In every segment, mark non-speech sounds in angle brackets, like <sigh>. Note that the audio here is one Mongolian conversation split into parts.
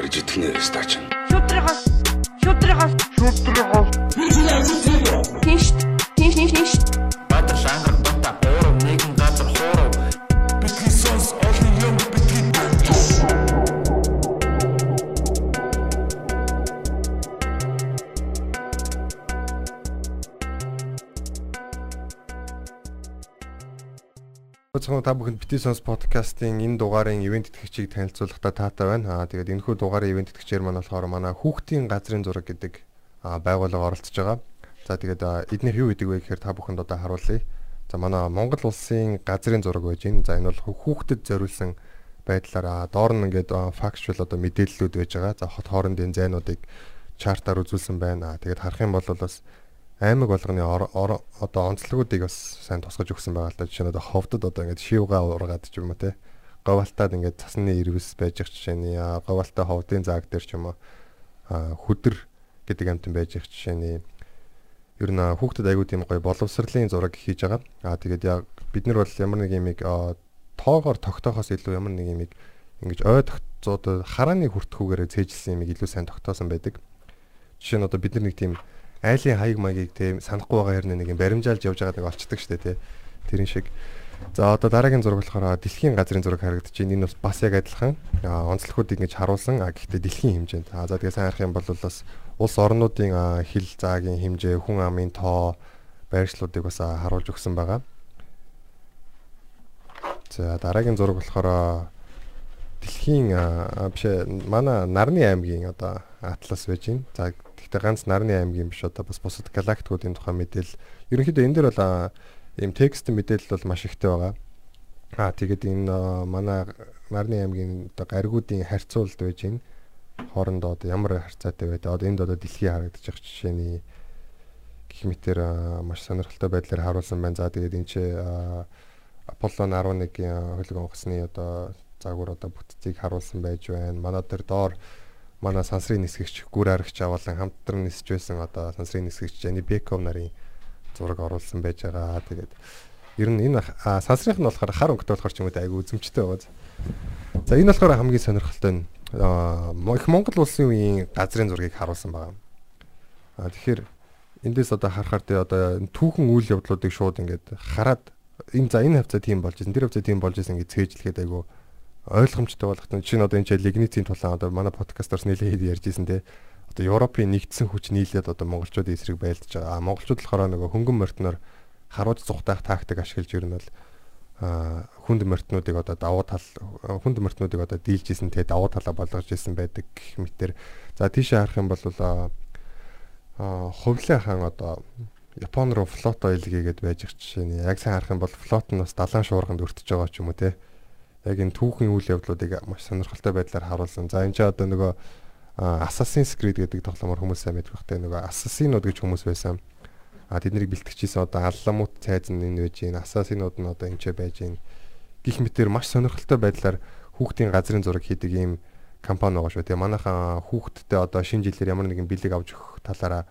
гарч идэх нэ стач. Шудрагаас шудрагаас шудрагаас Тинш тинш тинш тинш Өцгөн та бүхэнд бити сонс подкастын энэ дугаарын ивент итгэгчийг танилцуулахдаа таатай байна. Аа тэгээд энэхүү дугаарын ивент итгэгчээр маань болохоор манай хүүхдийн газрын зураг гэдэг байгууллага оролцож байгаа. За тэгээд эднийх юу гэдэг вэ гэхээр та бүхэнд одоо харуулъя. За манай Монгол улсын газрын зураг байж гин. За энэ бол хүүхдэд зориулсан байдлаар аа, доор нь ингээд factual одоо мэдээллүүд байж байгаа. За хот хоорондын зайнуудыг чартаар үзүүлсэн байна. Тэгээд харах юм бол бас аймаг болгоны одоо онцлогуудыг бас сайн тусгаж өгсөн байгаа л да. Жишээ нь одоо ховдод одоо ингээд шивга ургаад ч юм уу те. Говалтад ингээд цасны ирвэс байж их жишээний говалтай ховдын зааг дээр ч юм уу хүдэр гэдэг амтан байж их жишээний ер нь хүүхдэд аягүй тийм гоё боловсролын зураг хийж байгаа. Аа тэгээд яг бид нар бол ямар нэг юмыг тоогоор тогтоохоос илүү ямар нэг юмыг ингэж ой тогтцоод харааны хүртхүүгээрээ цээжилсэн юмыг илүү сайн тогтоосон байдаг. Жишээ нь одоо бид нар нэг тийм айлын хаяг маягийг тийм санахгүй байгаа хэрнээ нэг юм баримжаалж явж байгааг олцдог штэ тий. Тэрэн шиг. За одоо дараагийн зураг болохоор дэлхийн газрын зураг харагдаж байна. Энэ бас яг адилхан а, онцлогуудыг ингэж харуулсан. А гэхдээ дэлхийн хэмжээнд. А за тэгээ сайн харах юм бол бас улс орнуудын хил заагийн хэмжээ, хүн амын тоо, байршлуудыг бас харуулж өгсөн байгаа. За дараагийн зураг болохоор дэлхийн биш манай Нарны аймгийн одоо атлас байж байна. За гэхдээ ганц Нарны аймгийн биш одоо бас бусад галактикуудын тухай мэдээлэл ерөнхийдөө энэ дээр бол ийм текст мэдээлэл бол маш ихтэй байгаа. Аа тэгээд энэ манай Нарны аймгийн одоо гаригуудын харьцуулалт байж байна. Хоорондоо одоо ямар харьцаатай байдаг. Одоо энд одоо дэлхий харагдаж байгаа жишээний гэх мэтэр маш сонирхолтой байдлаар харуулсан байна. За тэгээд энэ а, Аполлон 11-ийн хөлөг онгоцны одоо загвар одоо бүтцийг харуулсан байж байна. Манай дээр доор манай сансрын нисгэгч гүр арагч авалан хамтран нисж байсан одоо сансрын нисгэгч Жани Беков нарын зураг оруулсан байж байгаа. Тэгээд ер нь энэ сансрынх нь болохоор хар өнгөтэй болохоор ч юм уу айгүй үзэмжтэй байгаа. За энэ болохоор хамгийн сонирхолтой нь их Монгол улсын үеийн газрын зургийг харуулсан байгаа. А тэгэхээр эндээс одоо харахаар тэ одоо түүхэн үйл явдлуудыг шууд ингээд хараад энэ за энэ хавцаа тийм болж ирсэн тэр хавцаа тийм болж ирсэн гэж цээжлэхэд айгүй ойлгомжтой болгох. Нь одоо энэ чинь лигницийн тулаан одоо манай подкастаас нэлээд ярьж ирсэн те. Одоо Европын нэгдсэн хүч нийлээд одоо монголчуудын эсрэг байлдаж байгаа. А монголчууд болохоор нөгөө хөнгөн морьтноор харуулж зүхтаах тактик ашиглаж ирнэ бол а хүнд морьтнуудыг одоо давуу тал хүнд морьтнуудыг одоо дийлжсэн те давуу талаа болгож ирсэн байдаг гэх мэтэр. За тийшээ харах юм бол а хувлаа хаан одоо Япон руу флот ойлгийгээд байж их жишээ нь яг сайн харах юм бол флот нь бас далайн шуурганд өртөж байгаа ч юм уу те яг энэ түүхийн үйл явдлуудыг маш сонирхолтой байдлаар харуулсан. За энэ ч одоо нөгөө Assassin's Creed гэдэг тоглоомор хүмүүс сайн мэдэх бахтай нөгөө ассасинууд гэж хүмүүс байсан. А тэднийг бэлтгэжсэн одоо алламут цайз нь энэ байж гин ассасинууд нь одоо энэ ч байж гин гих мэтэр маш сонирхолтой байдлаар хүүхдийн газрын зураг хийдэг ийм компани байгаа шүү. Тэгээ манайхаа хүүхдтэй одоо шинэ жилээр ямар нэгэн бэлэг авч өгөх талаараа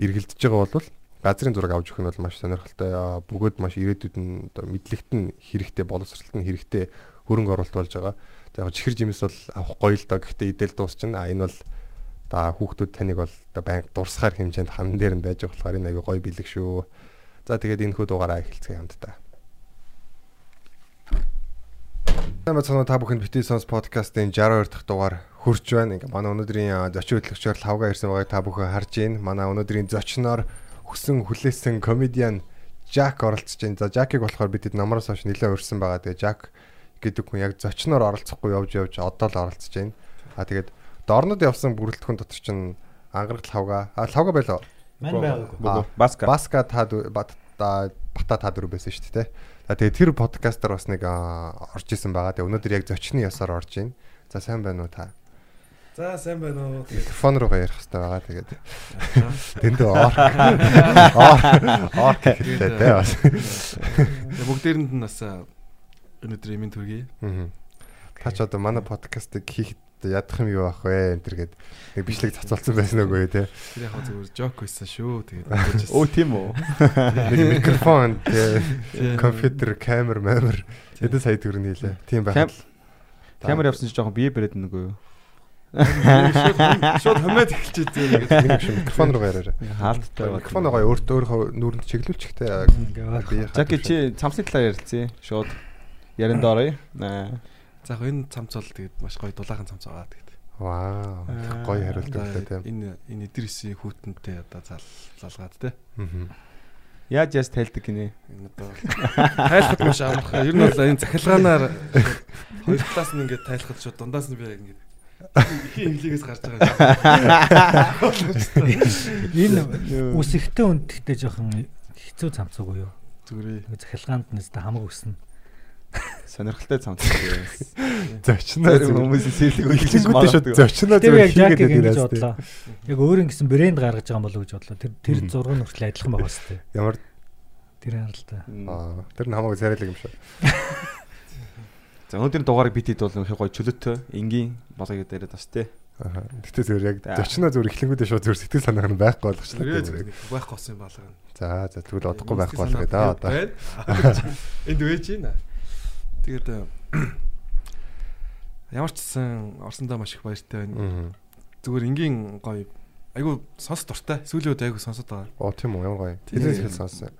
эргэлдэж байгаа бол газрын зураг авч өгөх нь бол маш сонирхолтой. Бөгөөд маш ирээдүйд нь одоо мэдлэгт нь хэрэгтэй, боловсролт нь хэрэгтэй хөрөнгө оруулалт болж байгаа. За яг чихэр жимс бол авах гоё л доо гэхдээ идэл дуусчихна. А энэ бол та хүүхдүүд таныг бол байнга дурсахаар хэмжээнд хан дээр нь байж болохоор энэ аягүй гоё бэлэг шүү. За тэгээд энэ хүү дугаараа эхэлцгээе хамтдаа. Сайн бацхан та бүхэнд бити сонс подкастын 62 дахь дугаар хүрч байна. Ингээ манай өнөөдрийн зочин хөтлөгчөөр лавга ирсэн байгааг та бүхэн харж байна. Манай өнөөдрийн зочноор хүсэн хүлээсэн комедиан Жак оролцож байна. За Жакийг болохоор бидэд намраас хойш нэлээд урьсан байгаа. Тэгээ Жак гэдэг хүн яг зочноор оролцохгүй явж явж одоо л оролцож байна. А тэгээд дорнод явсан бүрэлдэхүүн дотор чинь ангараг лавга. А лавга байлаа. Мань байгаагүй. Баска. Баска та дүү- бат та бата та дөрөв байсан шүү дээ. За тэгээ тэр подкастаар бас нэг орж исэн байгаа. Тэгээ өнөөдөр яг зочны ясаар орж ийн. За сайн байна уу та? За сайн байна уу. Микрофон руу ярих хэрэгтэй байгаа. Тэгээд дэндүү орк. <laughs> Орк орк хэрэгтэй тий бас. Бүгдээрэнд нь бас өнөөдөр имийн төргий. Мгм. Та ч одоо манай подкастыг хийхэд ядах юм юу ах вэ энэ төр гээд нэг бичлэг цацолсон байсан үгүй тий. Тэр яг зүгээр жок байсан шүү. Тэгээд <laughs> Өө тийм үү. <laughs> Нэг микрофон компьютер камер мамер хэдэн сая төгрөг нийлээ. Тийм байх. Камер явсан чи жоохон бие бэрээд нэг үү. Шууд хамаад эхэлчихээ зүгээр. Миний биш микрофон руу гараарай. Хаалттай байна. Микрофон гоё өөртөө өөрөө нүүрэнд чиглүүлчихтэй. Жаки чи цамсны талаар ярилцъя. Шууд ярианд оръё. <coughs> Аа. За яг энэ цамц бол тэгээд маш гоё дулаахан цамц байгаа тэгээд. Вау. Гоё хариулт өглөө тийм. Энэ энэ эдрэсийн хүүтэнтэй одоо зал залгаад те. Аа. Яаж яаж тайлдаг гинэ? Энэ одоо тайлхад маш амархан. Ер нь бол энэ захилгаанаар хоёр талаас нь ингээд тайлхад шууд дундаас нь би ингээд инглигээс гарч байгаа. Энэ үсэгтэй үндхтэй жоохон хэцүү цамцаг уу юу? Зүгээрээ. Захилгаанд нь өстө хамаг өснө. Сонирхолтой цамц. Зочноо хүмүүсийн сэлэг Хэлэнгүүтээ шууд зочноо Тэр яг зүгээр Жак хийгээд ирээс. бодлоо. Яг өөр юм гэсэн брэнд гаргаж байгаа юм болов уу гэж бодлоо. Тэр тэр зураг нь хүртэл адилхан байгаа сте. Ямар Тэр харалтаа. аа тэр нь хамаагүй царайлаг юм шиг. За өнөөдрийн дугаарыг бид хэд бол гоё чөлөөтэй энгийн болгоё яриад бас тий. Аа. Гэтэ зүгээр яг зочноо зүгээр эхлэнгүүтээ шууд зүгээр сэтгэл санааг нь байхгүй болгочлаа. Байхгүй болсон юм балга. За за тэгвэл одохгүй байхгүй болгоё да одоо. Энд вэж байна. Тэгээд э, <clears throat> ямар ч гэсэн орсондоо маш их баяртай байна. Зүгээр энгийн гоё айгу сонс дуртай. Сүүлийн үед айгу сонсод байгаа. Оо тийм үү ямар гоё. Тийм. Эзэн сэтгэл сонсон.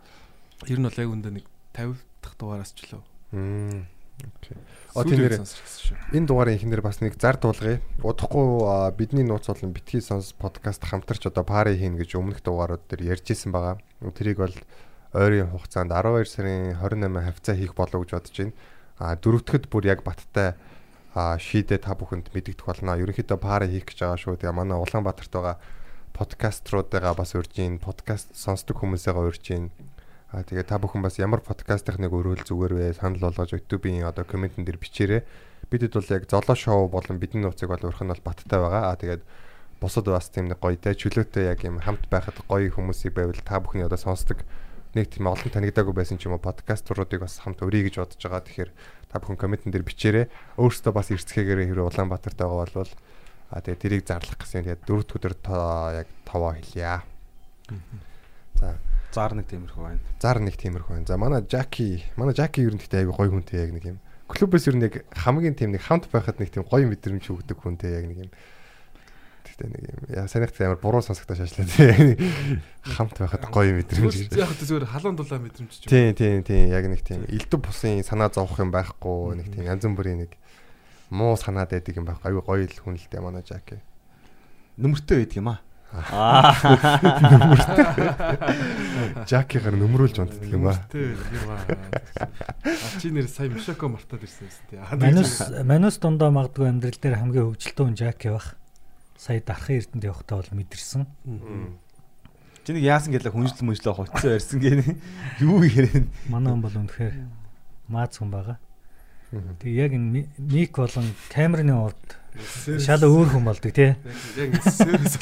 Ер нь бол айгу өндөө нэг 50 дахь дугаараас ч лөө. Мм. Окей. Оо тийм шүү. энэ дугаарыг ихэнээр бас нэг зар дуулгая. Удахгүй бидний нууц болон битгий сонс подкаст хамтарч одоо пари хийн гэж өмнөх дугаарууд дээр ярьж исэн байгаа. Тэрийг бол ойрын хугацаанд 12 сарын 28 хавцаа хийх болов гэж бодож байна. А дөрөвдөд бүр яг баттай шийдээ та бүхэнд мэдэгдэх болно. Ерөнхийдөө пари хийх гэж байгаа шүү. Тэгээ манай Улаанбаатарт байгаа подкаструудыгаа бас урьж ийн, подкаст сонсдог хүмүүсээгаа урьж ийн. А тэгээ та бүхэн бас ямар подкастынхныг өрөөл зүгээр вэ? Санал болгож YouTube-ийн одоо комментэн дээр бичээрэй. Бидэд бол яг золоо шоу болон бидний нууцыг бол урах нь бол баттай байгаа. А тэгээд бусад бас тийм нэг гоё дэ чөлөөтэй яг юм хамт байхад гоё хүмүүсийг байвал та бүхний одоо сонсдог нэг тийм олон танигдаагүй байсан ч юм уу подкаструудыг бас хамт өрье гэж бодож байгаа. Тэгэхээр та бүхэн комментэн дээр бичээрэй. Өөрөөсөө бас эрсцгээгээрээ хэрэв Улаанбаатарт байгаа бол а тэгээд тэрийг зарлах гэсэн. Тэгээд дөрөвд өдөр яг товоо хэлье. За Зар нэг тиймэрхүү байна. зар нэг тиймэрхүү байна. За манай Жаки, манай Жаки ер нь гэхдээ айгүй гоё хүнтэй яг нэг юм. Клубээс ер нь яг хамгийн тийм нэг хамт байхад нэг тийм гоё мэдрэмж өгдөг хүнтэй яг нэг юм. Гэхдээ нэг юм. Яа санийхт амар буруу сонсогдож ажиллаа тийм. Хамт байхад гоё мэдрэмж. Яг хөтө зүгээр халуун дулаан мэдрэмж ч юм. Тийм тийм тийм яг нэг тийм элдв бусын санаа зовох юм байхгүй нэг тийм янз бүрийн нэг муу санаад байдаг юм байхгүй айгүй гоё л хүн л дээ манай Жаки. Нөмөртэй байдаг юм аа. Аа. <laughs> Жакигаар нөмрүүлж унтдаг юм ба. Тэ юм аа. Чи нэр сая Мишоко мартаад ирсэн юм тий. Манус манус дундаа магадгүй амьдрал дээр хамгийн хөвгөлтэй хүн Жаки бах. Сая дарахын эрдэнд явахдаа бол мэдэрсэн. Чи нэг яасан гэлээ хүнжил мүнжлээ хоцсон ярьсан гэнэ. <laughs> Юу ярэ. Манай хүн бол үнэхээр маац хүн байгаа. Тэг яг энэ ник болон камерны урд шал өөр хүн болдог тий. Яг сэрс.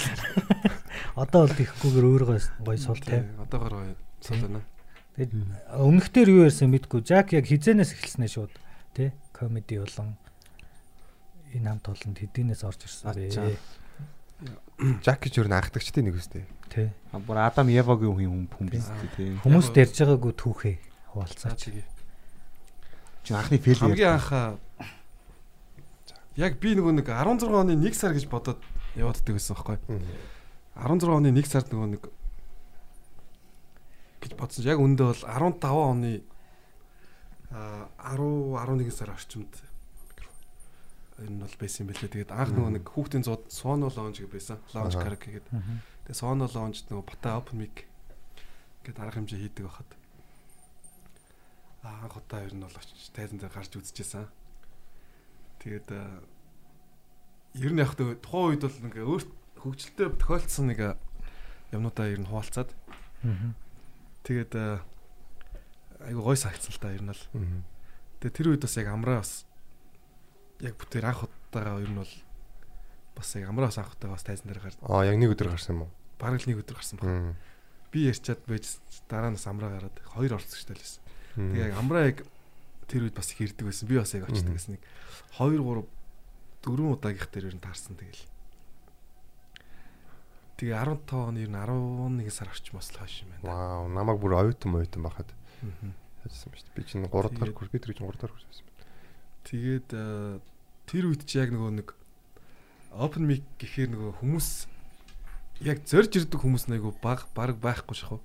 <laughs> Одоо бол ихэхгүйгээр өөрийгөө гоё сул тий. Одоогоор гоё сул байна. Тэгэд өмнөхдөр юу ярьсан мэдгүй. Жак яг хизэнээс эхэлснэ шууд тий. Комеди болон энэ хамт олонд хэдийнээс орж ирсэн бэ? Жаки ч ер нь анхдагчдын нэг үстэй. Тий. Бүр Адам Евагийн хүн хүн биз дээ. Хүмүүс дэрж байгаагүй түүхээ хуваалцаач. Чи анхны фейл Хамгийн анхаа яг би нөгөө нэг 16 оны 1 сар гэж бодоод явааддаг байсан байхгүй. 16 оны 1 сард нөгөө нэг гэж бодсон. Яг үндэ бол 15 оны а 10 11 сар орчимд энэ бол байсан юм билээ. Тэгээд анх нөгөө нэг хүүхдийн зууд Sono Lounge гэж байсан. Lounge karaoke гэдэг. Тэгээд Sono Lounge нөгөө Бата Open Mic гэдэг арга хэмжээ хийдэг байхад аа анх удаа ер нь бол очиж тайзан дээр гарч үзчихсэн. Тэгээд а, ер нь яг тэ тухайн үед бол ингээ өөрт хөгжилтэй тохиолдсон нэг а, юмнуудаа ер нь хуваалцаад тэгээд а, айгу гой сагцсан л та ер нь бол. Тэгээд тэр үед бас яг амраа бас яг бүтээр анх удаага ер нь бол бас яг амраа бас анх удаага бас тайзан дээр гарч Аа яг нэг өдөр гарсан юм уу? бараг л нэг өдөр гарсан баг. Би ярьчаад байж дараа нь бас амраа гараад хоёр орцогчтой л байсан. Тэгээ яг амраа яг тэр үед бас их ирдэг байсан. Би бас яг очдөг гэсэн нэг 2 3 4 удаагийнх дээр ер нь таарсан тэгэл. Тэгээ 15 оны ер нь 11 сар орчим бас л хойш юм байна. Вау, намайг бүр оюутан оюутан байхад дээ. Би чинь 3 дахь курс би тэр чинь 3 дахь курс байсан. Тэгээд э, тэр үед чи яг нөгөө нэг open mic гэхээр нөгөө хүмүүс яг зорж ирдэг хүмүүс нэг баг баг байхгүй шахав.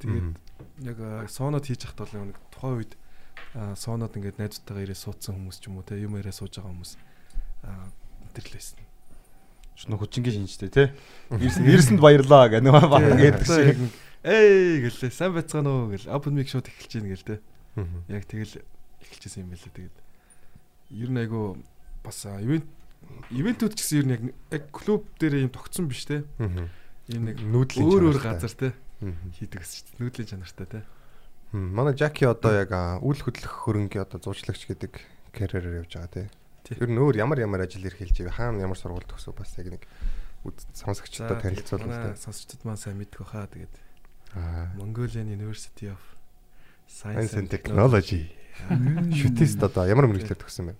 Тэгээд яг а, соонод хийж хахт бол нэг тухайн үед а, соонод ингээд найзтайгаа ирээ суудсан хүмүүс ч юм уу те юм яриа сууж байгаа хүмүүс а тэрлээсэн. Шнө хүчингийн шинжтэй тий. Ирсэнд баярлаа гэх нэг баг гэдэг шиг. Эй гэлээ сайн байцгаана уу гэл open mic шууд эхэлж гин гэл те. Яг тэгэл эхэлчихсэн юм байлээ тэгээд ер нь айгу бас ивент ивентүүд ч гэсэн ер нь яг клуб дээр юм тогтсон биш те. Ийм нэг Нүүдлийн өөр өөр газар те хийдэг гэсэн чинь нүүдлийн чанартай те. Манай Жаки одоо яг үйл хөдлөх хөрөнгийн одоо зуучлагч гэдэг карьераар явж байгаа. Тий. Ер нь өөр ямар ямар ажил эрхэлж ив хаана ямар сургууль төгсөв бас яг нэг сонсогчдод манай хэрэгтэй. сонсогчдод маань сайн мэдэх баха тэгээд. Mongolian University of Science and Technology. Шүтэст одоо ямар мэрэгчлэр төгссөн бэ?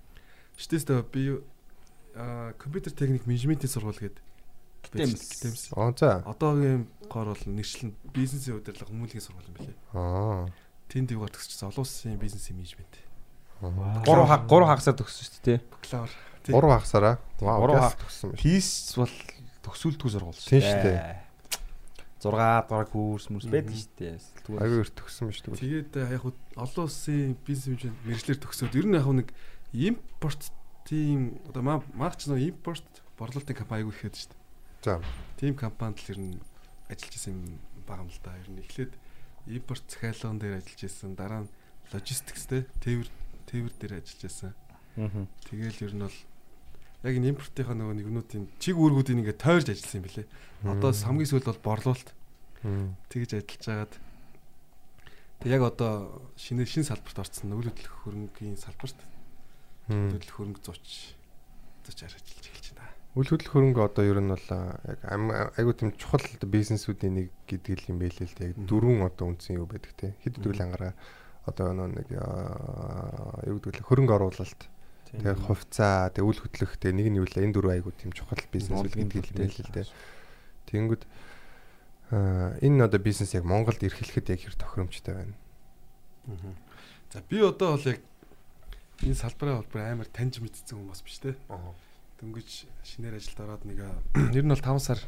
Шүтэст би а компьютер техник менежментийн сургууль гэдэг гитэмс. Аа за. Одоогийн гоор бол нэгчлэн бизнесийн удирдлага хүмүүнлэгийн сургууль юм билээ. Аа. Тэнд юугаар төгсчихсэн олон улсын бизнесийн менежмент. Гурван хаг гурван хагасаар төгссөн шүү дээ. Бакалавр. Гурван хагасараа. Вау. Гурван газ хаг- төгссөн байна. Пис бол төгсүүлдэггүй сургууль Тийм шүү дээ. 6 дугаар курс мөрс байдаг шүү дээ. Аюу их төгссөн биш үү? Тэгээд яг хуу олон улсын бизнес менежмент мэрэгчлэр төгсөөд ер нь яг нэг импорт тийм одоо маач нөө импорт борлуулалтын компани аягүй ихэд шүү дээ. За. Тим компанид л ер нь ажиллаж исэн байгаа юм л да. Ер нь эхлээд импорт захиалган дээр ажиллаж исэн. Дараа нь логистикс те тээвэр тээвэр дээр ажиллаж исэн. Мгм. Тэгээл ер нь бол яг энэ импортынхаа нөгөө нэгнүүдийн чиг үүргүүдийг ингээд тойрж ажилласан юм билээ. Одоо хамгийн сүүлд бол борлуулалт. Тэгж ажиллаж байгаад тэг яг одоо шинэ шинэ салбарт орсон үйл хөдлөх хөрөнгөний салбарт хөдлөх хөрөнгө зууч зууч ажиллаж эхэлж байна. Үйл хөдлөх хөрөнгө одоо ер нь бол яг айгуу тийм чухал бизнесүүдийн нэг гэдэг юм байл л дээ. Яг дөрвөн одоо үндсэн юу байдаг те. Хэд хэдвэл ангараа одоо нэг юу гэдэг хөрөнгө оруулалт. Тэгээ хувьцаа, тэгээ үйл хөдлөх тэгээ нэг нь юу л энэ дөрвөн айгуу тийм чухал Монголын гэдэг юм байл л дээ. Тэнгүүд энэ одоо бизнес яг Монголд эрхлэхэд яг хэр тохиромжтой байна. За би одоо бол яг энэ салбарын холбоор амар таньж мэдсэн хүн бас биш те. Дөнгөж шинээр ажилд ороод нэг <clears throat> ер нь бол 5 сар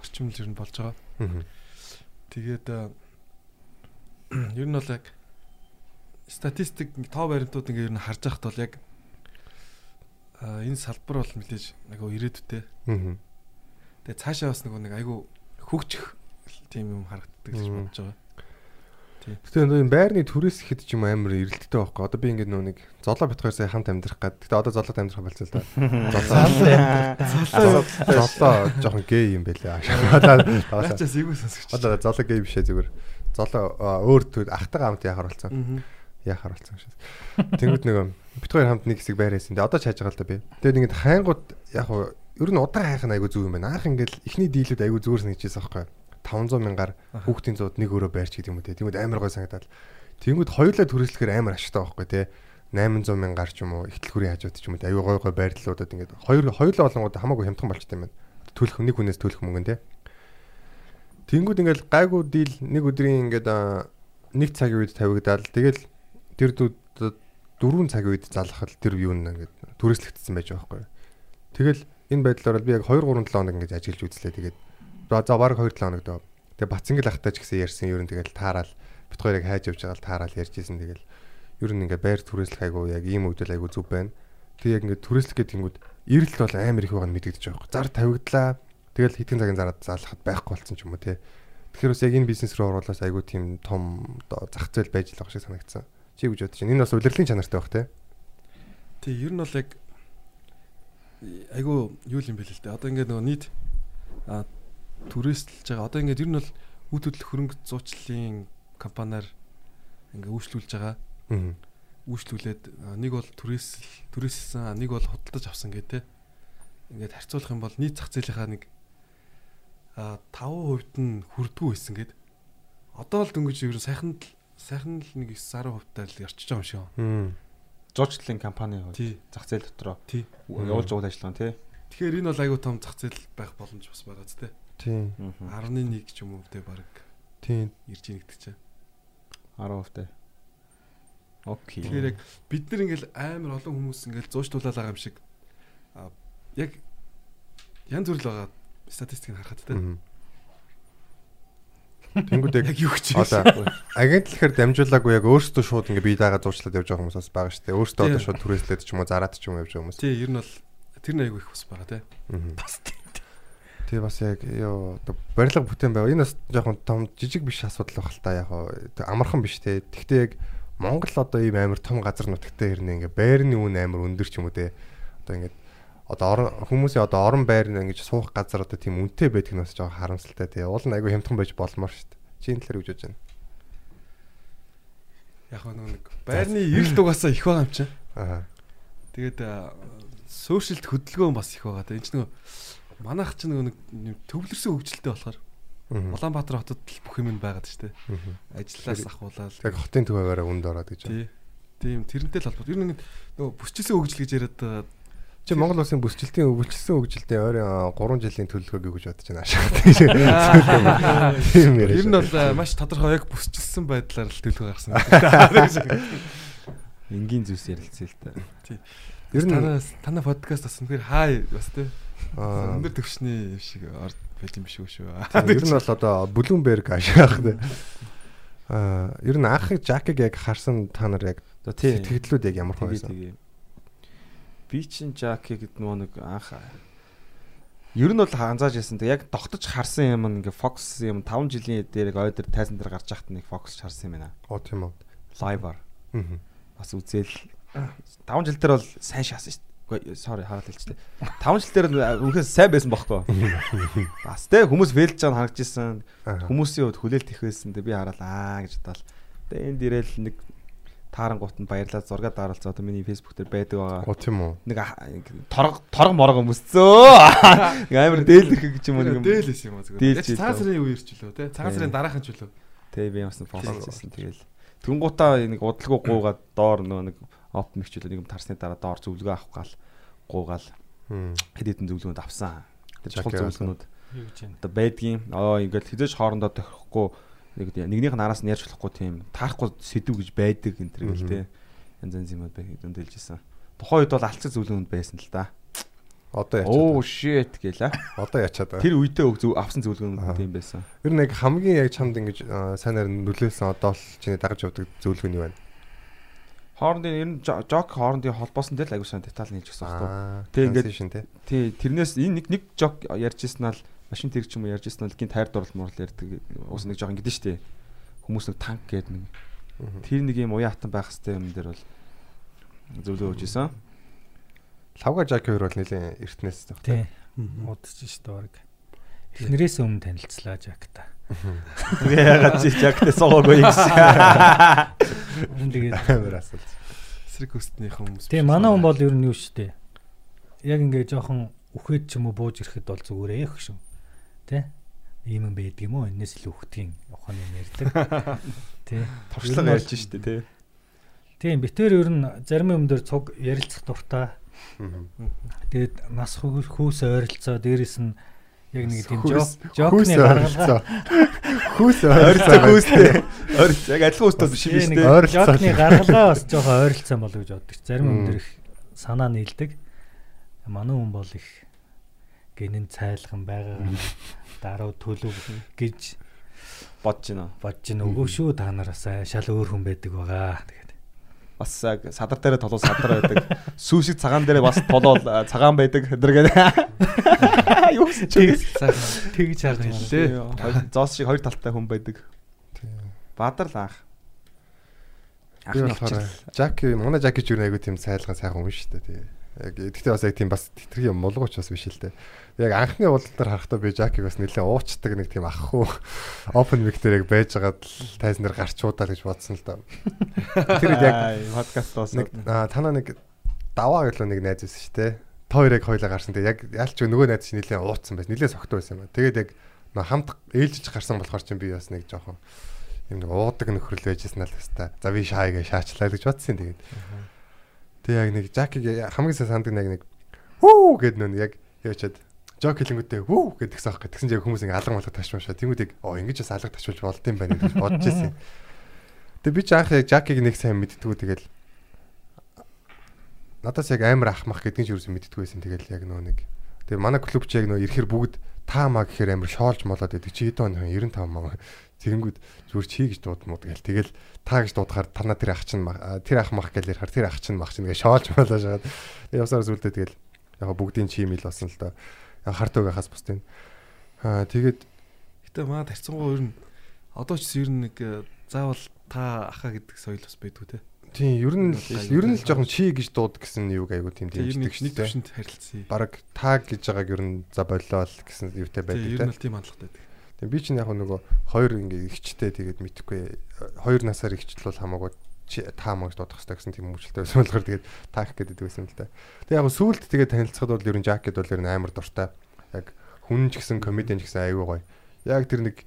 орчим л ер нь болж байгаа. Тэгээд а, <clears throat> ер нь бол яг статистик тоо баримтууд ингээ ер нь харж байхад бол яг а, энэ салбар бол мэдээж айгу ирээдүйтэй. Тэгээ цаашаа бас нэг нэг айгу хөгжих тийм юм харагддаг гэж бодож байгаа. Гэтэ энэ байрны төрөөс ихэд ч юм амар эрэлттэй байхгүй. Одоо би ингээд нөө нэг золоо битгаар сая хамт амьдрах гад. Гэтэ одоо золоод амьдрах болцсон л да. Золоо. Золоо жоохон гей юм байлаа. Наачаас эйгүү сонсогч. одоо золоо гей бишээ зүгээр. Золоо өөр төр ахтайгаа хамт яхаар болсон. Яхаар болсон шээ. Тэнгүүд нөгөө бит хоёр хамт нэг хэсэг байрээсэн. Тэгээ одоо ч хайж байгаа л да би. Тэгээд ингээд хайнгууд яг хуу ер нь удаан хайх нь айгу зүг юм байна. Анх ингээд ихний дийлүүд айгу зүгээрс нэгжээс аахгүй. 500 мянгаар хүүхдийн зууд нэг өрөө байрч гэдэг юм уу те. Тэнгүүд амар гой санагдаад. Тэнгүүд хоёулаа түрээслэхээр амар ашигтай байхгүй те. 800 мянгаар ч юм уу ихтлхүүрийн хажууд ч юм уу. Аюу гой гой байрлалуудад ингээд хоёр хоёулаа болонгууд хамаагүй хямдхан болчтой юм байна. Төлөх нэг хүнээс төлөх мөнгө нь те. Тэнгүүд ингээд гайгүй дийл нэг өдрийн ингээд нэг цагийн үед тавигдаад тэгэл тэр дөрвөн цагийн үед залхал тэр юу нэ ингээд түрээслэгдсэн байж байгаа байхгүй. Тэгэл энэ байдлаар бол би яг 2 3 7 хоног ингээд ажиллаж үзлээ тэгээд за баг 2 7 хоног доо. Тэгээ Бацангил ахтай ч гэсэн ярьсан ер нь тэгэл таараал бит хоёрыг хайж явж байгаа л таараал ярьж исэн тэгэл ер нь ингээд байр түрээслэх айгу яг ийм үедэл айгу зүв байна. Тэг яг ингээд түрээслэх гэдэг тэнгүүд эрэлт бол амар их байгаа нь мэдэгдэж байгаа байхгүй. Зар тавигдлаа. Тэгэл хэдхэн цагийн зараад залхахад байхгүй болсон ч юм уу те. Тэгэхээр бас яг энэ бизнес рүү оруулаас айгу тийм том оо зах зээл байж л байгаа шиг санагдсан. Чи гэж бодож байна. Энэ бас удирдлагын чанартай баг те. Тэг ер нь бол яг айгу юу юм бэ л дээ. Одоо ингээд нөгөө нийт түрээсэлж байгаа. Одоо ингээд ер нь бол үт хөдлөх хөрөнгө зуучлалын компаниар ингээд үйлчлүүлж байгаа. Аа. Үйлчлүүлээд нэг бол түрээсэл түрээсэлсэн нэг бол худалдаж авсан гэдэг те. Ингээд харьцуулах юм бол нийт зах зээлийнхаа нэг а 5% нь хүрдгүү байсан гэд. Одоо л дөнгөж ер нь сайхан л сайхан л нэг 9 10% таар л ярчиж байгаа юм шиг. Мм. Зуучлалын компани хувьд Тий. зах зээл дотроо Тий. явуулж байгаа ажиллагаа тий. Тэгэхээр энэ бол айгүй том зах зээл байх боломж бас байгаа зү те. Тийм. 11 ч юм уу те баг Тийм. ирж ийн гэдэг чинь. 10% таа. Окей. Тэгэхээр яг бид нар ингээл амар олон хүмүүс ингээл зууштуулаад байгаа юм шиг а, яг янз бүр л байгаа статистикийг харахад те. Тэнгүүд яг юу гэж одоо агентлахаар дамжуулаагүй яг өөрсдөө шууд ингээ бие даага зурчлаад явж байгаа хүмүүс бас байгаа шүү дээ. Өөрсдөө одоо шууд түрээслээд ч юм уу зараад ч юм уу явж байгаа хүмүүс. Тий, ер нь бол тэр нэг айгүй их ус байгаа. Мгм. Бас. Тий бас яг ёо одоо барилга бүтээн байв. Энэ бас жоохон том жижиг биш асуудал байх л та яг амархан биш те. Тэгтээ яг Монгол одоо ийм амар том газар нутагтай хэрнээ ингээ байрны үн амар өндөр ч юм уу те. Одоо ингээ одоо хүмүүсийн одоо орон байр нь ингэж суух газар одоо тийм үнэтэй байдаг нь бас жоохон харамсалтай те. Уул нь айгүй хямдхан байж болмоор шүү дээ. Чи энэ талаар үгж байна. Яг нэг нэг байрны эрэлт угаасаа их байгаа юм чинь. Аа. Тэгээд сошиалд хөдөлгөөн бас их байгаа. Энэ ч нөгөө манайх ч нэг төвлөрсөн хөгжилтэй болохоор. Улаанбаатар хотод л бүх юм байгаад штэ. Мгм. Ажиллаас ахуулаад Яг хотын төвөөгөөрөө үнд ороод гэж. байна. тий. Тийм тэрнтэй л холбоотой. Ер нь нөгөө бүсчилсэн хөгжил гэж яриад. Чи Монгол улсын бүсчлэлтийн өвчлөсөн хөгжилдээ ойрын 3 жилийн төлөвлөгөөг гэж бодож байна ашигтай. Тийм яриа. Ер нь бол маш тодорхой яг бүсчилсэн байдлаар л төлөв гаргасан. <laughs> Энгийн зүйлс ярилцъя л та. Ер нь танаа танаа подкаст бас үнэхээр хай бас тий. аа, Өндөр төвшний юм шиг орд байт юм биш үү шүү. ер нь бол одоо Bloomberg ашиглах тий. Аа, ер нь анх Жакиг яг харсан та нар яг сэтгэлдлүүд яг ямар тэгээ. Би чин Жаки гэдэг нөгөө нэг анх Ер нь бол анзааж яасан. Тэг яг тогтож харсан юм ингээ Fox юм 5 жилийн дээр яг ойдэр тайзан дээр гарч яхад нэг Fox харсан юм байна. Оо тийм үү. Live-аар Мгм. бас үзэл 5 жил дээр бол сайн шаасан шүү дээ. Sorry хараад хэлчихлээ. 5 жил дээр үнэхээр сайн байсан бохоггүй. Бас те хүмүүс фейлж байгааг харагдаж исэн. Аа. Хүмүүсийн хувьд хүлээлт их байсан. Тэг би хараад аа гэж бодлоо. Тэгээ энд ирээл нэг таарангуут нь баярлаад зураг дараалцаа одоо миний Facebook дээр байдаг байгаа. Оо тийм үү. Нэг ах- торго торго морго өмсцөө. Амар дээлэрх гэж юм уу нэг юм. Дээлээс юм аа зүгээр. Цагаан сарын юу ирч үлээ те. Цагаан сарын дараахан ч үлээ. Тэг би ямарсан фоллowчсэн тэгэл. Тэнгуутаа нэг удалгүй гуугаад доор нөгөө нэг оп мэгчлээ нэг юм тарсны дараа доор зөвлөгөө авах гал гуугаал хэд хэдэн зөвлөгөөнд авсан. Тэр чухал зөвлөгөөнүүд одоо байдгийн аа ингээл хизээж хоорондоо тохирохгүй нэг нэгнийх нь араас нь ярьж болохгүй тийм таарахгүй сэдв гэж байдаг энэ төр гэл те янз янз юмуд бай дөндөлжсэн. Тухайн үед бол алцэг зөвлөгөөнд байсан л да. Одоо Оо ячаад. shit гэлээ. Одоо ячаад. Тэр үедээ өг авсан зөвлөгөөнүүд Аа. тийм байсан. Ер нь яг хамгийн яг чамд ингэж аа, сайнаар нөлөөлсөн одоо л чиний дагаж явдаг зөвлөгөө нь юу байна? Хоорондын ер нь жо- жок хоорондын холбоосон дээр л аягүй сан деталь өгсөн байна. Аа. Тэг ингээд-. Тий, тэрнээс энэ нэг нэг жок ярьжсэн нь л машин тэрэг ч юм уу ярьжсэн нь л гин тайр дурлал мурал ярьдаг. Уус нэг жок ингэдэж штэ. Хүмүүс нэг танк гэдэг нэг. Тэр нэг юм уян хатан байх хэвээр юм дээр бол зөвлөө өгчээсэн. Лавга Жаки хоёр бол нэлийн эртнээс тох. Тий. Удаж ш дөрг. Эхнэрээс өмнө танилцлаа Жакта. Тэгээ <laughs> ягаад чи жактэй суугаагүй юм гэсэн. Тэгээд <laughs> Амар асуулт. Эсрэг хөстний хүмүүс. тий манай хүн бол ер нь юу штэ. Яг ингээ жоохон үхээд ч юм уу бууж ирэхэд бол зүгээр ээх шүү. Тэ? Ийм юм байдаг юм уу? Энээс л үхдгийн ухааны юм ярьдаг. Тий. Туршлага ярьж штэ тий. Тийм битээр ер нь зарим юм дээр цуг ярилцах дуртай. Тэгээд нас хүү- хүүс ойролцоо дээрэс нь яг нэг тийм жокны гаргалгаа <laughs> <laughs> ойролцоо. Хүүс ойролцоо. хүүстэй. Ойрц яг адилхан үстэй биш юм дээ. Ойролцоо. Жокны гаргалгаа бас жоохон ойролцоо болов гэж боддог. Зарим юм дээр их санаа нийлдэг. Манай хүн бол их гинэн цайлган байгаа <laughs> даруй төлөв гэж Бодож байна. бодож ин өгөө шүү та нараас шал өөр хүн байдаг байгаа. Тэгээд Бас яг садар дээр толоо садар байдаг. <laughs> Сүүшиг цагаан дээр бас толоо цагаан байдаг. Өдр гэдэг. <laughs> Юу гэсэн чи? тэгж харна. Хоёр- Зоос шиг хоёр талтай хүн байдаг. Бадар л анх. Би болохоор Жаки манай Жаки ч юу нэг айгу тийм сайлган сайхан хүн шүү дээ. Яг гэхдээ бас яг тийм бас тэтэрхий мулгууч бас биш л дээ. Яг анхны уулалтаар харахтаа би Жакиг бас нэлээд уучдаг нэг тийм ах хуу open mic дээр яг байж байгаад л тайзнаар гарч удаа гэж бодсон л да. Тэр яг подкаст бас нэг аа, танаа нэг даваа гэлөө нэг найз байсан шүү дээ. Та хоёр яг хоёлаа гарсан. Тэгээ яг ялч нөгөө найз чинь нэлээд ууцсан байсан. Нэлээд согтуу байсан юм байна. Тэгээд яг нөө хамт ээлжиж гарсан болохоор чинь би бас нэг жоохон юм нэг уудаг нөхрөл байжсэн л хэвээр. За би шаайгаа шаачлаа гэж бодсон тэгээд. Тэгээ яг нэг Жакиг хамгийн сайн санддаг нэг нэг хүү гэд нөө яг явчаад Жок хэлэнгүүтээ хүү гэдгсэн аах гэтгсэн чинь хүмүүс ингээ алга малга ташмаашаа. Тэнгүүдийг оо ингэж бас алга ташуулж болд юм байна гэж бодож ирсэн. Тэгээ би ч анх яг Жакиг нэг сайн мэддгүү тэгэл надаас яг амар ахмах гэдгийг ч юусэн мэддэггүй байсан. Тэгэл яг нөө нэг Тэгээ манай клуб ч яг нөө ирэхэр бүгд таа маа гэхээр амар шоолж молоод байдаг. Чи хэд он 95 маа. Тэгэнгүүт зүгээр чи гэж дуудмууд гэл. Тэгэл та гэж дуудахаар танаа тэр ах чинь тэр ах мах гэл ярихаар тэр ах чинь мах чинь гээ шоолж молоо шагаад. Явсаар зүйлдээ тэгэл яг бүгдийн чим ил болсон л доо. Яг харт өгөхөөс бусдын. Аа тэгээд Гэтэ маа тарцсангуу ер нь одоо ч ер нь нэг э, заавал та ахаа гэдэг соёл бас байдгүй те. тийм ер нь ер нь л жоохон чи гэж дууд гэсэн юуг айгуу тийм ер дэмждэг нэг дээ. төвшөнд харилцъя. Бараг таг гэж байгааг ер нь за болоо л гэсэн юутай Тэгээ ер байдаг нь л тийм хандлагатай те. Би чинь яг нөгөө хоёр ингээ ихчтэй тэгээд мэдхгүй хоёр насаар ихчл бол хамаагүй чи та маа гэж дуудах хэрэгтэй гэсэн тийм хүмүүжлтэй байсан болохоор тэгээд таах гэдэг байсан л да. Тэгээ яг сүүлд тэгээд танилцахад бол ер нь жакет бол ер нь амар дуртай. Яг хүн ч гэсэн комедиан ч гэсэн аюу гоё. Яг тэр нэг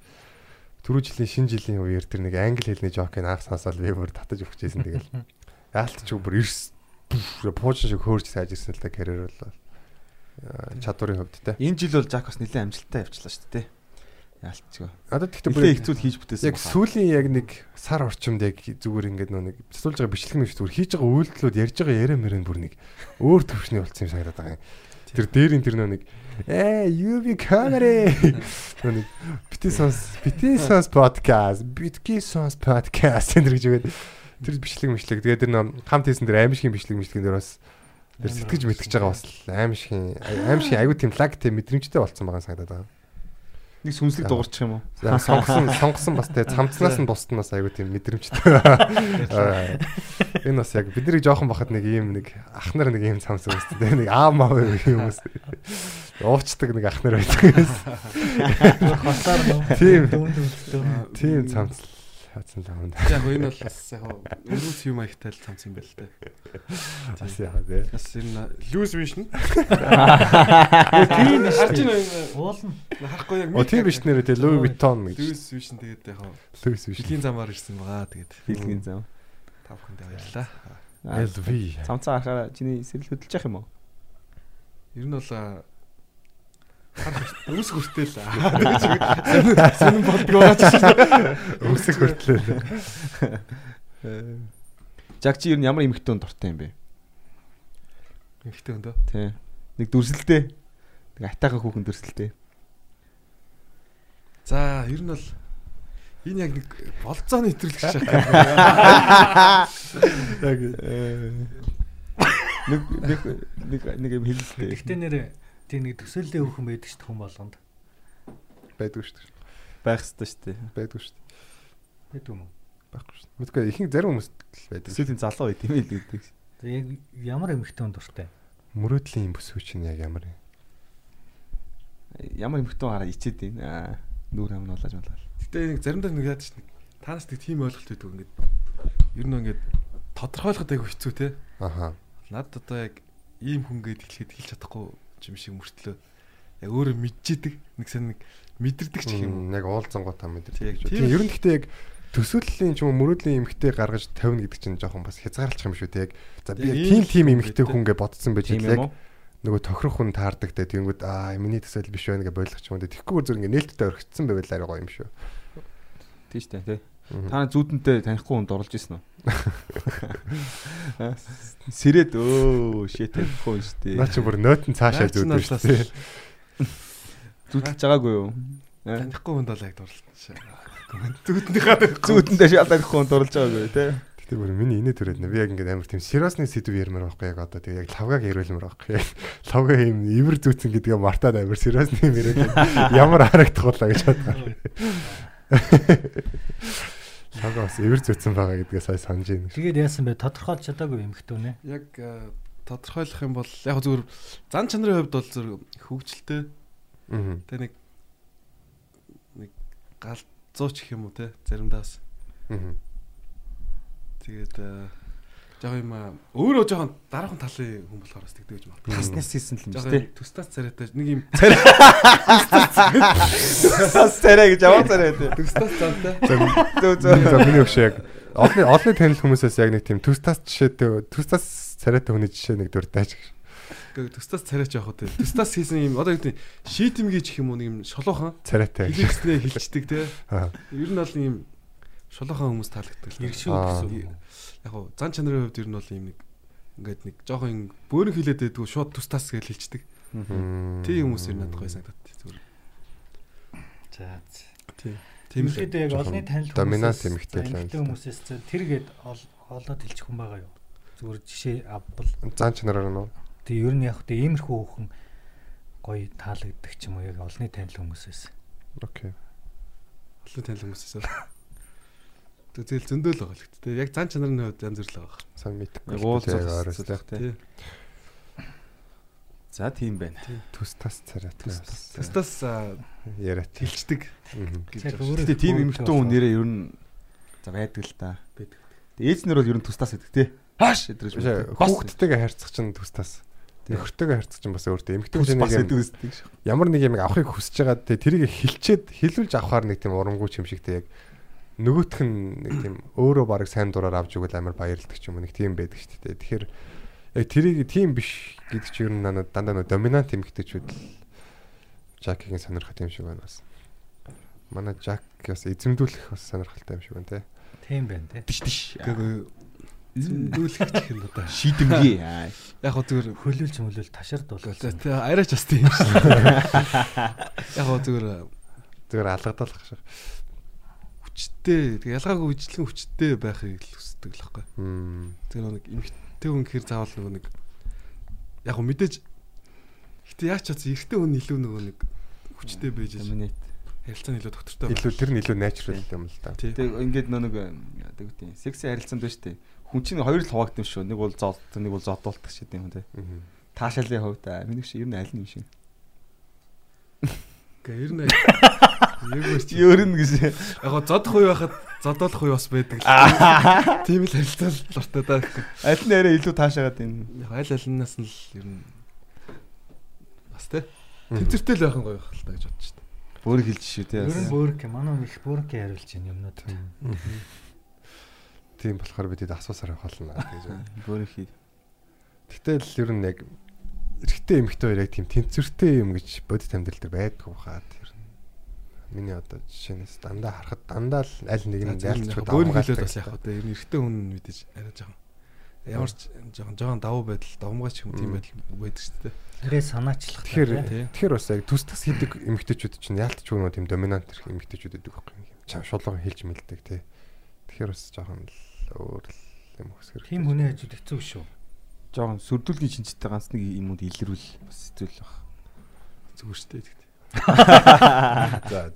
түрүү жилийн шинэ жилийн үеэр тэр нэг англи хэлний жокийг анх сонсоод би бүр татаж өгчээсэн тэгэл. <laughs> Яалт ч бүр эрс пууж шиг хөөрч сайж ирсэн л та карьер бол аа, чадварын хувьд те. Энэ жил бол Жак бас нэлээд амжилттай явчлаа шүү дээ. Яалтчгүй. Одоо тэгтээ бүр хэцүү хийж бүтээсэн. яг сүүлийн яг нэг сар орчимд яг зүгээр ингээд нөө нэг цэцүүлж байгаа бичлэг мэт зүгээр хийж байгаа үйлдэлүүд ярьж байгаа яриа мөрөн бүр нэг өөр төвшний болсон юм санагдаад байгаа юм. Тэр дээрийн тэр нөө нэг ээ UV comedy нөө нэг бити сонс бити сонс подкаст битки сонс подкаст энэ гэж үгээд тэр бичлэг мэтлэг тэгээд тэр нөө хамт хийсэн тэр аимшигын бичлэг мэтлэгэн дээр бас тэр сэтгэж мэтгэж байгаа бас аимшигын аимшигын аягүй тийм лаг тийм мэдрэмжтэй болсон байгаа санагдаад байгаа. Нэг сүнслэг дуурчих юм уу? Сонгосон сонгосон бас те цамцнаас нь бусд нь бас аягүй тийм мэдрэмжтэй. <laughs> Аа, Энэ бас яг бидний жоохон бахад нэг ийм нэг ах нар нэг ийм цамц үүсдэг те нэг аав мав юм хүмүүс. Уучдаг нэг ах нар байдаг. <laughs> Хосаар нөө. Тийм. Тийм цамц л л юм. Яг энэ бол бас яг өрөөс юм аягтай л цамц юм байл та. Бас яа те. Бас энэ виш нь. Тийм. Харж байна Уулна. харахгүй яг О тийм биш нэрээ те Louis Vuitton гэж. Виш нь тэгээд яг Louis биш. жилийн замаар ирсэн байгаа тэгээд Хэлгийн зам. тав хүндээ баярлаа. LV. Цамцаа харахаараа чиний сэрэл хөдөлж явах юм уу? Ер нь бол үс хүртэл аа. Сонин болдгоо ч Өсөх хүртлээ. Жак чи ер нь ямар эмхтэн дуртай юм бэ? Ихтэй өндөө. Тий. Нэг дүрсэлтэй. Нэг атайхан хүүхэн дүрсэлтэй. За ер нь бол энэ яг нэг болцооны шиг байна. Яг Нэг нэг нэг нэг юм хэлэлтэй. Гэхдээ нэр тийм нэг төсөөллийн хүүхэн байдаг шүү дээ хүн болгонд. байдгүй шүү дээ. байх ёстой шүү дээ. Байдгүй шүү дээ. Байдаг юм уу? Байхгүй шүү дээ. Мэдгүй ихэнх зарим хүмүүс л байдаг. Эсвэл залуу байт юм л гэдэг. Яг ямар эмхтэн дуртай? Мөрөөдлийн бүсгүй чинь яг ямар юм? Ямар эмхтэн хараа ичээд. Аа, Нүүр хамнуулаж малаа. Гэтэ нэг заримдаа нэг яадаг чинь танаас нэг тийм ойлголт өгдөг ингээд ер нь ингээд тодорхойлоход айгу хэцүү те. Аха. Над одоо яг ийм хүн гээд хэлэхэд хэлж чадахгүй юм шиг мөртлөө яг өөрөө мэдчихэдэг нэг сан нэг мэдэрдэг ч юм. Яг уулзангуу та мэдэрдэг. Тийм, гэж. ер нь гэхдээ яг төсөөллийн ч юм уу мөрөөдлийн эмгтэй гаргаж тавина гэдэг чинь жоохон бас хязгаарлах юм шүү дээ. Яг за би тийм тийм хүн эмгтэй гэдэг. хүнгээ бодсон байж яг нөгөө тохирох хүн таардаг те тэгэнгүүт аа миний төсөөл биш байна гэж бойлох ч юм уу. Тэгэхгүй зүгээр ингээ нээлттэй орхицсан байвал арай гоё юм шүү. Тийм шүү дээ, Та зүүдэнтэй танихгүй хүнд оруулж исэн үү? Сэрэд өө shit танихгүй хүн шүү дээ. Наа чи бүр нойтон цаашаа наалаас шүү. дээ. Зүтэлж байгаагүй юу? Аа, Танихгүй хүнд бол яг дурлалч. Зүуднийхаа Зүүдэндээ шал танихгүй хүнд оруулж байгаагүй тий. Гэтэ бүр миний инээ төрөд нэ. Би яг ингээ амар тийм сериосны сэдв ярмаар байхгүй яг одоо тэгээ яг лавгаг ярилмаар байхгүй. Лавга юм ивэр зүүцэн гэдгээ мартаад амар сериосны юм яриад ямар харагдах болоо гэж бодлоо. Лавга бас ивэр зүүцэн байгаа гэдгээ сая санаж байна. Тэгээд яасан бэ? Тодорхойлж чадаагүй эмхтэн нэ. яг э, тодорхойлох юм бол яг зүгээр зан чанарын хувьд бол зөв хөвгчлөлтэй Аа. тэ нэг нэг галзууч гэх юм уу те заримдаас Аа. тэгээд э, жоо юм аа, өөрөө жоохон дараахан талын хүн болохоор бас тэгдэг гэж магадгүй. Таснаас хийсэн л юм шүү дээ. төстас царайтай нэг юм Тас царай гэж аваа царай дээ. төстас зантай Зөө За зөө. миний өгш яг олны олны танил хүмүүсээс яг нэг тийм төстас жишээтэй төстас царайтай хүний жишээ нэг дуртаач. Гэхдээ төстас царайч явах үү төстас хийсэн юм одоо гэдэг шийтэмгий ч юм уу нэг юм шолоохон Царайтай. хэлэкснээ хилчдэг те ер нь бол юм шолоохон хүмүүс таалагддаг Аа. гэсэн үг. Яг гоо зан чанарын хувьд ер нь бол юм нэг ингээд нэг жоохон бөөрн хилээд байдгүй шууд тус тас гэж хэлцдэг. Тийм хүмүүс ер нь надад гоё санагдаад зүгээр. За. Тийм. Тэгэхэд яг олонний танил доминант хүмүүсээс- эмэгтэй л байна хүмүүсээс зөв тэргээд ол- олоод хэлчих хүн байгаа юу? Зүгээр жишээ авбал Зан чанараар нь уу? тэг ер нь яг тэ иймэрхүү хүн гоё таалагддаг ч юм уу яг олонний танил хүмүүсээс. Окей. Олон танил хүмүүсээс Тэгэл зөндөл байгаа л гэхдээ тэг яг зан чанарын хувьд янз бүр л байгаа. Сайн мэдхгүй. Яг зүйлх тий. За тийм байна. Төс тас царайтай. Тэстас Яриад. хилчдэг Мгм. гэж Яг байна. өөрөө Гэтэ тийм болохоор. хүн нэрээ ер нь за байдаг л та. Байдаг. Тэгээ ээзнэр бол ер нь тустаас байдаг тий. Хааш Биш ээ, хүүхдтэйгээ харьцах чинь төс тас. Нөхөртэйгээ харьцах чинь бас өөртөө хүн бас нэг юм ямар нэг юм авахыг хүсэж байгаа те тэрийг хилчээд хилүүлж авахаар нэг тийм урамгүй юм шигтэй яг нөгөөх нь нэг тийм өөрөө бараг сайн дураар авч өгөл амар баярлдаг ч юм уу нэг тийм байдаг шүү дээ. Тэгэхээр яг тэрийг тийм биш гэдэг чинь ер нь надад дандаа нэг доминант эмэгтэйчүүд л Жакигийн сонирхох юм шиг байна бас. Манай Жак бас эзэмдүүлэх бас сонирхолтой юм шиг байна те. Тийм байна те. Тиш тиш. Гэхдээ зөндөлөх гэх юм одоо. Шийдэмгий. <laughs> Яг гоо зүгээр Хөлөөлж мөлөөл ташаар За дуулсан. тэ арайч бас тийм шүү. <laughs> <laughs> Яг гоо зүгээр Зүгээр алгадалах шиг. Хүчтэй тэг ялгаагүй үжлэн хүчтэй байхыг л хүсдэг л байхгүй. Тэр нэг эмхтэй хүн гэхэр заавал нөгөө нэг яг гоо мэдээж гэтээ яаж ч чадсан эрэгтэй хүн илүү нөгөө нэг хүчтэй байж ш. Доминат. Харилцааны илүү доктортой Илүү тэр нь илүү natural юм л да. Тэг ингээд нэг яг тийм секси харилцаанд байна шүү дээ. Хүн чинь хоёр л хуваагдсан шүү. Нэг бол зоолт, нэг бол зодуулдаг дээ юм тий. Мгм. Таашаалын хувьд миний шиг ер нь аль нь юм шиг. Гэ ер нь яг үст Ер нь гэж. яг зодох үе байхад зодуулах үе бас байдаг л. Тийм л харилцаа л дуртай да. Аль нь арай илүү таашаагаад юм. Яг аль алинаас нь л ер нь бас тэ тэнцвэртэй л байх нь гоё байх л та гэж бодчих шүү дээ. Бүр хэлж шүү тий. Ер нь бөөрк манай их бөөрк хариулж байна юмнууд. Тийм болохоор бидэд асуусаар болно гэж байна. Бүр хий. Гэтэл ер нь яг эрэгтэй эмэгтэй хоёр яг тийм тэнцвэртэй юм гэж бодит амьдрал дээр хаа тэр. Миний одоо жишээнээс дандаа харахад дандаа л аль нэг нь ялцчгүй Бөөр хэлээд бас яг одоо ер нь эрэгтэй хүн мэдээж арай жоохон ямар ч жоохон жоохон давуу байдал давмгаач юм тийм байдал байдаг шүү дээ. Арай санаачлах. Тэгэхээр тэгэхээр бас яг төс тас хийдэг эмэгтэйчүүд чинь яалтчгүй нөө тийм доминант эрх эмэгтэйчүүд байдаг байхгүй юм. Чам шулуухан хэлж мэлдэг тий. Тэгэхээр бас жоохон л өөр л юм өсгөр. тийм хүний хажууд хэцүү шүү. Жохон сүрдүүлгийн шинжтэй ганц нэг юмуд илэрүүл бас хэцүү л баг. Зүгээр шүү дээ. За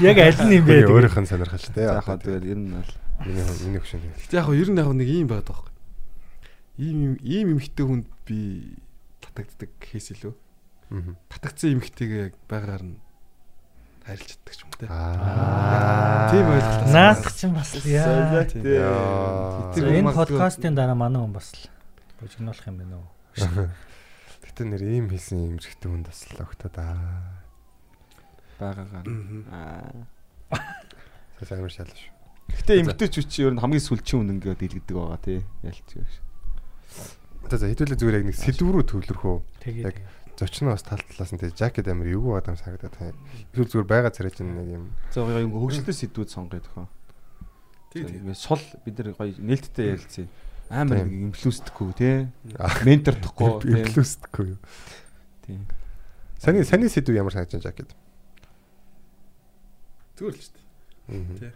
Яг аль нь юм бэ? өөрийнх нь сонирхол тий. За хаа тэгэл ер нь бол миний хүн- миний хөшин. Гэтэ яг ер нь яг нэг юм байгаа байхгүй. Ийм юм- ийм эмхтэй хүнд би татагддаг гэхээс илүү Аа. татагдсан эмхтэйгээ яг байгаагаар нь харилж чаддаг юм те. Аа. Тийм ойлголтоос Наадах чинь бас яа. Энэ подкастын дараа манай хүн бас л бужигнуулах юм байна уу? Гэтэ нэр ийм хийсэн юм хэрэгтэй хүнд бас л огтод аа. Байгаагаа. Аа. Сайн амар шүү. Гэтэ эмгтэй ч үчи ер нь хамгийн сүлжийн үнэн ингээд дийлгдэг байгаа тий. Ялч юу. За за хэдүүлээ зүгээр яг нэг сэлбэр рүү төвлөрөхөө. Яг зочин бас тал талаас нь тэг жакет амар эвгүй адам санагдаад тань. Эсвэл зүгээр байгаа царай чинь нэг юм. За гоё ингээ хөгжлөлтөө сэдвүүд сонгоё тохоо. Тийм тийм. Ингээ сул бид нар гоё нээлттэй ярилцъя. Амар нэг инфлюенсдэхгүй тий. Ментордохгүй тий. Инфлюсдгүй юу. Тийм. Саний саний сэдв ямар санагдаж жакет? Зүгээр л шүү дээ.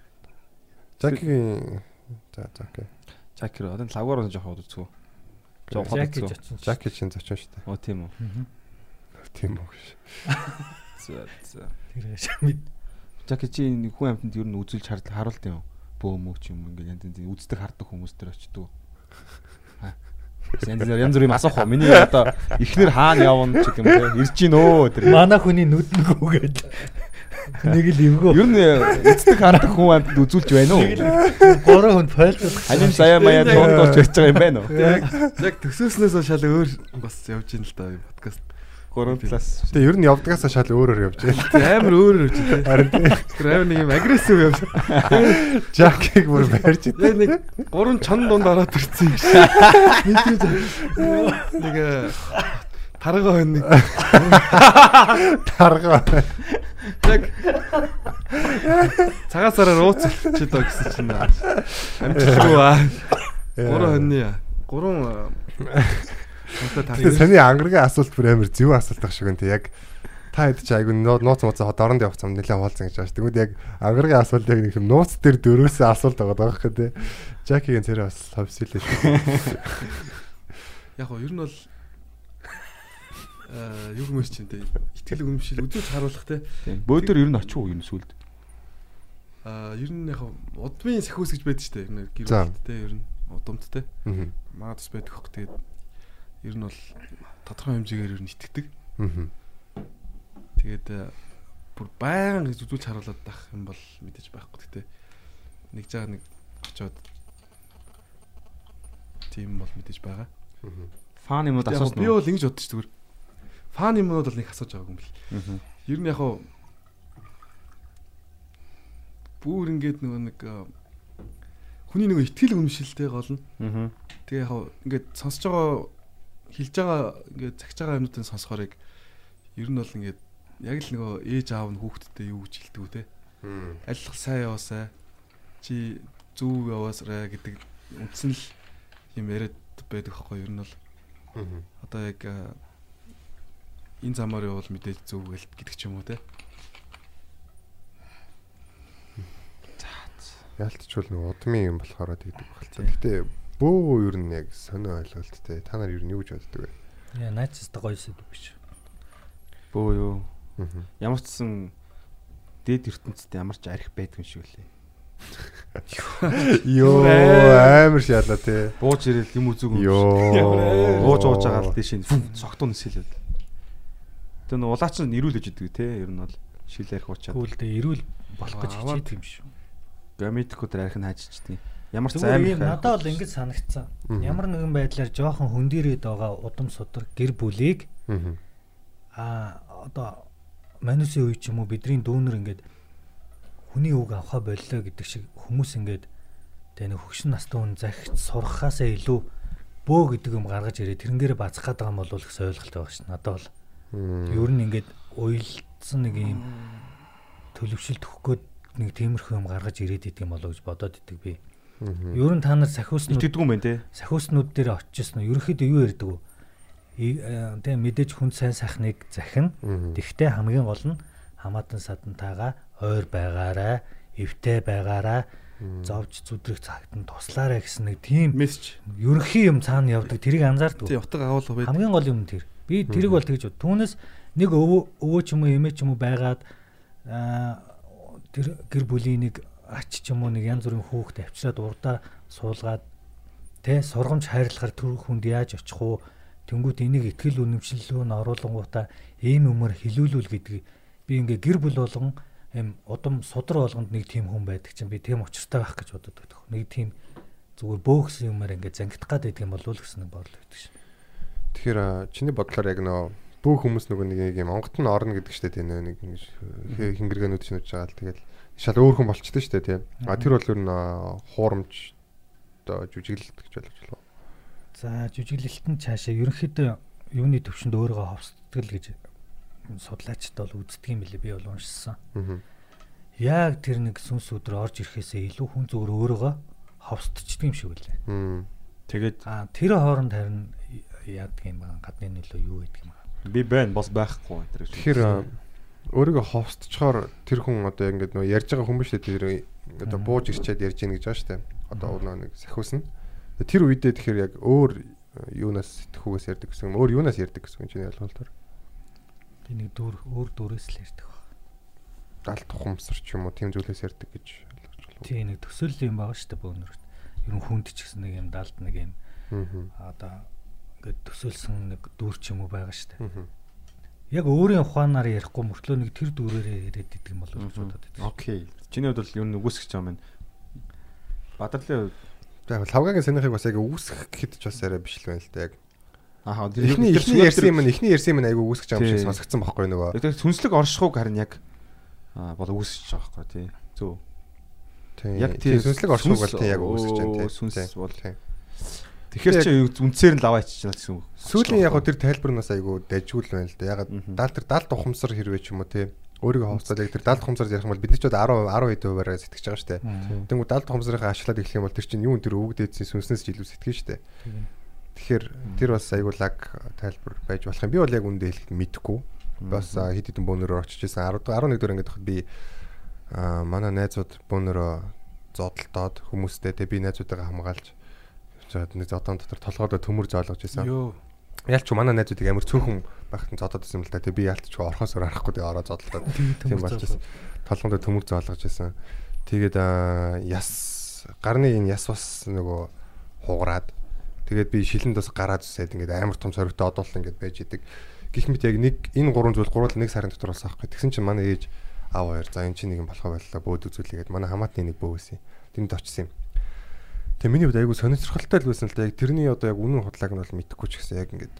Жакигийн за за окей. Жакер одоо лавгаар нь жоохон удацгүй. Жакет удацгүй. Жакет шин зочин шүү дээ. Оо тийм үү. Тийм үү гэж. <laughs> За за. Тэр шамид Жакет чи нэг хүн амьтанд ер нь үзүүлж харлаа харуулт юм. Бөөмөө ч юм ингээ янз янз үздэг хардаг хүмүүс төр очдөг. Янз янз бүр юм асуух уу. Миний одоо ихнэр хаана явна ч юм те. Ирж гин өө тэр. манай хүний нүдэн гүгээд нэг л эвгөө. Ер нь үздэг хардаг хүн амьтанд үзүүлж байна уу? Гурван хүн файлдуулах. Аним сая маяа дундуулж байж байгаа юм байна уу? Яг төсөөснөөс шал өөр бас явж ийн л да юм подкаст. 3 класс. Тэгээ ер нь явдгаас шал өөрөөр явж байна. Тэг амар өөр өөр үгүй тий. Харин. <laughs> Тэр амар нэг юм агрессив явж. <laughs> Жакиг бүр барьж Яг нэг гурван чон дунд ороод ирсэн юм шиг. Нэг э, тарга байна <laughs> нэг. таргаа. Яг цагаасаараа ууцалчид байгаа гэсэн чинь амжилтгүй аа. Гурван хоньны. Гурван Тэгээ саний ангаргийн асуулт бүр амар зөв асуулт байх шиг те яг та хэд ч айгу нууц мууцаа дорнд явах зам нэлээд хуваалцсан гэж байна. Тэгмэд яг ангаргийн асуултыг нэг юм нууц дээр дөрөөсөө асуулт байгаа гэх те. Жакигийн царай бас хавсилээ шүү. <laughs> яг гоо ер нь бол юу хүмүүс чинь те итгэл үнэмшил үзүүж харуулах те. Бөөдөр ер нь очих уу юм сүлд. аа ер нь яг удмын сахиус гэж байдаг дээ ер нь гэр За. бүлд те ер нь удамд те Аа. маа тус байдаг хөх тэгээд ер нь бол тодорхой хэмжээгээр ер нь итгэдэг Аа. тэгээд аа, бүр баян гэж үзүүлж харуулад байх юм бол мэдээж байхгүй гэхдээ нэг жаа нэг очоод тийм бол мэдээж байгаа Фан юмуд яг асуусан би уу? бол ингэж бодчих зүгээр фан юмнууд бол нэг асууж байгаагүй юм бэл. Ер нь яг хаа бүр ингээд нөгөө нэг аа, хүний нөгөө ихтгэл үнэмшилтэй гол нь. Тэгээ яг ингээд сонсож байгаа хэлж байгаа ингээд цагж байгаа юмнуудын сонсохорыг ер нь бол ингээд яг л нөгөө ээж аав нь хүүхдтэй юу гэж хэлдэг үү те? Аль сайн яваасай чи зөв яваасараа гэдэг үндсэн л юм яриад байдаг байхгүй ер нь бол. Одоо яг аа, энэ замаар явал мэдээж зөв гэл гэдэг ч юм уу те Яалтчгүй нэг удмын юм болохоор тэгдэг багцаа. Гэтэ бөө ер нь яг сонио ойлголттэй. Та нар ер нь юу гэж боддөг вэ? Яа найцтай гоё сэдв биш. Бөө юу. Ямар ч сан дээд ертөнцид ямар ч арх байдгүй юм шиг үлээ. Йоо амар шаалаа те. Бууж ирэл юм үзүүг юм. Йоо. Бууж ууж байгаа л тийш нь согтун нисэлээд. Тэр нь улаач нь нэрүүлж идэг те ер нь бол шил арх уучаад. Гүйлдэ ирүүл болох гэж хичээдэг юм шүү. Геометрикүүд арх нь хаажчихдээ. Ямар ч аймаг ийм надад бол ингэж санагдсан. Ямар нэгэн байдлаар жоохон хөндөрөөд байгаа удам судар гэр бүлийг Аа. а одоо манусын үе ч юм уу бидний дүүнер ингээд хүний үг авахаа боллоо гэдэг шиг хүмүүс ингээд тэ нэг хөгшин настай хүн захиж сурхахаасаа илүү бөө гэдэг юм гаргаж ирээ тэрнгээр бацах байгаа юм бол их ойлголт байгаа шин надад бол ер нь ингээд уйлдсан нэг юм төлөвшөлт өгөх гээд нэг тиймэрхүү юм гаргаж ирээд идэг юм болоо гэж бодоод идэг би. Ер нь та нар сахиуснууд итгэдэг юм байна те. сахиуснууд дээр очижсэн нь ерөөхдөө юу ярьдаг вэ? Э, Тэ мэдээж хүн сайн сайхныг захин. Тэгвэл хамгийн гол нь хамаатан садантайгаа ойр байгаарай, эвтэй байгаарай, зовж зүдрэх цагт нь туслаарай гэсэн нэг тийм мессеж ерөнхий юм цаана явдаг. Тэрийг анзаардаг. тий утга агуулга байдаг Хамгийн гол юм тэр. Би тэрийг бол тэгж бод. Түүнээс нэг өвөө өвөө ч юм уу эмээ ч юм уу байгаад аа тэр гэр бүлийн нэг ач ч юм уу нэг янз бүрийн хүүхд авчираад урдаа суулгаад тэ сургамж хайрлагаар төр хүнд яаж очих уу тэнгуут энийг ихтгэл үнэмшиллөө н оруулангуудаа ийм юмар хилүүлүүл гэдэг би ингээ гэр бүл болгон юм удам судар болгонд нэг тийм хүн байдаг чинь би тийм учиртай байх гэж бодод байдаг. Нэг тийм зүгээр бөөхсөн юмар ингээ зангидах гад байдаг юм болов уу гэсэн нэг бодол байдаг шин. Тэгэхээр чиний бодлоор яг нөө бүх хүмүүс нөгөө нэг юм онгот нь орно гэдэг штэ тийм нэг ингэж хингэргэнүүд чинь үж байгаа л тэгэл шал өөр хүн болчтой штэ тийм. А тэр бол ер нь хуурамч одоо жүжиглэлт гэж ойлгож байна. За жүжиглэлтэн цаашаа ерөнхийдөө юуны төвшөнд өөрийгөө ховсдгол гэж судлаачд бол үздэг юм билээ би бол уншсан. Аа. Яг тэр нэг сүнс өдрө орж ирэхээсээ илүү хүн зүгээр өөрийгөө ховсдчихдаг юм шиг үлээ. Тэгээд тэр хооронд харин яадаг юм байна гадны нөлөө юу гэдэг юм байна. би байна бос байхгүй энэ. Тэгэхээр а, өөрийгөө ховсдчоор тэр хүн одоо яг ингээд нөө ярьж байгаа хүмүүс шүү дээ тэр одоо бууж ирчээд ярьж ийн гэж байгаа шүү дээ. Одоо нэг сахиусна. Тэр үедээ тэгэхээр яг өөр юунаас сэтгхүүгээс ярьдаг гэсэн юм. Өөр юунаас ярьдаг гэсэн чиний ойлголтоор. Би нэг дүр өөр дүрээс л ярьдаг баг. Далд тухамсар ч юм уу тийм зүйлээс ярьдаг гэж ойлгож байна. Тий нэг төсөөлөл юм байгаа шүү дээ бөөнөр. Ер нь хүнд ч гэсэн нэг юм далд нэг юм Аа. одоо ингээд төсөөлсөн нэг дүр ч юм уу байгаа шүү дээ. Яг өөрийн ухаанаар ярихгүй мөртлөө нэг тэр дүрээрээ яриад идэг юм болов уу гэж бодоод байдаг. Окей. Чиний хувьд бол юу байгаа юм байна. Бадрлын хувьд Яг лавгагийн санийхыг бас яг үүсгэх гэхэд ч бас арай биш л байна л да яг. аа Эхний эхний ярьсан юм нь эхний ярьсан юм нь айгүй үүсгэж байгаа юм шиг Тий. сонсгдсан байхгүй нөгөө. Тэгээд сүнслэг оршихуг харин яг аа бол үүсэж байгаа байхгүй тий. Зөв. Тийм. Яг тий, сүнслэг оршихуг бол тийм яг үүсгэж байна тийм. оо, сүнс бол- Тийм. Тэгэхээр чи үнцээр нь лаваа иччихна гэсэн үг. Сүүлийн яг тэр тайлбар нь бас айгүй дажгүй л байна л да. Ягаад даал тэр даал тухамсар хэрвээ ч юм уу тий. Өөрийгөө хавцаад яг тэр даал тухамсар ярих юм бол бид нар ч одоо 10 10 хуваараа сэтгэж байгаа шүү дээ. Мгм. Тэнгүү даал тухамсарыг ашлаад эхлэх юм бол тэр чинь юу тэр өвөг дээдсийн сүнснээс ч илүү сэтгэж. Тийм. Тэгэхээр тэр бас айгүй лаг тайлбар байж болох юм. Би бол яг үндэ хэлэхэд мэдэхгүй. Бас хэд хэдэн бөөнөрөөр очиж исэн 10 11 дэх ингээд би а манай найзууд бөөнөрөө зодолтоод хүмүүстэй тэг би найзуудаа хамгаалж жаад нэг зодон дотор толгойдоо төмөр зоолгож исэн. Йоо. Ялч манай найзуудыг амар цөөхөн байхад зодоод исэн юм л да. Тэг би ялч орхосоор арахгүй тэг ороо зодолтоод тийм болж исэн. Толгойдоо төмөр зоолгож исэн. Тэгээд яс гарны энэ яс бас нөгөө хугараад тэгээд би шилэнд бас гараад үсээд ингээд амар том соригтой одоол ингээд байж идэг. Гэх мэт яг нэг энэ гурван зүйл гурвал нэг сарын дотор болсон аахгүй. Тэгсэн чинь манай ээж аав хоёр за эн чинь нэг юм болохоо байлаа бөөд үзүүлээгээд манай хамаатны нэг бөө байсан. Тэнд очсон юм. Тэгээ миний хувьд айгүй сонирхолтой л байсан л да. Яг тэрний одоо яг үнэн худлааг нь бол мэдэхгүй ч гэсэн яг ингээд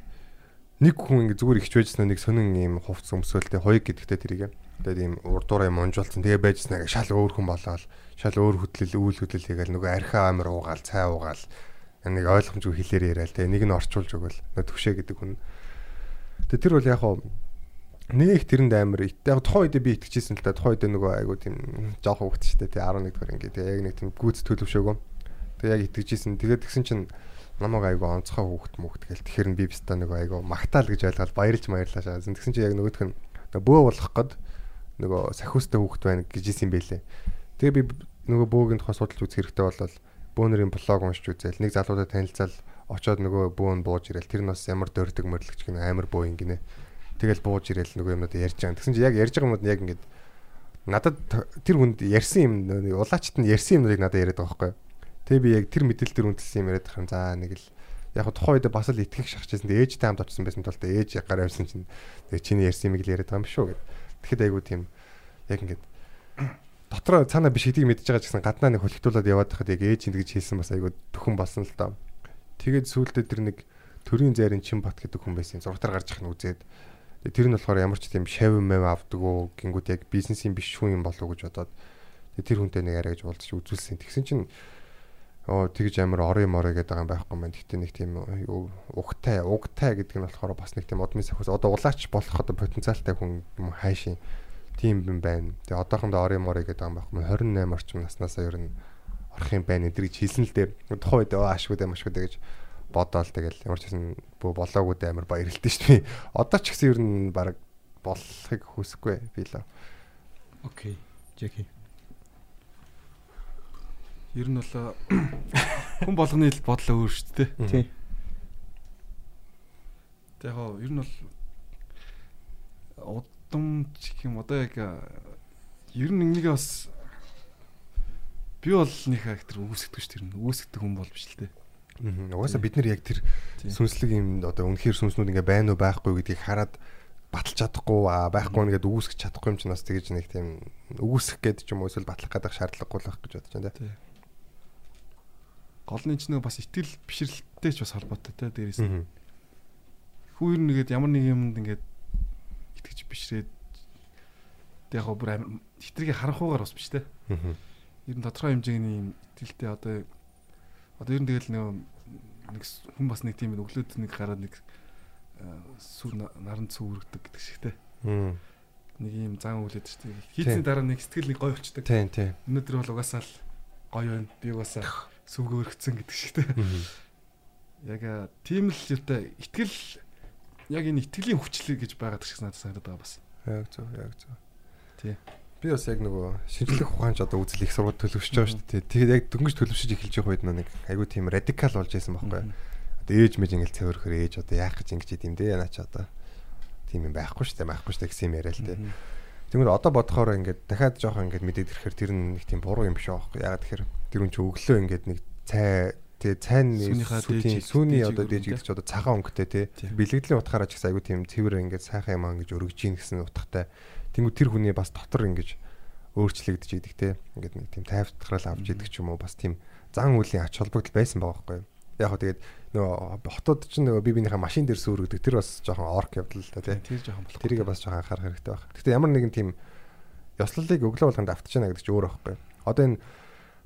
нэг хүн ингээд зүгээр ихч байжснаа нэг сонин юм хувц өмсөөлтэй хоёг гэдэгтэй тэрийг тэгээд ийм урдуураа юм онжуулсан. Тэгээ байжснаа шал өөр хүн болоод шал өөр хөдлөл үйл хөдлөл хийгээл нөгөө архи амир уугаал цай уугаал нэг ойлгомжгүй хэлээр яриад тэгээ нэг нь орчуулж нөгөө төвшөө гэдэг хүн. Тэгээ тэр бол яг хоо нэг тэрэнд амар яг тухайн үед би итгэжсэн л да. Тухайн үед нөгөө айгу тийм жоох хөвгт штэ. Тий 11 дэх ингээд яг нэг тийм гүйц төлөвшөөгөө тэгээ яг итгэжсэн. Тэгээд тэгсэн чинь намайг айгу онцгой хөвгт мөвгт гэл. Тэгэхээр би биста нөгөө айгу магтаал гэж ойлгоод баярлж баярлаа шаасан тэгсэн чинь яг нөгөөх нь бөө болох гээд нөгөө сахиустай хөвгт байна гэж хэлсэн байлээ. Тэгээ би нөгөө бөөгийн тухай судалж үзэх хэрэгтэй болол бөөнөрийн блог уншиж үзэл нэг залуудаа танилцал очоод нөгөө бөөн бууж ирэл тэр нь бас ямар дөрдөг мөрлөгч гэнэ амар буу ингэнэ тэгэл бууж ирэл нөгөө юмнууд ярьж байгаа. Тэгсэн чинь яг ярьж байгаа юмуд яг ингээд надад тэр хүнд ярьсан юм улаачт нь ярьсан юмнуудыг надад яриад байгаа байхгүй. Тэгээ би яг тэр мэдээлэл төр үнэлсэн юм яриад байгаа юм. За нэг л яг хо тухайн үед бас л итгэх шахажсэн. Тэгээ ээжтэй хамт очсон байсан тул ээж гараа явсан чинь тэгээ чиний ярьсан юм яриад байгаа юм шүү гэд. Тэгэхэд айгу тийм яг ингээд дотроо цаана биш хэдийг мэдж байгаа ч гэсэн гаднаа нэг хөлтүүлээд яваад байхад яг ээж ингэж хэлсэн бас айгу төхөн болсон л доо. Тэгээд сүүлдээ тэр нэг төрийн зайрын чин бат гэдэг хүн байсан. Зургатаар гарч ирэх нь үзээд тэр нь болохоор ямар ч тийм шав мэв авдаг уу гингүүд яг бизнесийн биш хүн юм болов уу гэж бодоод тэр хүнтэй нэг арай гэж уулзч үзүүлсэн. Тэгсэн чинь оо тэгж амар орын морой гэдэг байгаа юм байхгүй маань. Гэтэ нэг тийм угтай угтай гэдэг нь болохоор бас нэг тийм удмын сахиус одоо улаач болох одоо потенциалтай хүн юм хайшин тийм юм байна. Тэгээ одоохондоо орын морой гэдэг байгаа юм байхгүй 28 орчим наснаасаа ер нь орох юм байна эдрийг хэлсэн л дээ. Тухайн үед аашгүй дээ машгүй дээ гэж бодоол тэгэл ямар ч гэсэн бөө болоогүй дээ амар баярлалтай шүү дээ. <laughs> Одоо ч гэсэн ер нь баг болохыг хүсэхгүй би л. Окей. Жеки. Ер нь бол <coughs> хүн болгоны л бодлоо өөр шүү дээ. Тий. Тэгээ хоо ер нь бол удам ч юм одоо яг ер нь нэгнийгээ бас би бол нэг актер үүсгдэг ш тэр нь үүсгдэг хүн бол биш л дээ. Угаасаа бид нар яг тэр сүнслэг юм одоо үнэхээр сүнснүүд ингээ байна уу байхгүй гэдгийг хараад баталж чадахгүй аа байхгүй нэгэд үүсгэж чадахгүй юм чинь бас тэгэж нэг тийм үүсгэх гээд ч юм уу эсвэл батлах гэдэг шаардлагагүй л байх гэж бодож байна тий. Гол нь ч нэг бас итгэл бишрэлттэй ч бас холбоотой тий дээрээс. Хүүр нэгэд ямар нэг юмд ингээд итгэж бишрээд яг гоо бүр хитрийг харанхуугаар бас биш. Аа ер нь тодорхой хэмжээний юм итгэлтэй одоо одоо ер нь тэгэл нэг хүн бас нэг тийм өглөөд нэг гараад нэг сүр наран цүврэгдэг гэдэг шигтэй. Нэг юм зан үлээд дээ. Хийцний дараа нэг сэтгэл нэг гоё болчдөг. Тийм тийм. Өнөөдөр бол угаасаа л гоё байна. Би угаасаа сүвгөөргцэн гэдэг шигтэй. Яг тийм л юутай итгэл яг энэ итгэлийн хүчлэг гэж байгаад шиг санагдаад байгаа бас. Яг зөв, яг зөв. Тий. Би бас яг нөгөө шинжлэх ухаанч одоо үзэл их сургууль төлөвшөж байгаа шүү дээ. Тэгээд яг дөнгөж төлөвшөж эхэлж байгаа үед нэг айгүй тийм радикал болж байсан байхгүй. Одоо ээж мэж ингээл цэвэрхэр ээж одоо яах гэж ингэж идэм дээ наа чи одоо тийм юм байхгүй шүү дээ байхгүй шүү дээ гэсэн юм яриа л дээ. Тэгмээ одоо бодохоор ингээд дахиад жоох ингээд мэдээд ирэхээр тэр нэг тийм буруу юм биш байхгүй. Ягаад тэгэхээр тэр хүн чи өглөө ингээд нэг цай тэгээ цайн сүүний одоо дээж гэдэг чи одоо цагаан өнгөтэй тий бэлгэдлийн утгаараа ч гэсэн айгүй тийм цэвэр ингээд сайхан юм аа гэж өргөж ийн гэсэн утгатай Тэнгүү тэр хүний бас дотор ингэж өөрчлөгдөж идэг те. Ингээд нэг тийм тайвтгарал авч идэг ч юм уу бас тийм зан үлийн ач холбогдол байсан байгаа байхгүй. Яг хөө тэгээд нөгөө хотод ч нөгөө би бинийхээ машин дээр сүргдэг тэр бас жоохон орк явдал л та тий. Тэр жоохон болох. Тэрийг бас жоохон анхаарах хэрэгтэй байна. Гэхдээ ямар нэгэн тийм ёслолыг өглөө болгонд автаж яана гэдэг чинь өөр байхгүй. Одоо энэ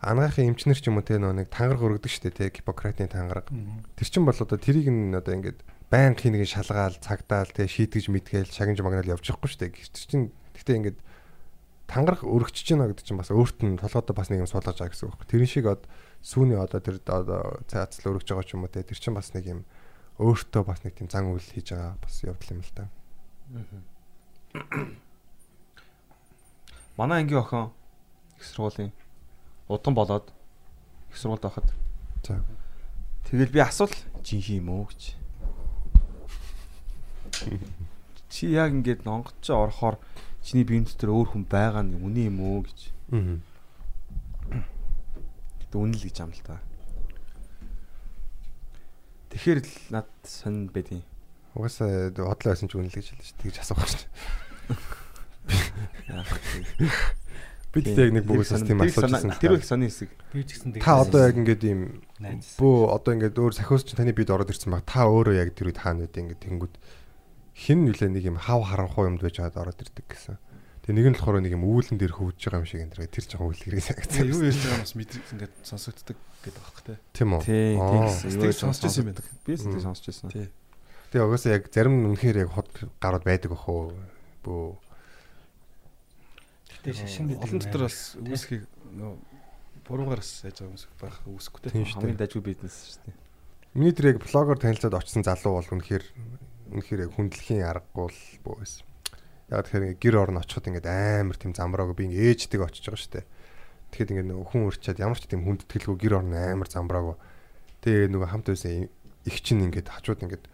анагаахын эмчнэр ч юм уу те нөгөө нэг тангараг өргөдөг штэ те Гиппократийн тангараг. Тэр чин бол одоо тэрийг нь одоо ингээд байн хий нэг шалгаал цагдаал те шийтгэж мэдгээл шагнаж магнал явж шүү дээ. Тэр чинь гэхдээ ингээд тангарах өргөчж байна гэдэг чинь бас өөрт нь толгойдоо бас нэг юм суулгаж байгаа гэсэн үг. Тэрэн шиг од сүүний одоо тэр одоо цаацл өргөж байгаа ч юм уу те тэр чинь бас нэг юм өөртөө бас нэг тийм зан үйл хийж байгаа бас явдал юм л та. Манай ангийн охин их сургуулийн удам болоод их сургуульд байхад За. тэгэл би асуул жинхэнэ юм уу гэж. Чи яг ингээд онгоц чи орохоор чиний биеийн дотор өөр хүн байгаа нь үний юм уу гэж. Аа. Гэтэ үнэн л гэж юм л та. Тэгэхээр л над сонь байдیں۔ Угаасаа бодлоо байсан ч үнэл гэж хэлж тэгж асуух шүү. Бид яг нэг бүгээс тийм асууж байсан. Тэр их сони хэсэг. Би ч гэсэн Та одоо яг ингээд ийм бөө одоо ингээд өөр сахиус чинь таны бид ороод ирсэн баг. Та өөрөө яг тэр үед хаана байдیں۔ ингээд тэнгүүд хин нүлээ нэг юм хав харанхуй юмд байж хаад ороод ирдэг гэсэн. Тэгээ нэг нь болохоор нэг юм үүлэн дээр хөвж байгаа юм шиг энэ тэр жоохон Тэгээ юу санагдсан. ярьж байгаа бас мэдрэг ингээд сонсогддог гэдэг баг тэ. Тийм үү? Тий, Аа. тэгс. Сэтгэл сонсч байсан юм байна. Би сэтгэл сонсч байсан. Тий. Тэгээ угаасаа яг зарим нь үнэхээр яг хот гарууд байдаг ах уу. Бөө Гэтэ шашин гэдэг Олон дотор бас үүсхийг нөө буруугаар бас яаж байгаа юм шиг байх үүсэхгүй тийм шүү Хамгийн дээ. дажгүй бизнес шүү дээ. Миний тэр яг блогоор танилцаад очсон залуу бол үнэхээр үнэхээр яг хүндлэхийн аргагүй л бөө байсан. Яг тэгэхээр гэр орн очиход ингээд амар тийм замбрааг би ингээд ээждэг очиж байгаа шүү дээ. Тэгэхэд ингээд нөгөө хүн урчаад ямар ч тийм хүндэтгэлгүй гэр орн амар замбрааг. Тэгээ нөгөө хамт байсан их чинь ингээд хажууд ингээд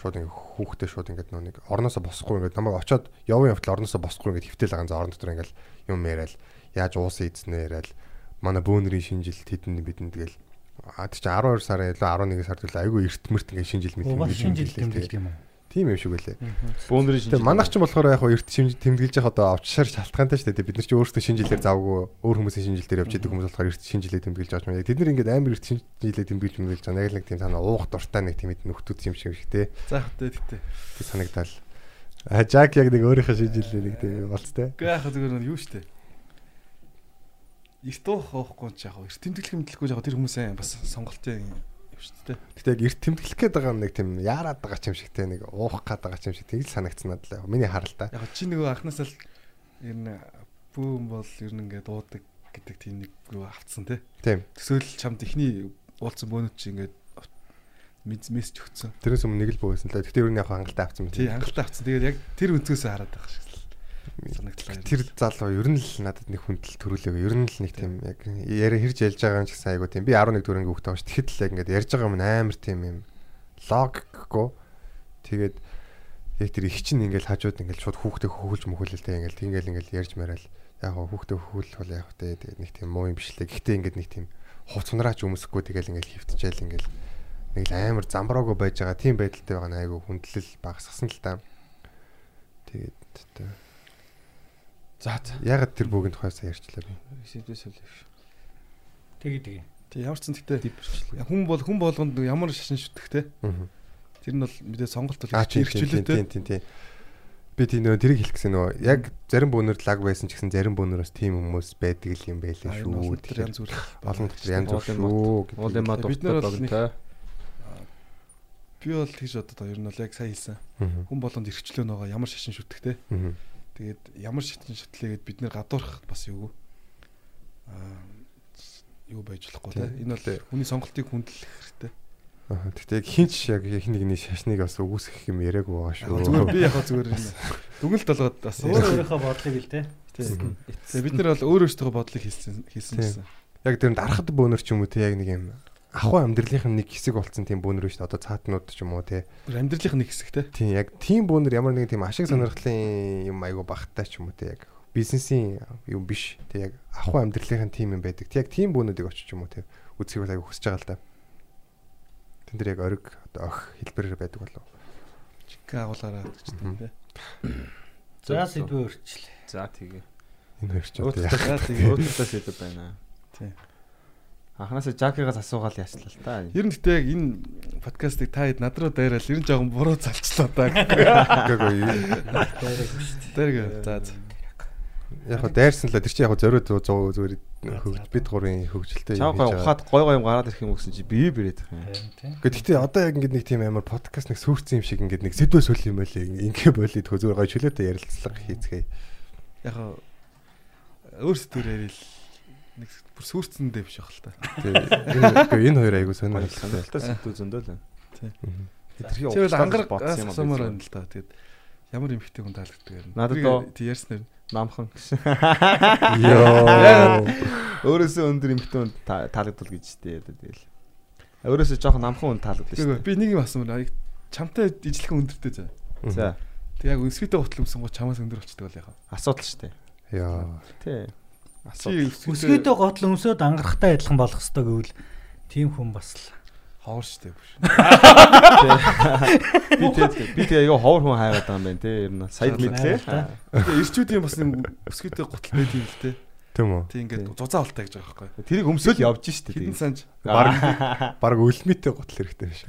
шууд ингээд хүүхдээ шууд ингээд нөгөө нэг орноосоо босхгүй ингээд намайг очоод явын явтал орноосоо босхгүй ингээд хөвтөл байгаа за орон дотор ингээд юм яриад яаж уусан эзнээ яриад манай бөөнрийн шинжилт хэдэн бидэнд тэгэл А тий чи 12 сарын илүү 11 сард илүү айгүй эртмэрт ингээ шинжил мэт гэж шинжил юм уу? Тийм юм шиг байлээ. Бөөндрийн Тэгээ манайх ч болохоор яг хоо эрт шинж тэмдэглэж явах одоо авчшаар шалтгаантай шүү дээ. Бид нар ч өөрсдөө шинжилээр завгүй өөр хүмүүсийн шинжилээр явж идэг хүмүүс болохоор эрт шинжилээ тэмдэглэж авч байна. Тэд нар ингээд амар эрт шинжилээ тэмдэглэж тэмдэглэж байгаа. Яг л нэг тийм санаа уух дуртай нэг тийм нөхдүүд юм шиг дээ. За хатээ тэгтээ. Тэг санагдал. А Жак яг нэг өөрийнхөө шинжилээ нэг тийм болцтой. Гэ яхаа зүгээр нэг юу штэ. Эрт уух уухгүй ч яг эрт тэмдэглэх мэдлэхгүй яг тэр хүмүүсээ бас сонголтын юм штэ. Гэтэ яг эрт тэмдэглэх гээд байгаа нэг тийм яарад байгаа ч юм шигтэй нэг уух гээд байгаа ч юм шиг тэг л санагдсан надад. Миний харалтаа. Яг чи нөгөө анхнаасаа л ер нь бүүн бол ер нь ингээд дуудаг гэдэг тийм нэг юу авцсан те. Тийм. Төсөөл чамд ихний уулзсан бөөнөд чи ингээд мессеж өгсөн. Тэрнээс өмнө нэг л бөөсөн л. Гэтэ ер нь яг хангалттай авсан мэт. Тий хангалттай авцсан. Тэгээд яг тэр өнцгөөсөө хараад байгаа шиг л санагдлаа. Тэр залуу ер нь л надад нэг хүндэл төрүүлээг. Ер нь л нэг тийм яг яриа хэрж ялж байгаа юм ч гэсэн айгу тийм. Би 11 дөрөнгө хүүхдээ байгаа ш. Тэгэхэд л яг ингээд ярьж байгаа юм амар тийм юм логикгүй. Тэгээд яг тэр их чинь ингээд хажууд ингээд шууд хүүхдээ хөхүүлж мөхүүлэлтэй ингээд ингээл ингээд ярьж мараал. Яг хүүхдээ хөхүүлэх бол яг тэ тэгээд нэг тийм муу юм биш лээ. Гэхдээ ингээд нэг тийм хувцнараач өмсөхгүй тэгэл ингээд хөвтчихэл ингээд нэг л амар замбраагүй байж байгаа тийм байдалтай байгаа нь айгу хүндлэл багасгасан л та. Тэгээд тэ За за. Ягаад тэр бүгэн тухайсаа ярьчлаа би. Сэдвээс үлээш. Тэгээ тэгээ. Тий ямар ч зэн гэхдээ хүн бол хүн болгонд ямар шашин шүтгэхтэй. Аа. Тэр нь бол мэдээ сонголт бол Аа тийм тийм тийм тийм. Би тийм нөө тэрийг хэлэх гэсэн нөө яг зарим бөөнөр лаг байсан ч гэсэн зарим бөөнөрөөс тийм хүмүүс байдаг л юм байлээ шүү. Тэр янз бүр <sighs> Олон дотор янз бүр шүү. Уул юм аа Бид дуртай нар бол богинтой. би бол тэгж бодод ер нь бол яг сайн хэлсэн. Хүн болгонд эрхчлөө нөгөө ямар шашин шүтгэхтэй. Аа. Тэгээд ямар шатны шатлээгээд бид нэр гадуурхах бас юу аа юу байж болохгүй те. Энэ бол хүний сонголтыг хүндлэх хэрэгтэй. Аа. Тэгтээ яг хинч яг их нэгний шашныг бас үгүйсгэх юм яриаггүй байгаа шүү. Зүгээр би яг зүгээр дүгнэлт болгоод бас Өөр өөрийнхөө бодлыг л те. Бид нар бол өөр өөрсдөө бодлыг хэлсэн хэлсэн гэсэн. Яг тэр дарахад бөөнөр ч юм уу те яг нэг юм ахуй амьдралынх нь нэг хэсэг болцсон тийм бөөнөр шүү дээ. Одоо цаатнууд ч юм уу те. Бүр амьдралынх нь нэг хэсэг те. Тийм яг тийм бөөнөр ямар нэгэн тийм ашиг сонирхлын юм айгу багтаа ч юм уу те яг бизнесийн юм биш. Тэг яг ахуй амьдралынхын тим юм байдаг. Тэг яг тийм бөөнүүдийг очиж юм уу те үзхийг бол айгу хүсэж байгаа л да. Тэн дээр яг ориг одоо ох хэлбэрээр байдаг болов. Чиг агуулгаараа гэдэг те. За сэдвээ өрчлээ. За тэгээ. Энэ яг Өөтөлтөө тэгээ өөтөлтөө сэдв байна. Тийм. Анханасаа Жакигаас асуугаал яачлаа л та. Ер нь гэтээ яг энэ подкастыг та хэд над руу дайрал ер нь жоохон буруу залчлаа даа. Гэгүй. Дайрга. За за. Яг хоо дайрсан л тэр чинь яг хоо зориуд 100 зүгээр хөгж бид гурийн хөгжилтэй Чаа гой ухаад гой гой юм гараад ирэх юм гэсэн чи бие бирээд их юм. Гэхдээ одоо яг ингэдэг нэг тийм амар подкаст нэг сүрцэн юм шиг ингэдэг нэг сэдвээ сөл юм байлээ. Ингээ болоод хөө зүгээр гой чөлөөтэй ярилцлага хийцгээе. Яг хаа өөрсдөө ярил нэг бүр сүрцэндээ биш ах л та. Тэгээ энэ хоёр айгу сонирхолтой. Сонирхолтой сэдв зөндөө л. Тэрхий Тэгвэл уучлаад ангараг бодсон юм байна л да. Тэгээд ямар эмхтэй хүн таалагддаг юм. Надад тий ярьснаар Намхан гэсэн. Йоо. Өөрөөсөө өндөр эмхтэн хүнд та- таалагдвал гэж дээ тэгэл. Өөрөөсөө жоохон намхан хүнд таалагддаг шүү би нэг юм асуумаар аяг чамтай ижилхэн өндөртэй заа. За Тэг яг өсгийтэй гутал өмсөн гоо чамаас өндөр болчихдог бол яхаа. асуудал шүү дээ. Яа. Тий. Асуудал. Өсгөөдөө готл өмсөд ангарахтай адилхан болох ёстой гэвэл тийм хүн бас л ховор штэ биш. Би тэгээд би тэгээд юу ховор хүн хайгаад байгаа юм байна те. Ер нь сая мэдлээ. Тэгээ ирчүүдийн бас юм өсгийтэй гутал байд юм л те. Тийм үү. Тэг ингээд зузаа болтой гэж байгаа байхгүй. Тэрийг өмсөөл явж штэ Хитэн тэгээд. санж. Бараг бараг өлмөтэй гутал хэрэгтэй биш.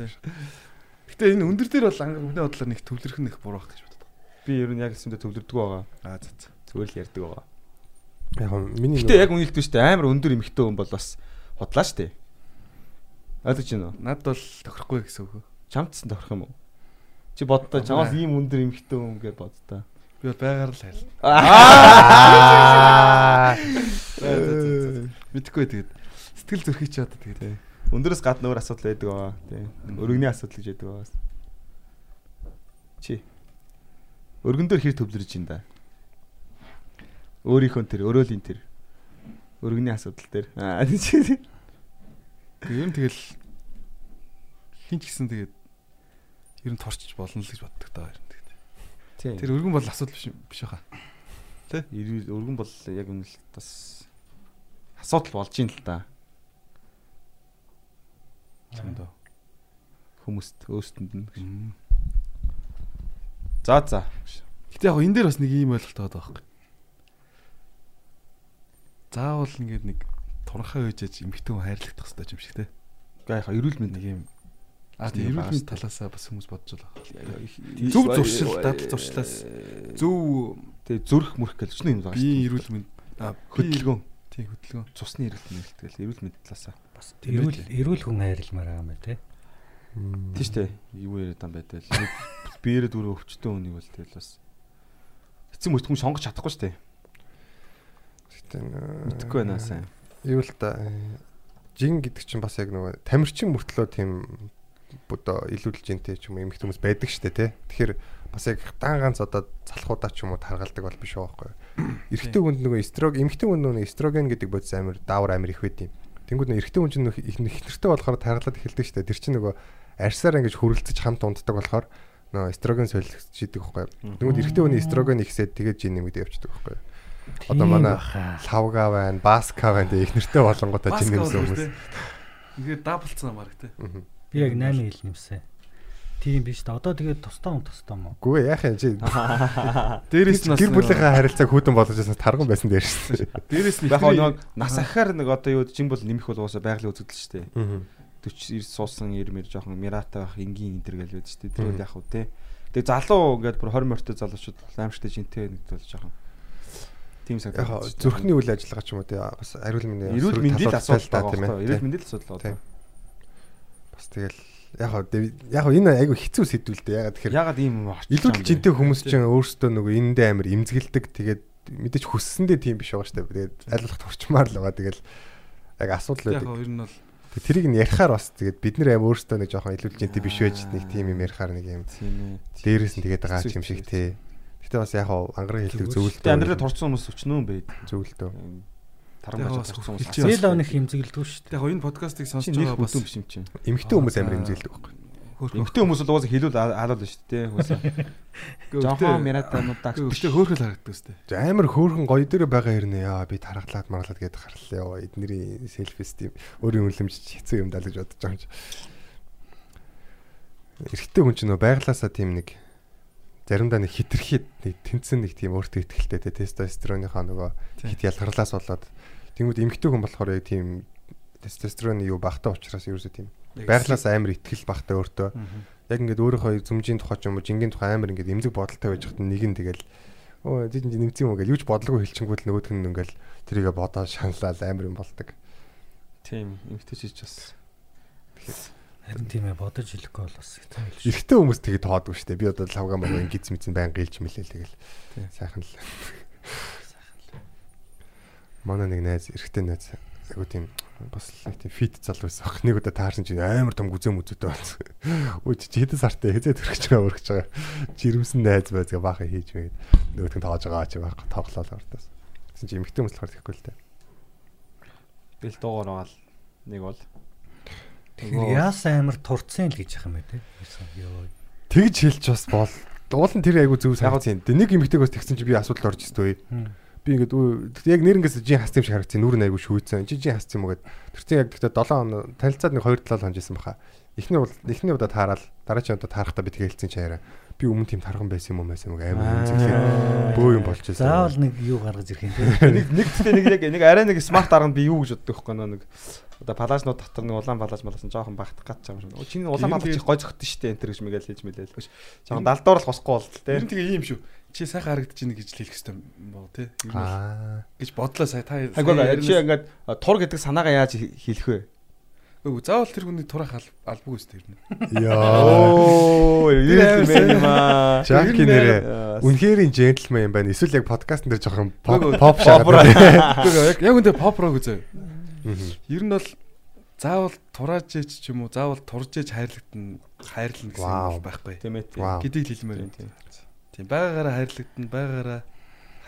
Гэтэ энэ өндөр дээр бол ангар өмнө бодлоор нэг төвлөрөх их буруу байх гэж боддог. Би ер нь яг хэлсэндээ төвлөрдөг байгаа. Аа за за. Зүгээр л ярьдаг байгаа. Яг миний Гэтэ яг үнэлдэг штэ амар өндөр эмхтэй хүн бол бас худлаа штэ. Ойлгож байна уу? Над бол тохирохгүй гэсэн үг. Чамдсан тохирох юм уу? Чи боддоо чамаас ийм өндөр эмхтэй хүн гэж боддоо. Би бол байгаар л хайл. <laughs> Аа. Мэдхгүй тэгээд сэтгэл зүрхий ч одоо тэгээд Өндөрөөс гадна өөр асуудал байдаг байгаа. Тий. Өргөний асуудал гэж байдаг байгаа. Чи өргөн дээр хэр төвлөрж ин да. Өөрийнхөө тэр өрөөлийн тэр өргөний асуудал дээр. Аа <laughs> тий. тэгээд ер нь тэгэл хин ч гэсэн тэгээд ер нь торчж болно л гэж боддог даа ер нь тэгээд. Тэр өргөн бол асуудал биш биш хаа. Ирүүл өргөн бол яг үнэ л бас асуудал болж ин л да. Чамд. Хүмүүст өөсtöнд нь. За за. Гэтэ яг энэ дээр бас нэг ийм ойлголт байгаа байхгүй. Заавал ингээд нэг туранхай үежж эмхтэн хүн хайрлагдах хэрэгтэй юм шиг те. Га яха эрүүл мэнд Нэг ийм А Тийм эрүүл байгаа мэнд шүү дээ. талаасаа бас хүмүүс бодож байгаа. Зөв зуршил, дадал зуршлаас Зөв тэг зүрх мөрх гэж ч юм байгаа биеийн эрүүл мэнд Хөдөлгөөн. Тийм хөдөлгөөн. Цусны эрүүл мэнд тэгэл эрүүл мэнд талаасаа. бас эрүүл эрүүл хүн хайрламаар байгаа юм байна те. Тийм шүү дээ. Юу яриад юм байтал. Биеэрээ дүрээ өвчтөн үнийг бол тэгэл бас эцэг мөртгөн сонгож чадахгүй шүү дээ. Мэдхгүй байна сайн. Юу л та жин гэдэг чинь бас яг нөгөө тамирчин мөртлөө тийм одоо илүүдэлж интэй ч юм эмхт хүмүүс байдаг штэ тий. Тэгэхээр бас яг дан ганц одоо залхуудаа ч юм уу таргалдаг бол биш байхгүй. <coughs> Эрэгтэй хүнд нөгөө эстрог эмхтэй хүнд нөгөө эстроген гэдэг бодис амир даавар амир их байд юм. Тэнгүүд нөгөө эрэгтэй хүн чинь их нэртэй болохоор таргалаад эхэлдэг штэ. Тэр чинь нөгөө арьсаар ингэж хөрөлцөж хамт унддаг болохоор нөгөө эстроген солилцож идэг байхгүй. Тэнгүүд эрэгтэй хүний эстроген ихсээд тэгээд жин нэмэгдээ явчихдаг байхгүй. Одоо манай лавга байна, баска байна тэг их нэртэй болонготой жин нэмсэн хүмүүс. Ингээд даблцсан марк те. Би яг 8 хил нэмсэн. Тийм биш та. Одоо тэгээд тустай хүн тустай юм уу? Гүй яах юм чи <laughs> Дээрээс нь гэр бүлийнхээ харилцааг хүүтэн болгож ясна тарган байсан дээр шүү дээ. <laughs> дээрээс нь Яг нэг нас ахаар нэг одоо юу жин бол нэмэх бол уусаа байгалийн үзэгдэл шүү дээ. Аа. 40 90 суусан 90 мэр жоохон мирата байх энгийн энэ төр гэж байдаг шүү дээ. Тэр бол яг хөө те. Тэгээ залуу ингээд бүр 20 морьтой залуучууд аимшигтай жинтэй нэгд бол жоохон тийм Яг санагдаж зүрхний үйл ажиллагаа ч юм уу тий бас ариул мэндийн эрүүл мэндийн асуудал л та, тийм ээ. эрүүл мэндийн асуудал одоо. Бас тэгэл яг яг энэ айгу хэцүү сэдвүүл дээ. Яг тэгэхээр Ягаад ийм очиж илүүдэл жинтэй хүмүүс чинь өөрсдөө нөгөө энэндээ амир имзгэлдэг тэгээд мэдээж хүссэндээ тийм биш байгаа дээ. Тэгээд айлуулах турчмаар л байгаа. Тэгэл яг асуудал яг байдаг. гоо ер нь бол тэрийг нь ярихаар бас тэгээд бид нар аим өөрсдөө нэг жоохон илүүдэл жинтэй биш байж нэг тийм юм ярихаар нэг юм дээрээс нь тэгээд байгаа юм шиг тий. Гэтэ бас яг ангараг хэлдэг зөвлөлтөө. Тэгээ амьдралаа турцсан хүмүүс өчнөө байд. зөвлөлтөө. Тарам Яг баж бас турцсан хүмүүс. Зээл авных хэмзэглэдэггүй шүү дээ. яг энэ подкастыг сонсож байгаа бас юм чинь. Эмэгтэй хүмүүс амир имзгэлдэг байхгүй. Эмэгтэй хүмүүс бол угаасаа хэлүүл хаалал шүү дээ. Жохон миратануудаа Гэхдээ хөөхөл харагддаг өстэй. За амар хөөрхөн гоё дээр байгаа хэрнээ яа би тархалаад марлаад гээд харлаа ёо эднэрийн селфи стим өөрийн үнэлэмж хэцүү юм даа гэж бодож байгаа юм чи. Эрэгтэй хүн ч нөө байглаасаа тийм нэг заримдаа нэг хитрхийд нэг тэнцэн нэг тийм өөртөө ихтэй те тестостероныхаа нөгөө хит ялгарлаас болоод тэнгууд эмэгтэй хүн болохоор яг тийм тестостероны юу багтаа учраас ерөөсөө тийм байглаас амар ихтгэл багтаа өөртөө. Яг ингээд өөрийнхөө зүмжийн тухай ч юм уу жингийн тухай амар ингээд эмзэг бодолтой байж хат нэг нь тэгэл оо жин нэмсэн юм уу гэж юуч бодлого хэлчингүүд нөгөөх нь ингээл тэрийгэ бодоо шаналал амар юм болдог. Тийм, эмэгтэй чиж бас. Харин тийм ээ бодож хэлэхгүй бол бас хэцүү л шүү. Эрэгтэй хүмүүс тэгээ тоодгүй штэ. Би одоо лавга мага гиз мэдсэн байн гэлж мэлээ тэгэл. Сайхан л. Манай нэг найз эрэгтэй найз айгу тийм бас нэг тийм фит залуу байсан баг. Нэг удаа таарсан чинь амар том гүзээ мүзүүтэй болсон. Өө чи хэдэн сартай хязээ төрөх байгаа өргөж байгаа. Жирэмсэн найз байцгаа баахан хийж мэйд. Нөгөөтг нь тоож байгаа чи баг тоглолоо ортоос. Тэгсэн чи эмхтэй хүмүүс болохоор тэгэхгүй л дээ. Бил дуугаар байгаа л нэг бол Тэгэхээр яас амар турцсан л гэж бэ те. Йоо. Тэгж хэлж бас бол уулын тэр айгу зөв санагдсан. Тэ нэг эмхтэйг бас тэгсэн чи би асуудал орж үе. Би ингээд яг нэрнгээс жин хасц юм шиг харагдсан. Нүр нь айгу шүүцсэн. Жи жин хасц юм уу гэд. Тэр чинь яг гэхдээ 7 хоног танилцаад нэг 2 7 хоног хонжсэн баха. Эхний бол эхний удаа таарал дараагийн удаа таарахтаа би тэгэлцсэн чаараа. Би өмнө тийм тархан байсан юм уу байсан юм амар үнцэглээ. Бөө юм болж байсан. Заавал нэг юу гаргаж ирэх юм те. нэг нэг гэхдээ нэг яг нэг арай нэг смарт арга би юу гэж боддог байхгүй нэг одоо палажнууд дотор нэг улаан палаж маласан жоохон багтах гад чам шиг. Чиний улаан палаж их гой зөгтөн штэ энэ төр гэж мэгэл хийж мэлээл. Жоохон далдуур л хосхгүй болт те. Ер нь тэгээ ийм шүү. Чи сайхан харагдаж байна гэж хэлэх хэрэгтэй боо бол Аа. гэж бодлоо сая та. Айгуу чи ингээд тур гэдэг санаагаа яаж хэлэх вэ? Үгүй заавал тэр хүний турах албагүй үстэй ер нь. Оо, юу юм юм аа. Жаки нэрээ үнэхээр джентльмен юм байна. Эсвэл яг подкаст дээр жоохон поп поп. <laughs> Үгүй яг яг үндэ поп рог үзээ. Ер нь бол заавал турааж ич ч юм уу заавал турж ич хайрлагдана хайрлна гэсэн юм байхгүй. Тийм ээ. Гэдгийг хэлмээр байна. тийм. Тийм байгаагаараа хайрлагдана байгаагаараа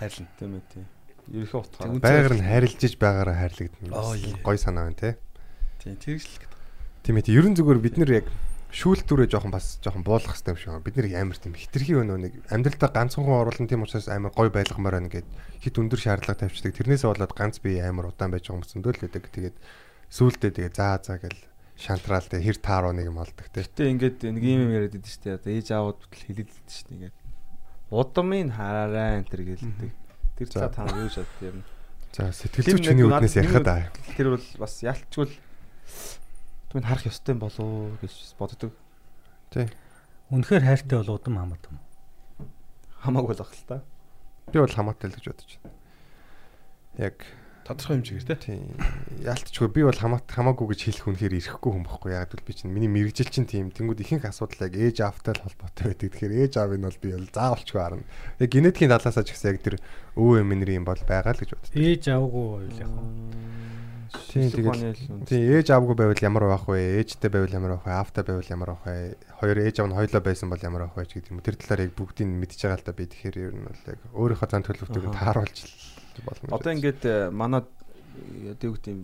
хайрлна. Тийм ээ. тийм. Ерөнхий утгаар. Байгаар нь харилжиж байгаараа хайрлагдана. Гой санаа байна те. Тийм тэгж л гэдэг. Тийм ээ. Ерөн зүгээр бид нэр яг шүүлтүүрээ жоохон бас жоохон буулгах хэрэгтэй юм шиг байна. Бид нэр амар тийм хитрхи өнөө нэг амьдралдаа ганцхан оруулан тийм учраас амар гой байлгамаар байна гэд хит өндөр шаардлага тавьчихдаг. Тэрнээсээ болоод ганц би амар удаан байж байгаа юм зөндөл байдаг. Тэгээд сүүлдээ тэгээ заа заа гэл шантраал тэгээ хэр тааруу нэг юм олдог те. Гэтэ ингээд нэг юм юм яриад идэв штэ. Одоо ээж аауд бүтэл хэлэлдэж штэ ингээд. Удамын хараарай энэ төр гэлдэг. Тэр цаа та юу шат юм. За сэтгэл зүйч хүний үднээс ярихад аа. Тэр бол бас ялчгүй түн харах ёстой юм болоо гэж боддог. Үнэхээр хайртай бол удам хамаад юм. Хамаагүй л баг л та. Би бол хамаатай л гэж бодож байна. Яг Тодорхой хэмжээгээр те. тийм яалтчгүй би бол хамаат хамаагүй гэж хэлэх үнэхээр ирэхгүй хүн бохгүй яг л би чинь миний мэрэгжил чинь тийм тэнгууд ихэнх асуудал яг ээж аавтай л холбоотой байдаг. Тэгэхээр ээж аавыг нь бол би бол заавалчгүй харна. Яг генетикийн талаасаа ч гэсэн яг тэр өвөө эмнэр юм бол байгаа л гэж боддог. Ээж аваагүй байл яг. Тийм, тэгэл- Тийм ээж аавгүй байвал ямар байх вэ? Ээжтэй байвал ямар байх вэ? Аавтай байвал ямар байх вэ? Хоёр ээж аав нь хоёлоо байсан бол ямар байх вэ гэдэг юм. Тэр талаар яг бүгдийг нь мэдчихэж байгаа л да би тэгэхээр ер нь бол яг өөрийнхөө зан төлөвтөйг нь тааруулж болно. Одоо ингээд э, манад одоо юу гэдэг юм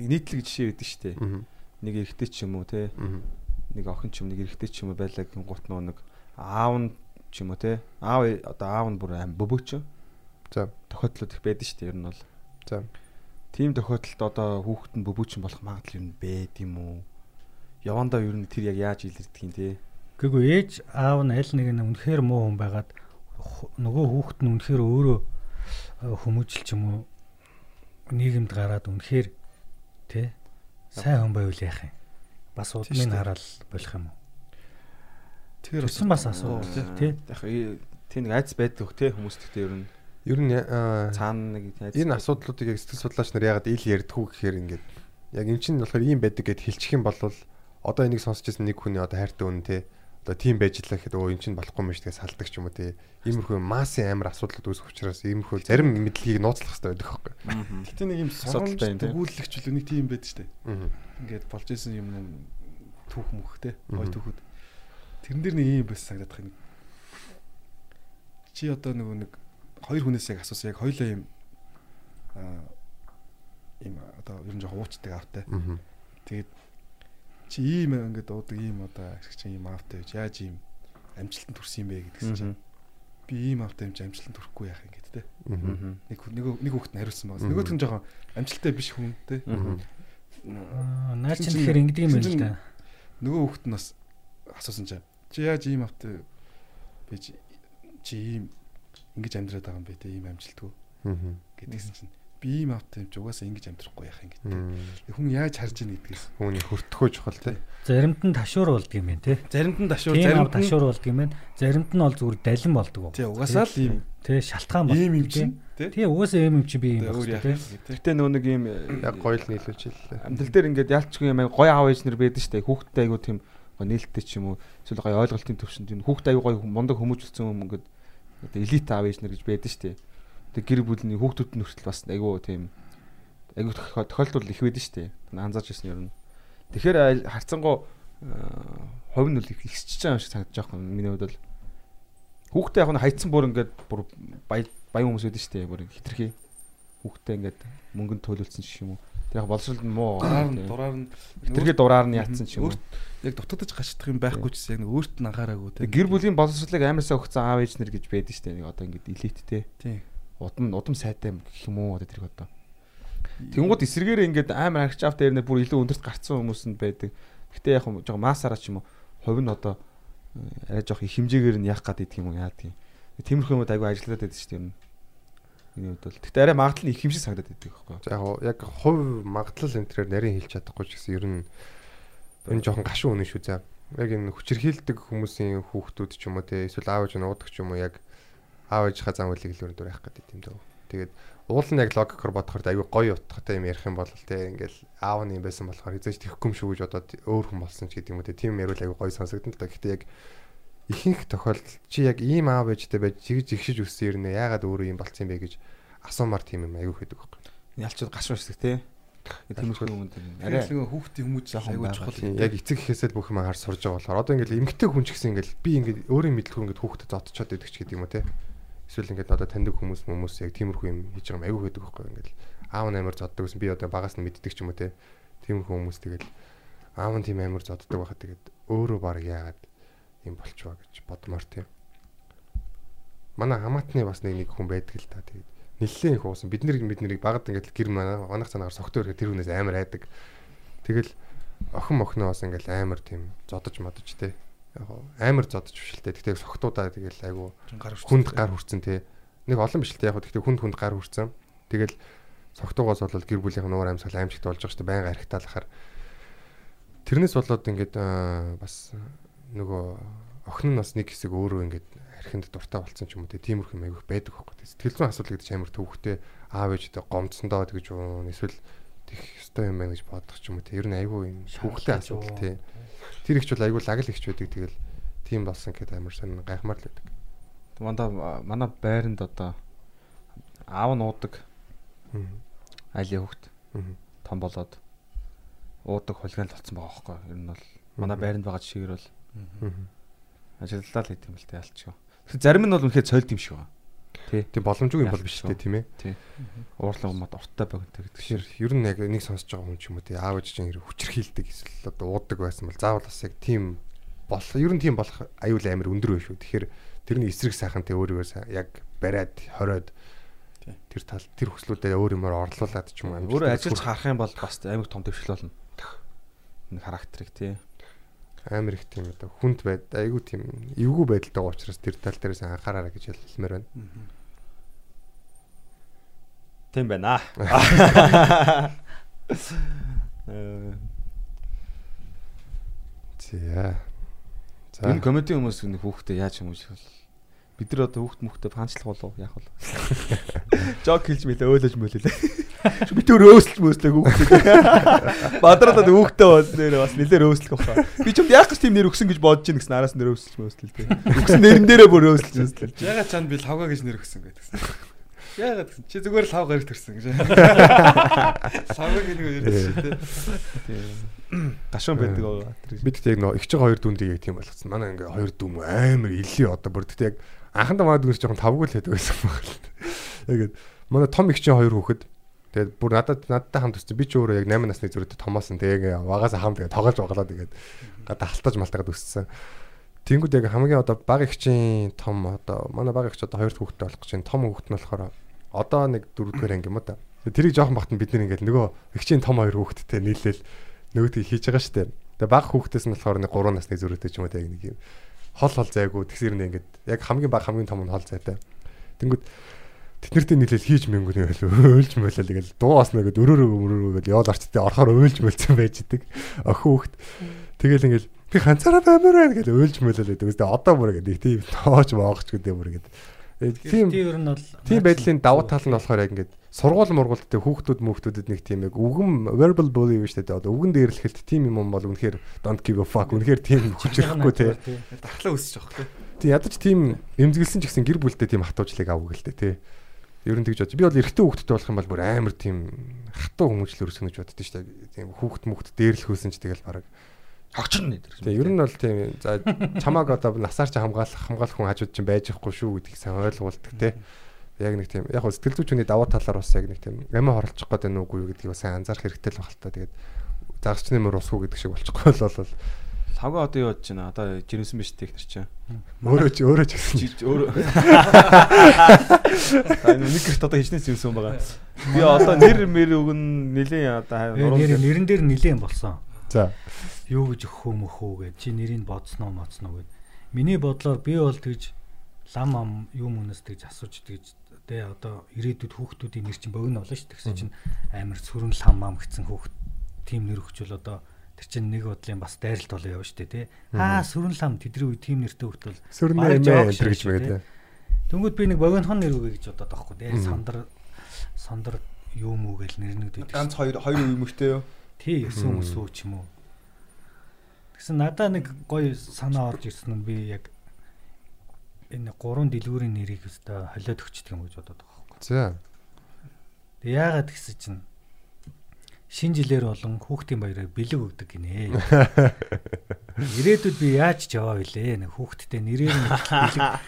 нэг нийтлэг жишээ штэ. бодсон. Мгм. Нэг эрэгтэй ч юм уу те. Нэг охин ч юм нэг эрэгтэй ч юм уу байлаа гин гут нөө нэг аав нь ч юм уу те. Аав одоо аав нь бүр аим бөбөөч. За. Тохиолдлууд их байдаг штэ ер нь бол. За. Тийм тохиолдолд одоо хүүхэд нь бөбөөч болох магадлал юу байд юм уу? Явандаа ер нь тэр яг яаж илэрдэг юм те. Гэхдээ ээж аав нь аль нэг нь үнэхээр муу хүн байгаад нөгөө хүүхэд нь үнэхээр өөрөө э, хүмүүжил ч юм уу нийгэмд гараад үнэхээр тий сайн хүн байвал яах юм. Бас Тийм удмын хараал болох юм уу? Тэгэхээр Тэрсэн бас асуудал тий. Яг тийм нэг айц байдаг хөх те хүмүүст гэхдээ ер нь Ер нь аа, цаана нэг энэ асуудлуудыг яг сэтгэл судлаач нар ягаад ил ярьдгүү гэхээр ингээд яг юм чинь болохоор ийм байдаг гэд хэлчих юм бол одоо энийг сонсч ирсэн нэг хүний одоо хайртай үнэн те одоо тийм байж л гэхэд өө эн чинь болохгүй юм шүү дээ салдаг ч юм уу те иймэрхүү массын амар асуудлууд үүсэх учраас иймэрхүү зарим мэдлэгийг нууцлах хэрэгтэй байдаг хөөхгүй. Гэтэ нэг юм те. тгүүлэгч үл нэг тийм байдаг штэ. Аа. Ингээд болж исэн юм түүх мөх те. Гой түүхүүд. Тэрэн дээр нэг юм байсан санагдах юм. Чи одоо нөгөө нэг хоёр хүнээс яг асуусан яг хоёлоо юм аа им одоо ер нь жоохон уучдаг аавтай. Аа. Тэгээд чи ийм ингээд дуудаг ийм одоо ашигч ийм аавтай байж яаж ийм амжилтанд хүрсэн юм бэ гэдгсэн чинь би ийм аавтай юм чи амжилтанд хүрэхгүй яах юм гэдэг те. Нэг нэг нэг хүүхэд нь хариулсан байгаа. Нөгөөх нь жоохон амжилттай биш хүн те. Аа, Наа Тэгсэн чинь тэгэхээр ингэдэг юм байна л да. Нөгөө хүүхэд нь бас асуусан чинь чи яаж ийм аавтай бич чи ийм ингэж амьдраад байгаа юм бэ те ийм амжилтгүй Аа. гэдгийгсэн чинь би ийм аавтай юм чи угаасаа ингэж амьдрахгүй яах юм гэдэг. Хүн яаж харж ийн гэдгээс. Хүний хөртөхөө чухал те. Заримд нь ташуур болдго юм байна тий. Заримд нь ташуур заримд нь ташуур болдго юм байна. Заримд нь бол зүгээр далин болдгоо. тий угаасаа л ийм Тий шалтгаан болдго. ийм юм чинь тий. Тий угаасаа ийм юм чи би Өөр байна тий. тий. Гэтэ нөө нэг юм Яг гоё л нийлүүлж хэллээ. амьдрал дээр ингээд ялчгүй юм гоё аав ээж нар байдаг штэ хүүхдтэй айгу тийм гоё нээлттэй ч юм уу эсвэл гоё ойлголтын төвшөнд юм хүүхдтэй айгу гоё мундаг хүмүүжүүлсэн юм ингээд одоо элит аав ээж нар гэж байдаг штэ тэг гэр бүлийн хүүхдүүд нь хүртэл бас айгу тийм айгүй тохи- тохиолдол их байдаг шүү дээ. Анзаарч ирсэн юм. Тэгэхээр харцангуй аа, хувь нь бол их ихсэж байгаа юм шиг санагдаж байгаа юм миний хувьд бол. Хүүхдээ яг нь хайцсан бүр ингээд бүр бая баян хүмүүс байдаг шүү дээ. Бүр хитрхи. Хүүхдээ ингээд мөнгөнд төлөвлөсөн ч юм уу. Яг боловсролд нь муу. Дураар нь дураар нь хитрхи дураар нь ятсан ч юм уу. Яг дутагдаж гашдах юм байхгүй ч гэсэн яг өөрт нь анхаараагүй те. Гэр бүлийн боловсролыг амарсаа өгсөн аав ээж нар гэж байдаг дээ. Нэг одоо ингээд элиттэй. Тийм. Удам удам сайтай гэх юм уу одоо тэр одоо. Тэнгууд эсэргээр ингээд амар арчаав дээр нэ бүр илүү өндөрт гарцсан хүмүүс нь байдаг. Гэтэ яг жоо масараа ч юм уу хувь нь одоо э, арай жоох их хэмжээгээр нь яах гад идэх юм уу яа тийм. Тиймэрхүү юмуд айгүй ажиллаад байдаг шүү дээ. юм. Миний хувьд бол. Гэтэ арай магадлал нь их хэмжээ санагдаад байдаг байхгүй юу? За яг яг хувь магадлал энтрээр нарийн хэлж чадахгүй ч гэсэн ер нь энэ жоохон гашуун үнэ шүү за. Яг энэ хүчирхийлдэг хүмүүсийн хүүхдүүд ч юм уу те эсвэл аав ээж нь уудаг ч юм уу яг аав ээжийнхаа зам үлийг л өрөнд байх гэдэг юм дөө. Тэгээд уул нь яг логикоор бодохоор айгүй гоё утгатай юм ярих юм бол те ингээл аав нь юм байсан болохоор хизээж тэхгүй юм шүү гэж бодоод өөр хүн болсон ч гэдэг юм уу те тийм ярил айгүй гоё сонсогдсон л да. Гэхдээ яг ихэнх тохиолдолд чи яг ийм аав ээжтэй байж жигж ихшиж өссөн юм нэ яагаад өөрөө юм болцсон бэ гэж асуумаар тийм юм айгүй хэдэг байхгүй. Ялчууд гашуун шдэг тий. Тиймэрхүү юм дээр. Арай хүүхдийн хүмүүж байгаа чухал. Яг эцэг гэхээсээ бүх юм харж сурж байгаа болохоор одоо ингээл эмгтэй хүн ч гэсэн ингээл би ингээд өөрийн мэдлэгээр ингээд хүүхдэд зодчоод идэх ч гэдэг юм уу те. Эсвэл ингээд одоо таньдаг хүмүүс хүмүүс яг тиймэрхүү юм хийж байгаа юм аягүй байдаг байхгүй ингээл аав амар зоддог гэсэн би одоо багаас нь мэддэг ч юм уу те. Тиймэрхүү хүмүүс тэгэл аав нь тийм амар зоддог байхад тэгээд өөрөө баг яагаад юм болчихваа гэж бодмоор те. Манай хамаатны бас нэг нэг хүн байдаг л та тэгээд нэлээд их уусан бид нэр бид нэрийг багад ингээд гэр манах цанаар согтөө ирэхэд тэр хүнээс амар айдаг. Тэгэл охин мохноо бас ингээл амар тийм зодож модож те. Яг амар зодож биш л те. Тэгтээ согтуудаа тэгэл айгу хүнд гар хүрцэн те. Нэг олон биш л те. Яг тэгтээ хүнд хүнд гар хүрцэн. Тэгэл согтуугаас бол гэр бүлийнх нь уур амьсгал аимшигт болж байгаа шүү дээ. Баян харигтаалахаар. Тэрнээс болоод ингээд бас нөгөө охин нь бас нэг хэсэг өөрөө ингээд архинд дуртай болцсон ч юм уу. Тиймэрхүү юм айгу байдаг байхгүй. Сэтгэл зүйн асуудал гэдэг чинь амар төвхтэй аав ээжтэй гомдсондоо тэгэж уу эсвэл тех ёстой юм байна гэж бодох ч юм уу. Ер нь айгу юм хүүхдэд асуудал те. Тэр ихч бол айгу лагл ихч байдаг тэгэл тийм болсон гэхэд амар сонир гайхмаар л байдаг. Манда манай байранд одоо аав нь уудаг Мгм. айлын хөвгт Мгм. том болоод уудаг хулгайн л болсон байгаа байхгүй? Ер нь бол манай байранд байгаа жишгээр бол. Ажиллалаа л хэдэм л тэ ялчгүй. Зарим нь бол үнэхээр цойлд юм шиг байна. Тийм боломжгүй юм бол биш үү тийм ээ. Уурлан умад урттай богинотой гэдэг шиг. ер нь яг нэг сонсож байгаа хүн ч юм уу тий аав ээж чинь хүчрхийлдэг эсвэл одоо уудаг байсан бол заавал бас яг тийм болох ер нь тийм болох аюул амир өндөр байх шүү. Тэгэхээр тэрний эсрэг сайхан тий өөрийгөө яг бариад хориод Тий. тэр тал тэр хөслүүдээ өөр юмор орлуулад ч юм уу Өөрөө ажиллаж харах юм бол бас аймаг том дэвшил болно. Нэг характерыг тий. Амар их тийм одоо хүнд байд айгүй тийм эвгүй байдалтай байгаа учраас тэр тал дээрээс анхаараарай гэж хэлмээр байна. Тийм байна. <laughs> Э, За. За. Энэ комеди хүмүүс нэг хүүхдээ яаж шиг бол бид нар одоо хүүхд мөхтэй панчлах болов яах вэ? <laughs> Жок хэлж мэлээ өөлөж мөлөө. Бид өөр өөсөлж мөөслөө хүүхдээ. <laughs> Бадраад хүүхдээ бол нэр бас нэлээр өөслөх баха. Би ч юм яах гэж тийм нэр өгсөн гэж бодож ийн гэсэн араас нэр өөсөлж мөөслөл тээ. Өгсөн нэрэн дээрээ бүр өөсөлж мөөслөл. Ягаад чанд би лавга гэж нэр өгсөн гэдэгсэн. Ягаад гэсэн чи зүгээр л лавга гэж <laughs> төрсөн гэж. Лавга гэх нэг ярьсан шүү дээ. Гашуун байдаг аа. Бид тэг яг нөө их чиг хоёр дүндийг яг тийм болгосон. Манай ингээ хоёр дүм амар илий одоо бүр тэг яг анхандаа маад дүнс жоохон тавгүй л байдаг байсан баг л. Яг манай том их чинь хоёр хүүхэд. Тэгээд бүр надад надтай хамт өссөн. Би ч өөрөө яг 8 насны зүрхтэй томоосон. Тэгээ вагаас хамт тэгээ тоглож тоглоод тэгээд гадаа халтаж малтагаад өссөн. Тэнгүүд яг хамгийн одоо баг их чинь том одоо манай баг их ч одоо хоёр хүүхэдтэй болох гэж. Том хүүхэд нь болохоор одоо нэг дөрөвдүгээр анги юм та. Тэрийг жоохон бахт нь бид нэг ингээл нөгөө их чинь том хоёр хүүхэдтэй нийлээл нөгөөдгийг хийж байгаа штэ. Тэгээ баг хүүхдээс нь болохоор нэг 3 насны зүрхтэй ч юм уу тэг нэг юм хол хол зайгүй тэгсэр нэг ингээд яг хамгийн баг хамгийн том нь хол зайтай. Тэнгүүд тэд нартэй нийлэл хийж мэнгүү нэг өөлж мөлөл тэгэл дуу бас нэг өрөөрөө өрөөрөө гэл яол арчтай орохоор өөлж мөлцөн байж идэг. Охин хүүхд. Тэгэл ингээл би ганцаараа баймаар байна гэл өөлж мөлөл гэдэг. Үстэй одоо бүр ингээд тийм тоож моогч гэдэг бүр ингээд. Тийм Тийм ер нь бол Тийм байдлын давуу тал нь болохоор яг ингээд сургууль мургуулттай хүүхдүүд мөхтүүдэд нэг тийм яг үгэн verbal bully биш үү одоо үгэн дээрлэхэд тийм юм бол үнэхээр don't give a fuck үнэхээр тийм хүчрэхгүй те. Дархлаа өсөж байгаа хөө. Тийм ядаж тийм эмзэглсэн ч гэсэн гэр бүлдээ тийм хатуужлыг авах гэлтэй те. Ер нь тэгж бод. Би бол эрэгтэй хүүхэдтэй болох юм бол бүр амар тийм хатуу хүмүүжлэр өсгөнө гэж боддоо дээ. Тийм хүүхэд мөхт дээрлэхөөсөн ч тэгэл бараг хогчрно гэдэг. Тэгээ ер нь бол тийм за чамааг одоо насаар чи хамгаалах хамгаалах хүн хажууд чинь байж байхгүй шүү гэдгийг сайн ойлгуулдаг те. Яг нэг тийм яг сэтгэл зүйч хүний даваа талаар бас яг нэг тийм амиа хорлцох гэдэг нь үгүй гэдгийг бас анзаарах хэрэгтэй л баг л та. Тэгээд загч нэмэр усгүй гэдэг шиг болчихгүй л бол Тавга одоо юу бодож байна? Одоо жирэмсэн биш технэр чинь. өөрөө ч өөрөө ч гэсэн Чи өөр Тань нэг гэрт одоо хичнээн зэмсэн байгаа. Би одоо нэр мэр өгн нилийн одоо нэр нэрэн дээр нилээн болсон. за Юу гэж өгөх юм хөө гэж чи нэрийг бодсноо моцноо гэд. Миний бодлоор би бол тэгж лам ам юу мөнөөс тэгж асууж тэгж тэ одоо ирээдүйд хүүхдүүдийн нэр чинь богино болно шүү дээ. Тэгсэн чинь амар сүрэн лам ам гэсэн хүүхд тим нэр өгчвөл одоо тэр чинь нэг бодлын бас дайралт болоо явна шүү дээ. Тэ. Аа сүрэн лам тэдний үе тим нэртэй хүүхд бол бараг эмээ энэ гэж шиг байдаг. Тэнгүүд би нэг богинохон нэр өгье гэж бодоод байхгүй тий. Сандар сандар юу мүү гэл нэрнүүд өгдөг. ганц хоёр хоёр үемэгтэй юу? Тий өсөн өсөө ч юм уу. Тэгсэн надаа нэг гоё санаа орж ирсэн нь би яг энэ гурван дэлгүүрийн нэрийг өстө холиод өгчдөг юм гэж бодоод байгаа байхгүй. За Тэг яагаад гэсэн чинь шинэ жилээр болон хүүхдийн баяраар бэлэг өгдөг гинэ. <laughs> Ирээдүйд би яаж ч яваа вүлээ. Нэг хүүхдтэй нэрээр нь бэлэг.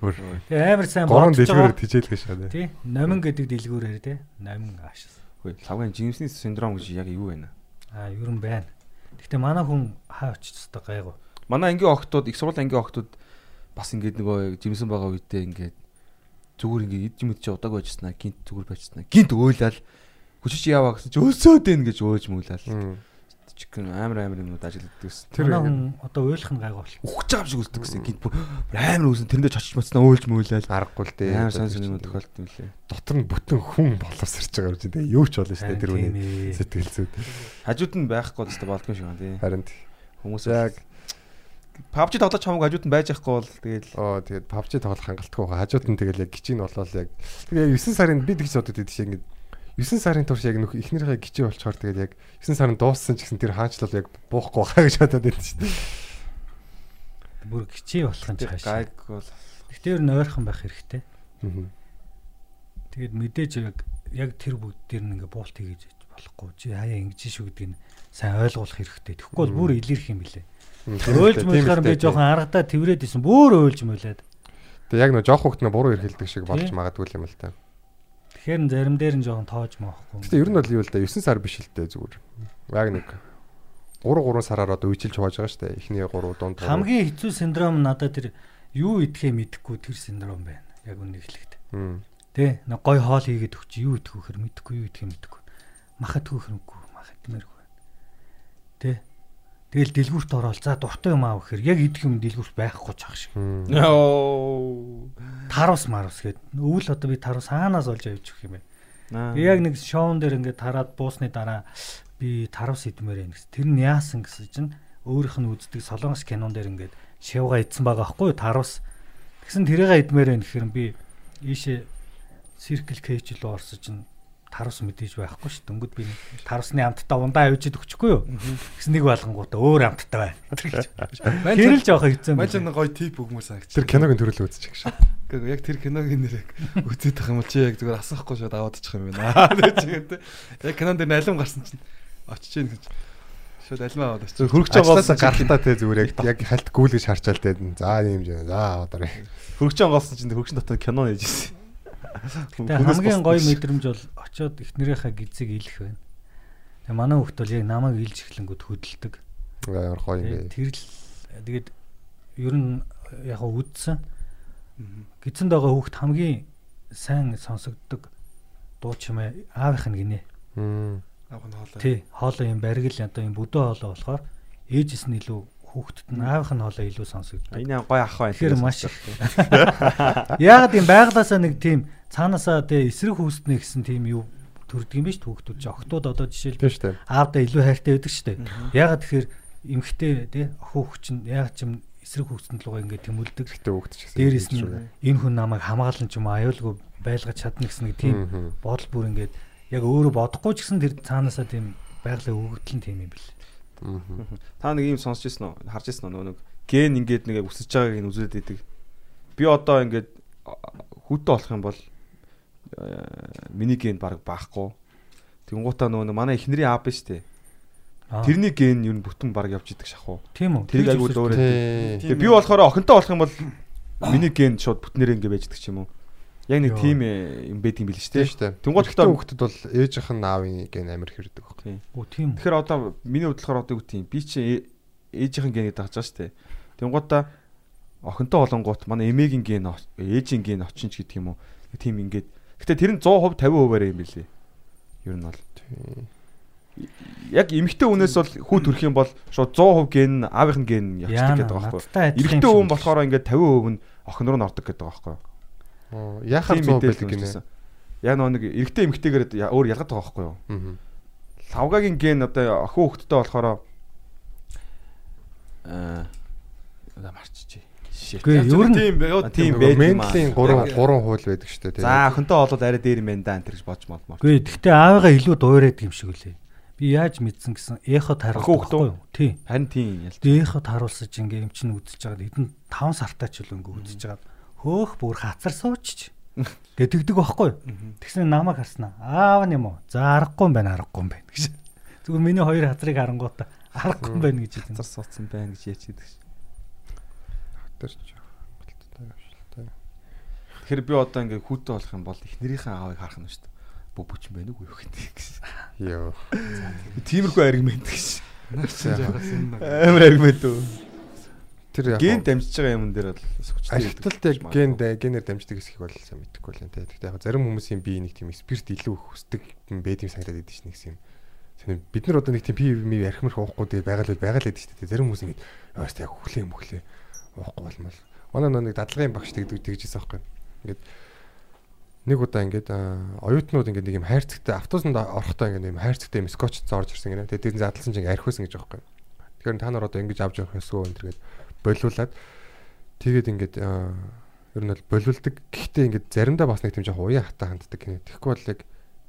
Бүр Тэгээ амар сайн гурван дэлгүүрээр байгаа. тижээлгэж шаа. Тий. Номин гэдэг дэлгүүрээр тий. Номин ааш. Хөөе, лавгийн жимсний синдром гэж яг юу вэ? Аа, ер нь байна. Гэхдээ манай хүн хаа очиж та гайгүй. Манай ангийн охтууд, их сургуулийн ангийн охтууд бас ингээд нөгөө жимсэн байгаа үедээ ингээд зүгээр ингээд ид юм чи удааг байжснаа, гинт зүгээр байжснаа. Гинт өөлал хүчиж яваа гэсэн чи өөсөөд ийн гэж өөж мөглал. Чихэн амар амар юмуд ажилладаг гэсэн. Тэр одоо уйлах нь гайгүй бол. Ухаж байгаа юм шиг үлддэг гэсэн. Гинт бүр амар үүсэн тэрэндээ чочч мацнаа өөлж мөглал. аргагүй л дээ. Амар сонь юм тохиолдсон юм лээ. дотор нь бүтэн хүн боловсрч байгаа юм чинь тэгээ юу ч болно шүү дээ тэр үний ээ. сэтгэл зүйд. Хажууд нь байхгүй гэсэн болдгоо шиг байна тий. Харин t- Хүмүүс яг PUBG тоглож хамаг хажууд нь байж байхгүй бол тэгэл оо тэгээд PUBG тоглох хангалтгүй хажууд нь тэгэл яг гिचийн болол яг тэгээд 9 сарын би тэгж бодод байдаг шиг ингээд 9 сарын турш яг нөх эхнэрийнхээ гिचий болчоор тэгээд яг 9 сарын дууссан ч гэсэн тэр хаанчлал яг буухгүй байгаа гэж бодоод байдаг шүү дээ. Бүр гिचий болох юм шиг байна. Гайг бол Гэтэр нь ойрхон байх хэрэгтэй. Аа. Тэгээд мэдээж яг яг тэр бүгд дэр нь ингээ буулт хийж болохгүй. Чи хаяа ингэж шүү гэдэг нь сайн ойлгуулах хэрэгтэй. Тэгэхгүй бол бүр илэрх юм билээ. Аа. Өөлж мөлхөр би жоохон аргадаа тврээд исэн. Бүр өөлж мөлээд. Тэгээ яг нөө жоох хөвгт нөө буруу ирхэлдэг шиг болж магадгүй юм л та. Тэгэхээр зарим дээр нь жоохон тоож маахгүй. Гэтэ ер нь бол юу л да 9 сар биш л дээ зүгээр. Яг нэг 3 3 сараар одоо үежилж хувааж байгаа шүү дээ. Эхний 3 дунд. Хамгийн хэцүү синдром надад тэр юу идэхээ мэдэхгүй тэр синдром байна. Яг үнийг хэлэхэд. Тэ нэг гой хоол хийгээд өгч юу идэх вөхөр мэдэхгүй юу идэх мэдэхгүй. Махад хөхөрөнгөө мах идмээргүй. Тэ Тэгэл дэлгүүрт ороод за дуртай юм аа гэхээр яг идэх юм дэлгүүрт байхгүй ч ах шиг. Тарус марус гээд өвөл одоо би тарус хаанаас олж авч өгөх юм бэ? Яг нэг шоун дээр ингээд тараад буусны дараа би тарус идмээр байна гэсэн. Тэр нь яасан гэсэн чинь өөрийнх нь үздэг солонгос кинон дээр ингээд шивга идсэн байгаа байхгүй юу тарус. Тэгсэн тэрийг идмээр байна гэхээр би ийшээ Circle K ч л орсон чинь тарус мэдээж байхгүй ш. Дөнгөд би тарусны амттаа ундаа авчид өгчихгүй юу. Тэгсэн нэг болгонгуудаа өөр амттай байна. <laughs> Тэр л жоохон хэцүү юм. Мань ч гоё тип өгмөр санагч. Тэр киногийн төрөл үзчих гэж. <laughs> Гэхдээ яг тэр киногийн нэр яг үзээд тах юм уу чи яг зүгээр асахгүй шууд аваад очих юм байна. Тэр чинь тэ. Яг кинон дээр алим гарсан чинь очиж гин гэж. Шууд алим аваад очиж. Ажлаасаа голсон гаралтаа те зүгээр яг яг хальт гүйлгэж харчаал те. За юм жаа. За аваарай. хөргөж голсон чинь хөргөж дотор кино нээж ирсэн. Хамгийн гоё мэдрэмж бол очиод эхнэрийнхээ гизэг илэх байна. Тэгээ манай хүүхд бол яг намайг илж эхлэнгүүд хөдөлдөг. Ямар гоё юм бэ. тэр л тэгээд ер нь яг үдсэн. Гизэнд байгаа хүүхд хамгийн сайн сонсогддог дуу чимээ аавынх нь гинэ. Авах нь хоолой. Тий, хоолой юм баригл одоо юм бүдөө хоолой болохоор ээжс нь илүү хүүхдэд нь аавынх нь хоолой илүү сонсогддог. Энэ гоё ах байна. Тэгэхээр маш их. <laughs> Яагаад юм байглаасаа нэг тийм цаанаасаа тэгээ эсрэг хүүснэ гэсэн тийм юу төрдөг юм биш хүүхдүүд чи охтууд одоо жишээл Тийм шүү дээ. аавда илүү хайртай байдаг шүү дээ. Яагаад тэгэхээр эмгтэй тий охин хүүхд чинь яагаад ч юм эсрэг хүүсэнд лугаа ингээд тэмүүлдэг. Гэтэ хөөгд ч гэсэн. Дээрээс нь энэ хүн намайг хамгаалan ч юм аюулгүй байлгаж чадна гэсэн нэг тийм бодол бүр ингээд яг өөрөө бодохгүй ч гэсэн тэр цаанаасаа тийм байгалийн өгөгдөл нь тийм юм бэл. <laughs> Та нэг юм сонсч ирсэн үү? Харж ирсэн үү? Нэг ген ингээд нэг үсэж байгааг нь үзүүлээд идэг. би одоо ингээд хүүтэй болох юм бол миний ген баг баахгүй. Тэнгуутаа нөгөө манай эхнэрийн аав биш үү? Тэрний ген юу бүтэн баг явж идэг шахуу. Тийм үү. Тэрийг айгуу үзүүлсэн. дөөрэй. Тий. Тэгээ би болохоор охинтой болох юм бол миний ген шууд бүтнээрээ ингэ байж идэг ч юм уу. Яг нэг тийм э, юм байд юм бил Тийм шүү дээ. Тэнгуут ихтэй хөлтөд бол ээжийнх нь аавын ген амир хэрдэг. Тийм. Оо тийм. Тэгэхээр одоо миний бодлохоор одоо юу тийм би чи э- ээжийнхэн генийг дагж байгаа шүү дээ. Тэнгуутаа охинтой болонгууд манай эмээгийн ген ээжийн ген очин ч гэдэг юм уу. Тийм ингээд. Гэтэ тэр нь 100% 50%-аар юм билээ. Ер нь бол. Тийм. Яг эмэгтэй хүнээс бол хүү төрөх юм бол шууд 100% ген нь аавынх нь ген явчихдаг гэдэг байгаа байхгүй. Эрэгтэй хүн болохоор ингээд 50% нь охин руу н ордог гэдэг байгаа байхгүй. Яхаар Тийм 100 мэдээлэл байдаг гинэ. Яг нэг эрэгтэй эмэгтэйгээр өөр ялгаад байгаа байхгүй юу? Аа. Лавгагийн ген одоо охин хөлттэй болохоор аа одоо марччихъя. Shit. Үгүй ер нь тийм байгаад тийм Тийм байд юм аа. ментлийн 3 3 хууль байдаг шүү дээ. За охинтой болоод арай дээр юм байна да энэ гэж бодж молмоор. Үгүй гэхдээ аавыгаа илүү дуурайдаг юм шиг үлээ. Би яаж мэдсэн гэсэн эхот харуулсан хүүхдөө? байхгүй юу? Тий. Харин тийм ял. Тэгээ эхот харуулсаж ингээ юм чинь үдсэж байгаа. Хэдэн 5 сартаа ч үлээ ингээ үдсэж байгаа. Хөөх бүр хацар суучч. Гэтэгдэг байхгүй юу? Тэгснэ намайг харснаа. Аав нь юм уу? За аргагүй юм байна, аргагүй юм байна гэж. <laughs> Зүгээр миний хоёр хазрыг харангуйта аргагүй юм байна гэж хэлсэн. Хацар суудсан байна гэж яач идэг. ш. Тэр ч галттай авшилтай. Тэгэхээр би одоо ингээ хүүтэй болох юм бол эхнэрийнхээ аавыг харах нь шүү дээ. Бүбүч юм байна уу юу гэдэг гэсэн. Йоо. Тиймэрхүү аргумент энэ Амар аргумент үү. Тэр яг Ген дамжиж байгаа юм дээр бол сүчтэй. Ажилталт яг ген генээр дамждаг хэсгийг бол сайн мэдэхгүй л юм те. Гэхдээ яг зарим хүмүүсийн бие нэг тийм спирт илүү хүсдэг юм байд юм санагдаад идэв чинь гэсэн юм. Тэний бид нар одоо нэг тийм пив мив архимрах уухгүй тэгээ байгаад л байгаад л идэв шүү дээ. Зарим хүмүүс ингэ яаш яг хөглөө юм хөглөө уухгүй болмол. Манай нэг дадлагын багш тэгдэг тэгжсэн байхгүй. Ингээд нэг удаа ингээд оюутнууд ингээд нэг юм хайрцагтай автобусанд орохдоо ингээд юм хайрцагтай юм скотч зорж ирсэн гэнэ. Тэгээ дээр нь задлсан чинь архиусан гэж байхгүй. Тэгэхээр та нар одоо ингэж авч явах ёсгүй энэ төргээд болиулаад тэгээд ингээд ер нь бол болиулдаг. Гэхдээ ингээд заримдаа бас нэг тийм жоох уян хатаа ханддаг гинэ. Тэгэхгүй бол яг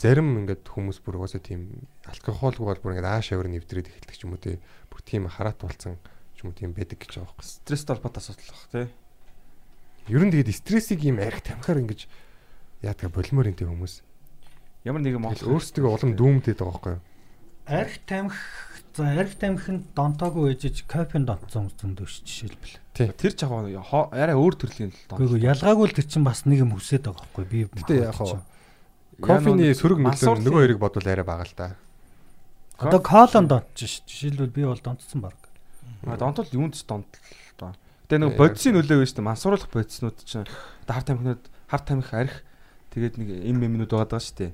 зарим ингээд хүмүүс бүр угаасаа тийм алкогольгүй бол бүр ингээд ааш авир нэвдрээд эхэлдэг ч юм уу тий. Бүр тийм хараат болцсон ч юм уу тийм байдаг гэж байгаа байхгүй. Стресст холбоотой асуудал бах тий. Ер нь тэгээд стрессийг ийм арх тамхаар ингэж яадаг болимоор энэ хүмүүс. Ямар нэгэн Монгол өөрсдөө улам дүүмдээд байгаа байхгүй юу? Арх тамхи за арх тамхинд донтоогүй ээжиж кофеин донтсон хүмүүс зөндөө ш жишээлбэл. тэр жаваа хоо- арай өөр төрлийн л доо. Үгүй ялгаагүй л тэр чинь бас нэг юм хүсээд байгаа байхгүй би. Гэтэ яг хаа кофений сөрөг мансуурлын- нөгөө хоёрыг бодвол арай бага л та. Одоо колон донтж ш. Жишээлбэл би бол донтсон баг. Донтол юунд ч донтол доо. Тэгээ нэг бодисын нөлөө байж тээ мансууруулах бодиснууд чинь хар тамхинууд хар тамхи арих тэгээд нэг им минут байгаа даа шүү дээ.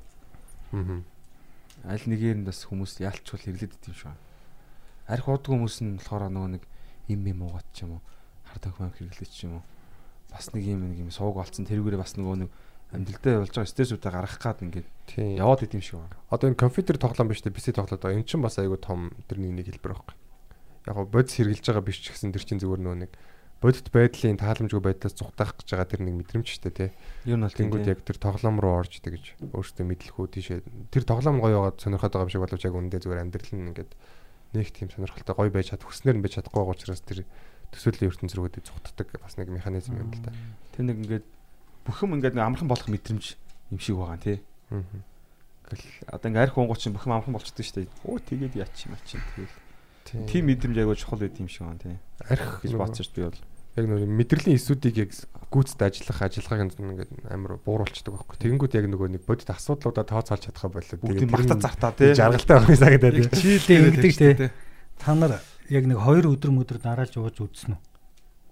Аа. Аль нэгээр нь бас хүмүүс яалчвал хэрлээд идэв шүү. Арих уудаг хүмүүс нь болохоор нөгөө нэг им им уугаад ч юм уу хар тамхи мам хэрэглээд ч юм уу бас нэг юм нэг юм сууг олцсон тэрүүгээрээ бас нөгөө нэг амьдралдаа болж байгаа стрессүүдээ гаргах гад ингээд яваад идэв шүү. Одоо энэ компьютер тоглоом биш үү? PC тоглоод байгаа. Энэ чинь бас айгүй том тэрний нэг хэлбэр байхгүй. Яг гоо бодис хэрглэж байгаа биш ч гэсэн тэр чинь зүгээр нөө нэг бодит байдлын тааламжгүй байдлаас зүхтаах гэж байгаа тэр нэг мэдрэмж дээ тий. Юу нь бол Тэнгүүд яг тэр тоглоом руу орж тэгж өөртөө мэдлэхүү тийшээ тэр тоглоом гоё яваад сонирхоод байгаа юм шиг боловч яг үндэ зүгээр амьдрал нь ингээд нэг тийм сонирхолтой гоё байж чад хүснээр нь байж чадахгүй байгаа учраас тэр төсөөлийн ертөнц рүүгээ зүгтдаг бас нэг механизм юм л да. тэр нэг ингээд бүх юм ингээд амархан болох мэдрэмж юм шиг байгаа тий. Аа. Ингээл одоо ингээ арх уунгууд чинь бүх юм амархан болчихдээ шүү дээ. Өө тэгээд яач юм ачи тэгэл. Тийм. Тим мэдрэмж аягүй чухал байт юм шиг байна тий. арх гэж бодсон шүү би бол. яг нөр мэдрэлийн эсүүдийг яг гүйцэд ажиллах ажиллагааг ингээд амар бууруулцдаг байхгүй. Тэгэнгүүт яг нөгөө нэг бодит асуудлуудаа тооцоолж чадхаа болоод Бүгдийн багтаа зартаа тий. жаргалтай байх санагдаад яг тий. чийлээ ингэдэг те. Та нар яг нэг хоёр өдөр мөдөр дараалж ууж үзсэн үү?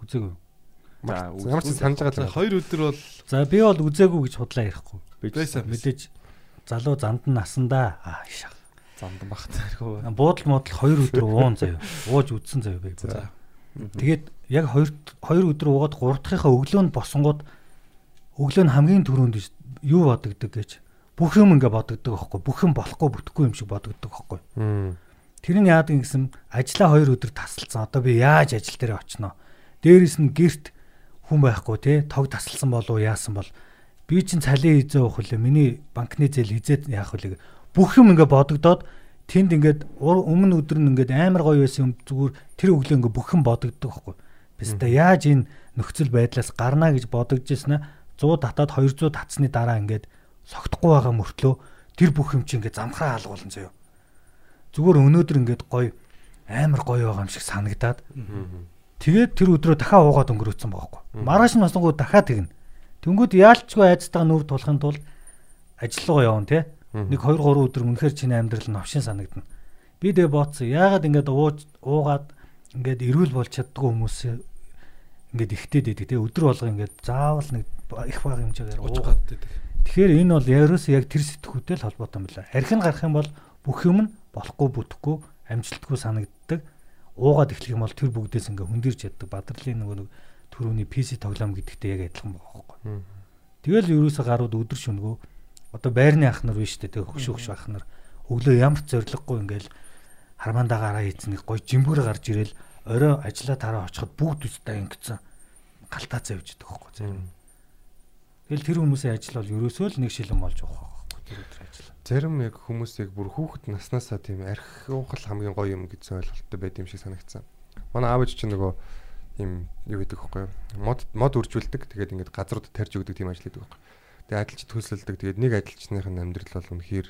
Үзээгүй. За, Ямар ч санаж байгаа л хоёр өдөр бол За би бол үзээгүй гэж худлаа ярихгүй. Мэдээж залуу занд нь насандаа аа шах. Замдан багтаа архив. Буудал модал хоёр өдөр уун заяа. Ууж үзсэн заяа би. За. Тэгээд яг хоёр хоёр өдөр уугаад гурав дахьынхаа өглөөнд босонгууд өглөө нь хамгийн түрүүнд юу бодогддог гэж бүх юм ингээ бодогддог байхгүй бүх юм болохгүй бүтэхгүй юм шиг бодогддог байхгүй Мм. тэр нь яадаг гэсэн ажлаа хоёр өдөр тасалсан одоо би яаж ажил дээр очноо дээрэс нь гэрт хүн байхгүй те тог тасалсан болов яасан бол би чинь цалин хизээ уух үлээ миний банкны зээл хизээ яах үлээ бүх юм ингээ бодогдоод тэнд ингээд өмнө өдөр нь ингээд амар гоё байсан юм зүгээр тэр өглөө ингээ бүх юм бодогддог байхгүй Биста яаж энэ нөхцөл байдлаас гарна гэж бодогдож ирсэн 100 татаад 200 татсны дараа ингээд согтохгүй байгаа мөртлөө тэр бүх юм чинь ингээд замхраа хаалгуулсан заяо. Зүгээр өнөөдөр ингээд гоё амар гоё байгаа юм шиг санагдаад тэгээд тэр өдрөө дахиад уугаад өнгөрөөцсөн байгаа хгүй. Маргааш нь басангууд дахиад тэгнэ. Тэнгүүд яалчгүй айцтайгаа нүр тулахын тулд ажил руу явна те. Нэг 2 3 өдөр үнэхээр чиний амьдрал новшин санагдана. Би тэгээ бооцсон. Яагаад ингээд ууж уугаад ингээд эрүүл болж чаддгүй хүмүүс ингээд ихтэй дэдэг те. Өдөр болго ингээд заавал нэг их баг хэмжээгээр уугаад байдаг. Тэгэхээр энэ бол ерөөс яг тэр сэтгүүтэй л холбоотой юм байна. Архин гарах юм бол бүх юм нь болохгүй бүтэхгүй амжилтгүй санагддаг. Уугаад эхлэх юм бол тэр бүгдээс ингээ хөндөрж яддаг. Бадрлын нөгөө нэг төрөүний PC тоглоом гэдэгтэй яг адилхан байгаа байхгүй. Тэгэл ерөөсө гарууд өдөр шөнөгөө одоо байрны ах нар биш үү? Тэг хөгш хөгш ах нар өглөө ямар ч зориггүй ингээл хармандаагараа хийцэн нэг гой жимбүүрэ гарч ирэл орой ажиллаа тараа очиход бүгд үстэй ингэсэн галтаа завж идэх байхгүй зарим. Тэгэл тэр хүмүүсийн ажил бол ерөөсөө л нэг шилэн болж байгаа байхгүй тэр өдөр ажил. Зарим яг хүмүүсийг бүр хүүхэд наснаасаа тийм арх уухал хамгийн гоё юм гэсэн ойлголттой байд юм шиг санагдсан. Манай аав ээж чинь нөгөө ийм юу гэдэг вэ мод мод үржүүлдэг. Тэгээд ингээд газрууд тарьж өгдөг тийм ажил гэдэг байхгүй. Тэгээд адилч төсөлдөг. Тэгээд нэг адилчныхын амьдрал бол үнэхээр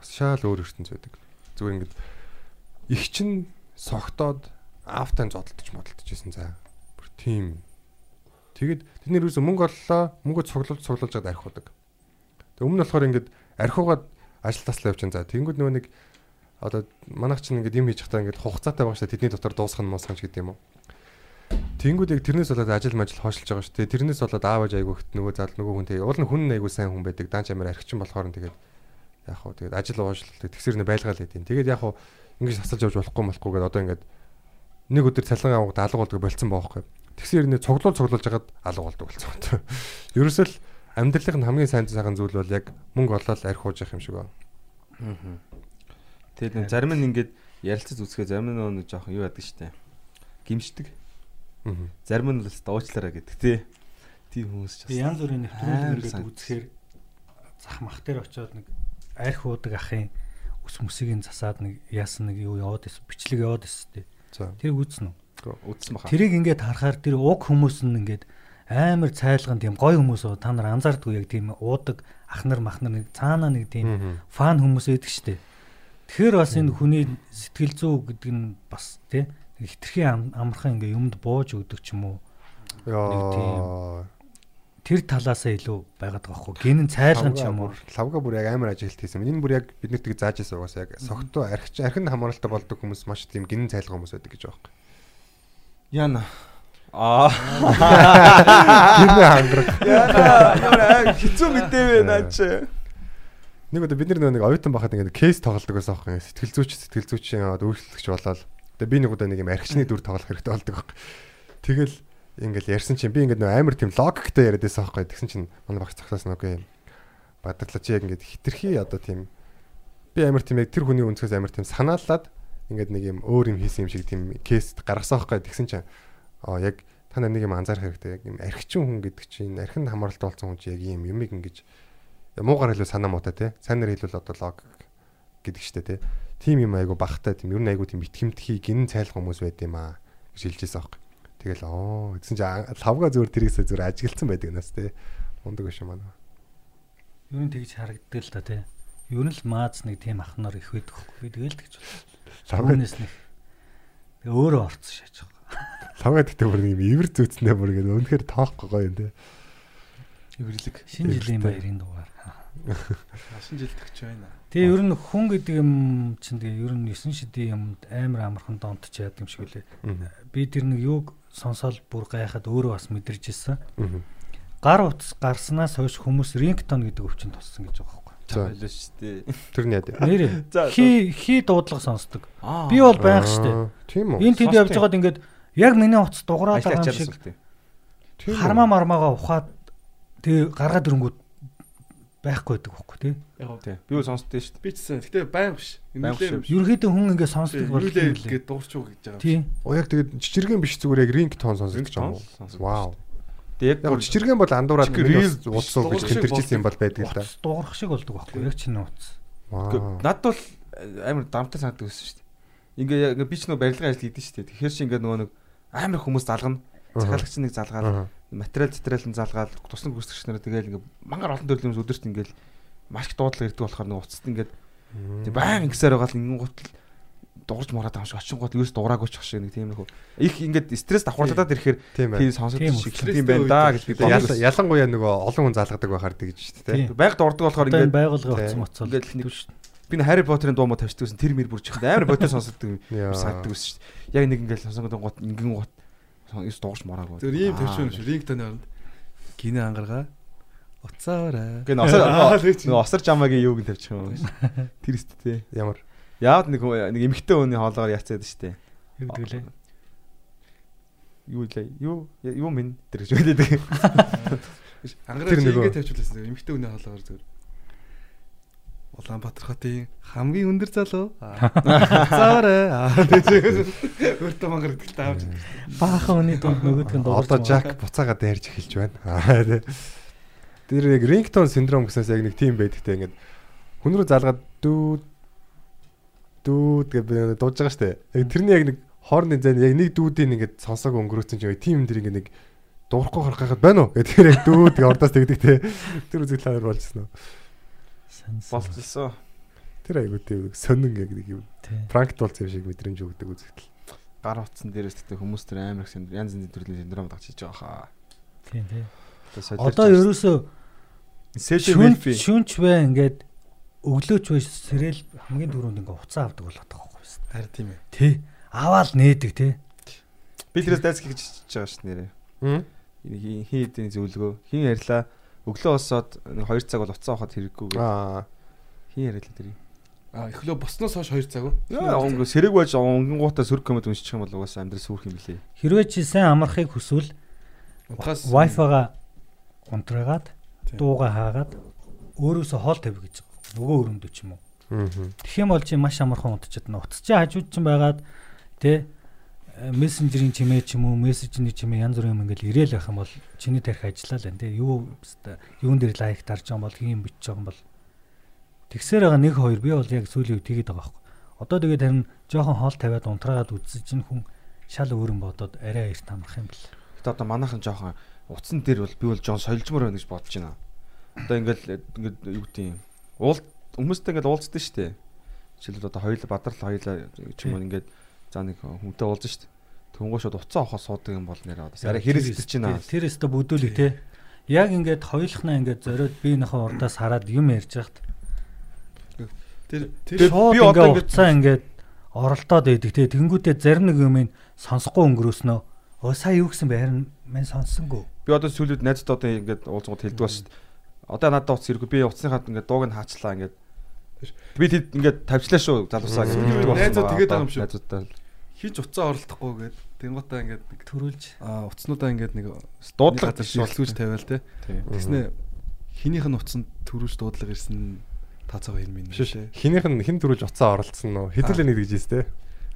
бас шал өөр ертөнц байдаг. Зүгээр ингээд их чин согтоод аавтай зодтолдож модтолдож исэн за. Бүр тийм. Тэгээд тэд нэр юусэн мөнгө оллоо, мөнгө цуглуулж цуглуулж гад архиудаг. Тэг өмнө нь болохоор ингээд архиугаад ажил таслаа явчихсан за. Тэнгүүд нөгөө нэг одоо манайх чинь ингээд юм хийж захтаа ингээд хугацаатай байгаа шүү дээ. Тэдний дотор дуусгах нь мосгоч гэдэг юм уу. Тэнгүүд яг тэрнээс болоод ажил мажил хойшилж байгаа шүү дээ. Тэрнээс болоод ааваж айгүйхт нөгөө зал нөгөө хүн тэгээ уул нь хүн айгүй сайн хүн байдаг. Даанч амар архичин болохоор нь тэгээд яг хуу тэгээд ажил уушлалт тэгсэр нэ байлгаал гэдэг. Тэгээд яг хуу ингэж хасалж явж болохгүй болохгүй гэдээ одоо ингээд нэг өдөр цалин авахд алга болдог болцсон байхгүй. Тэгсэр нэ цуглуул цуглуулж хагаад алга болдог болцсон. <laughs> Ерөөсөө л амьдралын хамгийн сайн сайхан зүйл бол яг мөнгө олоод архиуж явах юм шиг байна. Тэгээд нэг зарим нь ингээд ярилцаж үзэхээ зарим нь нэг жоохон юу яадаг штэ. Гимшдэг. Аа. Зарим нь л уучлаарай гэдэг тий. Тийм хүмүүс ч Тэгээ янз бүрийн нэвтрүүлэг ингээд үзэхээр зах мах дээр очиод нэг арх уудаг ахын ус мөсийг засаад нэг яасан нэг юу яваад исэн бичлэг яваад тээ. За. Тэр үүснэ үү? Үдсэн баха. Тэрийг ингээд харахаар тэр уг хүмүүс нь ингээд амар цайлган тийм гой хүмүүс та нар анзаардгүй яг тийм уудаг ах нар мах нар нэг цаанаа нэг тийм фан хүмүүс байдаг штэ. Тэгэхээр бас энэ хүний сэтгэл зүй гэдэг нь бас тий хитрхи ам- амархан ингээ юмд бууж өгдөг ч юм уу. Яа. Тэр талаасаа илүү байгаад байгаа хгүй. Гинэн цайлган ч юм уу. Лавга бүр яг амар ажилт хийсэн. Энэ бүр яг бид нарт зааж ирсэн угаасаа яг согтуу архич архинд хамааралтай болдог хүмүүс маш тийм гинэн цайлгаа хүмүүс байдаг гэж байгаа юм. Яна. Аа. Гинэн хангарах. Яна. Хэцүү мэдээвэ наа чи. Нэг удаа бид нар нэг оюутан байхад ингээд кейс тоглодог байсан аахгүй. Сэтгэл зүйч сэтгэл зүйчийн аваад үйлчлэгч болоод тэгээ би нэг удаа нэг юм архичны дүр тоглох хэрэгтэй болдог аахгүй. Тэгэл ингээд ярьсан чинь би ингээд нэг амар тийм логиктэй яриад байсан аахгүй. Тэгсэн чинь манай багш цагсаас нэг юм бадаглаж яг ингээд хитрхи одоо тийм би амар тийм яг тэр хүний өнцгөөс амар тийм санаалаад ингээд нэг юм өөр юм хийсэн юм шиг тийм кейс гаргасан аахгүй. Тэгсэн чинь аа яг та нар нэг юм анзаарах хэрэгтэй. Яг юм архичин хүн гэдэг чинь архинд хамааралтай болсон хүн чинь яг юм юмыг ингэж муугар хэлбэл санаа муутай те сайнэр хэлбэл одоо лог гэдэг штэ те тим юм айгу бахтай тийм ер нь айгу тийм итгэмтгий гинэн цайлах хүмүүс байд юм аа гэж хэлжсэн аахгүй тэгэл оо гэсэн чи лавга зүгээр тэрийгсээ зүгээр ажиглцсан байдаг нас те мундаг биш юм аа Юу н тэгж харагддаг л та тий. Юу нь л мааз нэг тийм ах нар их байдаг хгүй. Би тэгэл тэгж бодлоо. лавга Түүнээс нэг өөрөө орцсон шааж байгаа. лавга гэдэг бүр юм ивэр зүүцнээ бүр ингэ үнэхээр тоохгүй гоё юм те Эвэрлэг. Шинэ жилийн баярын дугаар. Шинэ жил төгч байна. Тэгээ ер нь хүн гэдэг юм чинь тэгээ ер нь 9 шидийн юмд амар амархан донтч яадаг юм шиг үлээ. Би тэр нэг юуг сонсоод бүр гайхаад өөрөө бас мэдэрч ирсэн. Гар утас гарснаас хойш хүмүүс рингтон гэдэг өвчин туссан гэж байгаа байхгүй. За Байлаа шүү дээ. тэр нь яа Нэрээ За, хи хи дуудлага сонсдог. Би бол байнга штэ. тийм үү Энд тэнд явж байгаад ингээд яг миний утас дуграад байгаа юм шиг хармаа мармаага ухаад тэгээ гаргаад ирэнгүүт байхгүй байдаг байхгүй тий. Яг Тий. Би бол сонсдөө шүү дээ. би ч гэсэн. Гэтэ баян биш. Баян биш юм. Ерөөхдөө хүн ингээд сонсдог бол Юулээ гээд дуурчуу гэж байгаа. тий. Оо яг тэгээд жижигхэн биш зүгээр яг ринг тон байгаа юм уу Сонсдог вау Тэг яг жижигхэн бол андуураад рeel удсан гэж тэмтэрчсэн юм бол байдаг л да дуурах шиг болдог байхгүй яг чиний утас. вау Над бол амар дамтай санагддаг байсан шүү дээ. Ингээ би ч нөө барилгын ажил хийдэж шүү дээ. Тэгэхээр чи ингээ нөгөө нэг амар хүмүүс залгана. захиалагч нэг залгаад Аа. Материал материал нь залгаад тусны гүйцэтгэгч нараа тэгэл ингээ мангар олон төрлийн хүмүүс өдөрт ингээл маш их дуудлага ирдэг болохоор нэг уцад ингээд тэг баян ингэсээр байгаа л ингэн гут дуурж мураад байгаа шиг очин гот ерөөс дуураагүй ч шиг нэг тийм нэг их ингээд стресс давхарлаад ирэхээр Тийм сонсогдож шиг тийм байна да гэж би бодсон. ялангуяа нөгөө олон хүн залгадаг байхаар тэгж шүү дээ. Тийм. Байг дурдаг болохоор ингээд байгуулга утсан моцол. ингээд нэг би нэг Harry Potter-ын дуу мо тавьчихдаг гэсэн тэр мэр бүрж ихтэй амар юм Яа. санагддаг байсан шүү дээ. Яг нэг ингээд сонсогдсон гот ингэн гот ерөөс дуурж мураагүй. Тэр ийм төвшөн шүү. Рингтоны оронд гинэ ангаргаа <laughs> тэр чинь. нөгөө осор жамаагийн юуг нь тавьчих юм. <laughs> Тэр өсттэй. Ямар Яад нэг нэг эмхтэй хүний хоолоогоор яцаад штэ. Юу гэдэг лээ. Юу лээ? Юу юу минь тэр гэж хэлээд. <laughs> Ангараа ингэ тавьчихлаа. Эмхтэй үнэ хаалгаар зүгээр. Улаанбаатар хотын хамгийн өндөр залуу. Уцаараа. <laughs> Өөртөө <laughs> мангар гэдэгт аавч. Баахан хүний дунд нөгөөдг нь дуурж. одоо Жак буцаагаа дайрж эхэлж байна. Тэр яг рингтон синдром гэснээс яг нэг тийм байдагтай ингээд хүн рүү залгаад дүү дүүд би дууж байгаа штэ. Яг тэрний яг нэг хоорны зайн яг нэг дүүдийн ингээд сонсоог өнгөрөөсөн чинь тийм юм дэр ингээд нэг дуурахгүй харах гахад байна уу гэдэг яг дүүд гэж ордоос тэгдэг те. Тэр үзэл талаар болчихсон уу. Болцсон. Тэр айгуу тийм сонин яг нэг юм. Пранкт болсон юм шиг мэдрэмж өгдөг үзэгдэл. Гар утсан дээрээс тэгтээ хүмүүс тэр амар их синд- янз янзын төрлийн синдром дагч хийж байгаа хаа. Тийм тийм. Одоо ерөөсөө шүнч шүнч бай ингээд өглөөч бай сэрэл хамгийн түрүүнд ингээд уцаа авдаг болгох байхгүй юу? Харин тийм ээ. Тэ. Аваал нээдэг те. Би тэрээс дайс гэж чиж байгаа ш нэрээ. Хм? Хин хин эдийн зөвлөгөө. Хин ярьлаа. Өглөө босоод 2 цаг бол уцаа авахд хэрэггүй гэх. Аа. Хин яриад л тэр. А эхлөө босноос хойш 2 цаг уу? Яа онго сэрэг байж онгонгуудаа сөрөг комод уншчих юм бол угаасаа амьдрал сүрх юм билээ. Хэрвээ чи сайн амархыг хүсвэл Утгаас Wi-Fi-га унтраагаад дууга хаагаад өөрөөсөө хоол тавь гэж байгаа. Нөгөө өрөндөө ч юм уу. Тэгэх юм бол чи маш амархан унтчихад нь. Утас чи хажууд чинь байгаад тэ мессенжерийн чимээ ч юм уу, мессежний чимээ янз бүрийн юм ингээл ирээл байх юм бол чиний тарих ажиллаа л энэ тэ юу юун дээр лайк дарж байгаа юм бол хин бичиж байгаа юм бол тэгсээр байгаа нэг хоёр би бол яг сүүлийн үед тэгээд байгаа байхгүй. Одоо тэгээд харин жоохон хоол тавиад унтраагаад үзсэн чинь хүн шал өөрөн бодоод арай эрт амарх юм бэл. Гэтэ одоо манайхан жоохон утсан дээр бол би бол жоон сольжмор байна гэж бодож байна. Одоо ингээл ингээд юу гэдэг юм. Уул хүмүүстэй ингээд уулздаг шүү дээ. Жишээлбэл одоо хоёул бадрал хоёулаа ч юм уу ингээд за нэг хүнтэй уулзсан шүү дээ. Тэнгуү шууд уцаа авахаа суудаг юм бол нэрээ одоо арай хэрэгс идэж байна. Тэр өстө бүдүүлэг те. Яг ингээд хоёулахнаа ингээд зориод биенийхээ урдаас хараад юм ярьж яхад тэр Тэр- би одоо ингээд- уцаа ингээд оролдоод байдаг те. Тэнгүүтээ зарим нэг юм сонсохгүй өнгөрөөснөө оо сая юу гэсэн бэ харин мань сонссонгүй. Би одоо сүүлд найзтай одоо ингээд уулзгууд хэлдэг ба шүү дээ. Одоо надад утас ирэхгүй би утасныхаа ингээд дууг нь хаачлаа ингээд би тэд ингээд тавьчлаа шүү залуусаа гэж хэлдэг болсон Найзууд тэгээд байгаа юм шүү. Найзуудтай хинч уцаа оролдохгүй гээд тэнгуутаа ингээд нэг Төрүүлж а уцнуудаа ингээд нэг дуудлага шилжүүлж тавиал те. Тэснэ хинийх нь уцанд төрүүлж дуудлага ирсэн таацаага хин минь Биш биш. Хинийх нь хин төрүүлж уцаа оролцсон нөө. Хэдүүлээ нэг гэж те.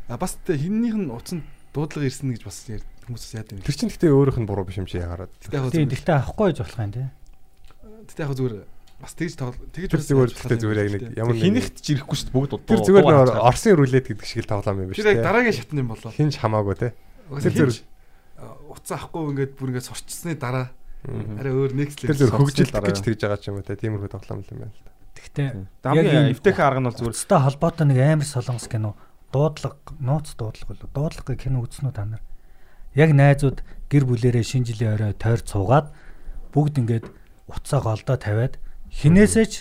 А бас тэ хинийх нь уцанд дуудлага ирсэн гэж бас хүмүүс яад юм. Тэр чинь гэхдээ өөрийнх нь буруу биш юм чи ягараад. Тэгтээ авахгүй гэж болох юм те. Тэгтээ яг зүгээр бас тэгж тэгж Тэр зүгээр зүгээр яг нэг ямар нэг хинэгт ч ирэхгүй шүү дээ бүгд удаа. Тэр зүгээр нэг Орсын рулет гэдэг шиг л тоглоом юм биш Тэр яг дараагийн шатны юм болоо. Хинч хамаагүй те. Тэр тэр- зүгээр уцаа авахгүй ингээд бүр ингээд сурчсны дараа арай өөр next Тэр level. зөв хөгжилт дараа. гэж тэгж байгаа ч юм уу те. Тиймэрхүү тоглоом л юм байна л да. Тэгтээ хамгийн эвтэйхэн арга нь бол зүгээр Уцтай холбоотой нэг амар солонгос кино дуудлага нууц дуудлага болов. Дуудлага кино үзсэн үү та нар? Яг найзууд гэр бүлэрээ шинэ жилийн орой тойр цуугаад бүгд ингээд уцаа голдоо тавиад хинээсээ ч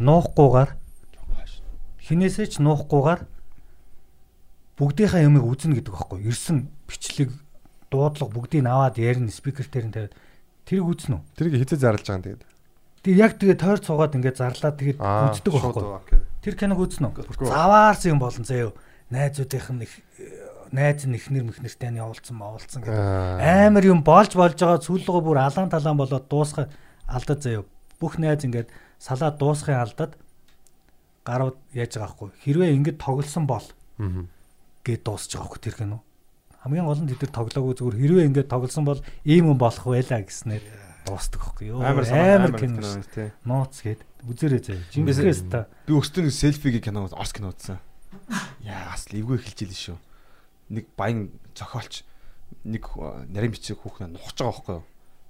нуухгүйгээр хинээсээ ч нуухгүйгээр бүгдийнхээ юмыг үзнэ гэдэг байхгүй. Ирсэн бичлэг дуудлага бүгдийг аваад ярина спикер дээр нь тавиад тэрийг үзнэ үү? Тэрийг хизээ зарлж байгаа юм тэгээд. Тэг яг тэгээ тойр цуугаад ингээд зарлаад тэгээд үздэг байхгүй. Тэр киног үзнэ үү? Заваарсан юм болон заяо. Найзуудынх нь их найз нь ихнэр мөхнөртэй нь явуулсан мавуулсан гэдэг. Амар юм болж болж байгаа цүлгөө бүр алаан талаан болоод дуусах алдаад заяо. Бүх найз ингээд салаад дуусахын алдаад гарууд яаж байгаа хгүй. Хэрвээ ингээд тоглосон бол Мгм. гэд дуусч байгаа хгүй тэр кино. Хамгийн гол нь тэд нар тоглоогүй зүгээр хэрвээ ингээд тоглосон бол ийм юм болох байлаа гэснээр дуустдаг хгүй. Йоо амар амар кино. тий. Нууц гээд үзээрэй заяа. Жинхэнэс та Би нэг селфигийн кино Орс кино үзсэн. Яа бас эвгүй эхэлж ийлээ шүү. Нэг баян зохиолч нэг э, нарийн бичиг хүүхэн нухаж байгаа байхгүй юу.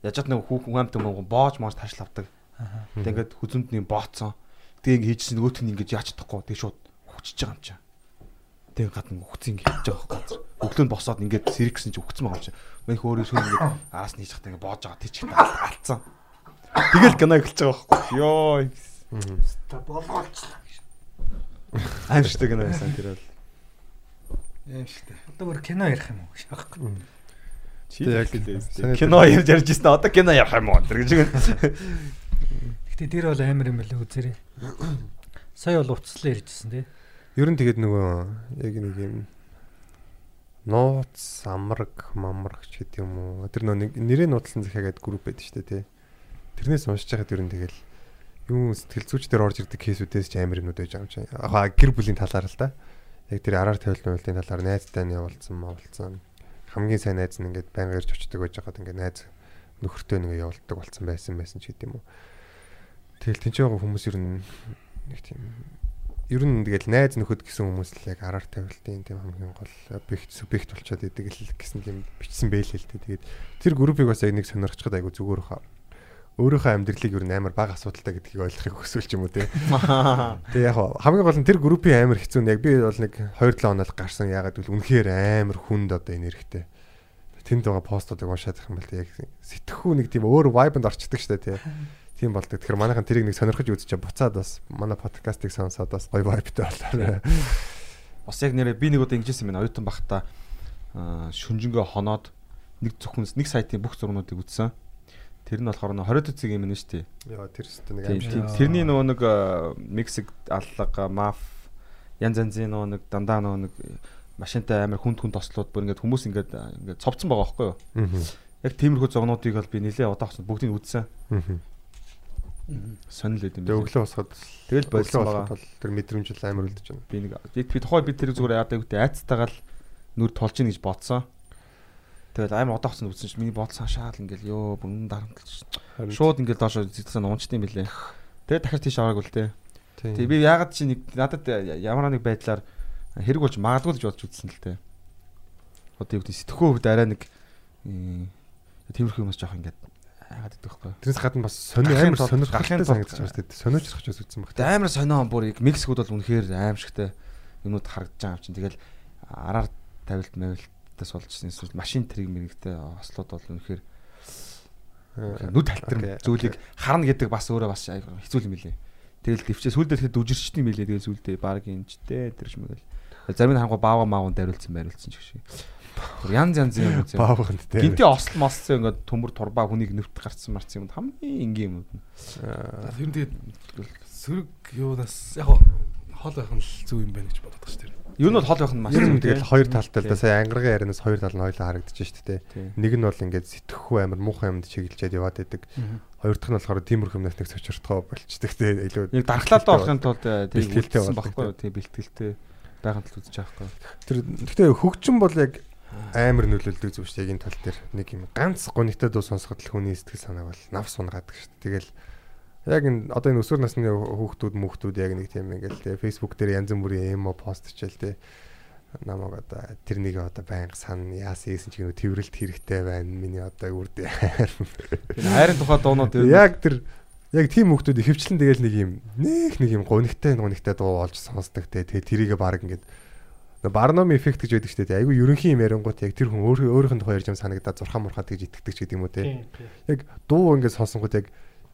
Яаж чад нэг хүүхэн амт юм боож моож ташл Тэгээ ингээд хүзүнд нэг бооцсон. Тэгээ ингээд хийжсэн нөгөөх нь ингээд яаж чадахгүй. Тэгээ шууд хүчж байгаа юм чинь. Тэгээ гадна хүц ингээд хийж байгаа байхгүй. Өглөө нь босоод ингээд сэрэг гэсэн чинь хүцсэн байгаа юм чинь. Мэнх өөрөө шүүн ингээд араас нь хийж хата ингээд боож байгаа тийч алдсан. Тэгэл гана эхэлж байгаа байхгүй. Йоо. Болголцлоо. Аимштай гана байсан тэр бол. Штэ. Одоо бүр кино ярих юм уу шаахгүй. Чи яг л кино ярьж ярьж ирсэн. Одоо кино ярих юм уу? Тэр гэж. Гэтэ тэр бол амар юм байлаа үзэрээ. Сая бол уцслаа ярьжсэн тий. Ер нь тэгээд нөгөө яг нэг юм нууц амраг мамраг ч гэдэг юм уу. Тэр нөгөө нэрээ нуудлан захиагаад групп байдаг шүү дээ тий. Тэрнээс уншиж байхад ер нь тэгэл юм сэтгэл зүйч дээр орж ирдэг кейсүүдээс ч амар юмнууд байж байгаа юм чинь. Аа гэр бүлийн талаар л да. Яг тэр араар тавилт мөвлийн талаар найзтай нь явуулсан мавлцсан. Хамгийн сайн найз нь ингээд байнга ирж очдөг байж байгаад ингээд найз нөхөртөө нэг явуулдаг болсон байсан байсан ч гэдэг юм уу. Тэгэл тэнцээ байгаа хүмүүс ер нь нэг тийм ер нь тэгэл найз нөхөд гэсэн хүмүүс л яг араар тавилтын тийм хамгийн гол объект субъект болчиход идэг л гэсэн юм бичсэн байлээ л дээ. Тэгээд тэр группийг бас яг нэг сонирхчод айгу зүгээр хаа. Өөрийнхөө амьдралыг нь амар бага асуудалтай гэдгийг ойлгохыг хүсвэл ч юм уу те. <laughs> Тэгээ яг хамгийн гол нь тэр группийн амар хэцүү нь яг би бол нэг 2 7 хоног гарсан ягаад гэвэл үнэхээр амар хүнд одоо энергитэй. Тэнд байгаа постуудыг уншаад их юм бол яг сэтгэхүй нэг тийм өөр vibe-нд орчдөг штэ тий. <laughs> Тийм болдог. Тэгэхээр манайхан тэрийг нэг сонирхож үзчихээ буцаад бас манай подкастыг сонсоод бас гоё vibe-тэй болоо. Бас яг нэрээ би нэг удаа ингэжсэн юм байна. Оюутан бахта шүнжэнгөө хоноод нэг зөвхөн нэг сайтын бүх зургуудыг үзсэн. Тэр нь болохоор 20 цэг юм шүү дээ. Яа тэр өстө нэг аим. Тэрний нөгөө нэг Мексик аллага, маф янз янзын нөгөө нэг дандаа нөгөө нэг машинтай амар хүнд хүнд тослууд бүр ингээд хүмүүс ингээд ингээд цовцсон байгаа байхгүй юу? Яг тиймэрхүү зогнуудыг бол би нэлээ удаахсан бүгдийг үзсэн. Мгм. Сонирл байд юм байна. өглөө босоход Тэгэл болсон байгаа. тэр мэдрэмж л амар үлдэж байна. Би нэг би тухай би тэр зүгээр яадаг үгтэй айцтайгаа л нүр толж ийн гэж бодсон. Тэгэл амар удаахсан үзсэн чинь миний бодсон шаал ингээл ёо бүрэн дарамтлж шууд ингээл доошо зэтсэн юм билээ. Тэгээ дахиж тийш ороогүй л тийм. Тэгээ би ягаад чи нэг надад ямар нэг байдлаар хэрэг болж магадгүй л гэж бодож үзсэн л те. Одоо юу гэдэг сэтгхүү хувьд арай нэг тиймэрхүү юмс жоох ингээд яагаад гэдэг вэ? Тэрнээс гадна бас сонио амар сонирхолтой санагдаж байна шүү дээ. Сониочрох ч бас үзсэн баг. Амар сонио бүр яг Мексикод бол үнэхээр аимшигтай юмуд харагдаж байгаа юм чинь. Тэгэл араар тавилт мавилтаас болжсэн эсвэл машин триг мэрэгтэй ослууд бол үнэхээр нүд халтар Окей, зүйлийг харна гэдэг бас өөрөө бас хэцүү юм билээ. Тэгэл дэвчээ сүлдээ тэгэхэд үжирчтэй юм билээ. Тэгэл сүлдээ баг юмчтэй тэр ч мэгэл. Зарим нь хангу баава маавн дариулсан байруулсан ч. Бүр янз янз юм үзээ. баавганд те. Гинти осол мосцоо ингээд төмөр турбаа хүнийг нэвт гарцсан марцсан юм хамгийн энгийн юм. Тэр нь тэгээд сөрөг юунаас яг хол байх нь зөв юм байна гэж боддог ш тэр. Юу нь бол хол байх нь маш зөв тэгэл хоёр талтай л да сая ангаргийн ярианаас хоёр тал нь хоёлаа харагдаж шүү дээ. Нэг нь бол ингээд сэтгэхгүй амар муухай юмд чиглэлжээд яваад байдаг. Хоёр дахь нь болохоор тиймэрхүү юмнаас нэг сочиртгоо болчдөг те илүү Яг дархлаалаа орохын тулд Бэлтгэлтэй үлдсэн болдог, баггүй юу? Тэг бэлтгэлтэй байхын тулд үзэж байгаа байхгүй. Тэр гэхдээ хөгжим бол яг амар нөлөөлдөг зүйл шүү дээ энэ тал дээр нэг юм ганц гонигтай дуу сонсоход л хүний сэтгэл санааг бол нав сунгаад шүү. Тэгэл яг энэ одоо энэ өсвөр насны хүүхдүүд мөхтүүд яг нэг тийм ингээл те Facebook дээр янз бүрийн эмо пост хичээл те намайг одоо тэрнийг одоо байнга сан яасан ийсэн ч гэнэ тэрвэрлт хэрэгтэй байна миний одоо үрдээ Энэ хайрын тухай дуунууд яг тэр яг тийм хүмүүсүүд хөвчлэн тэгэл нэг юм нэх нэг юм гонигтай гонигтай дуу олж сонсдог те тэгээ тэрийгэ баг ингээд барном эффект гэж байдаг шүү дээ. Айгүй ерөнхий юм ярингууд яг тэр хүн өөр өөрийнх нь тухай ярьж юм санагдаад зурхаа мурхаад гэж итгэдэг ч гэдэг юм уу те яг дуу ингээд сонсонгууд яг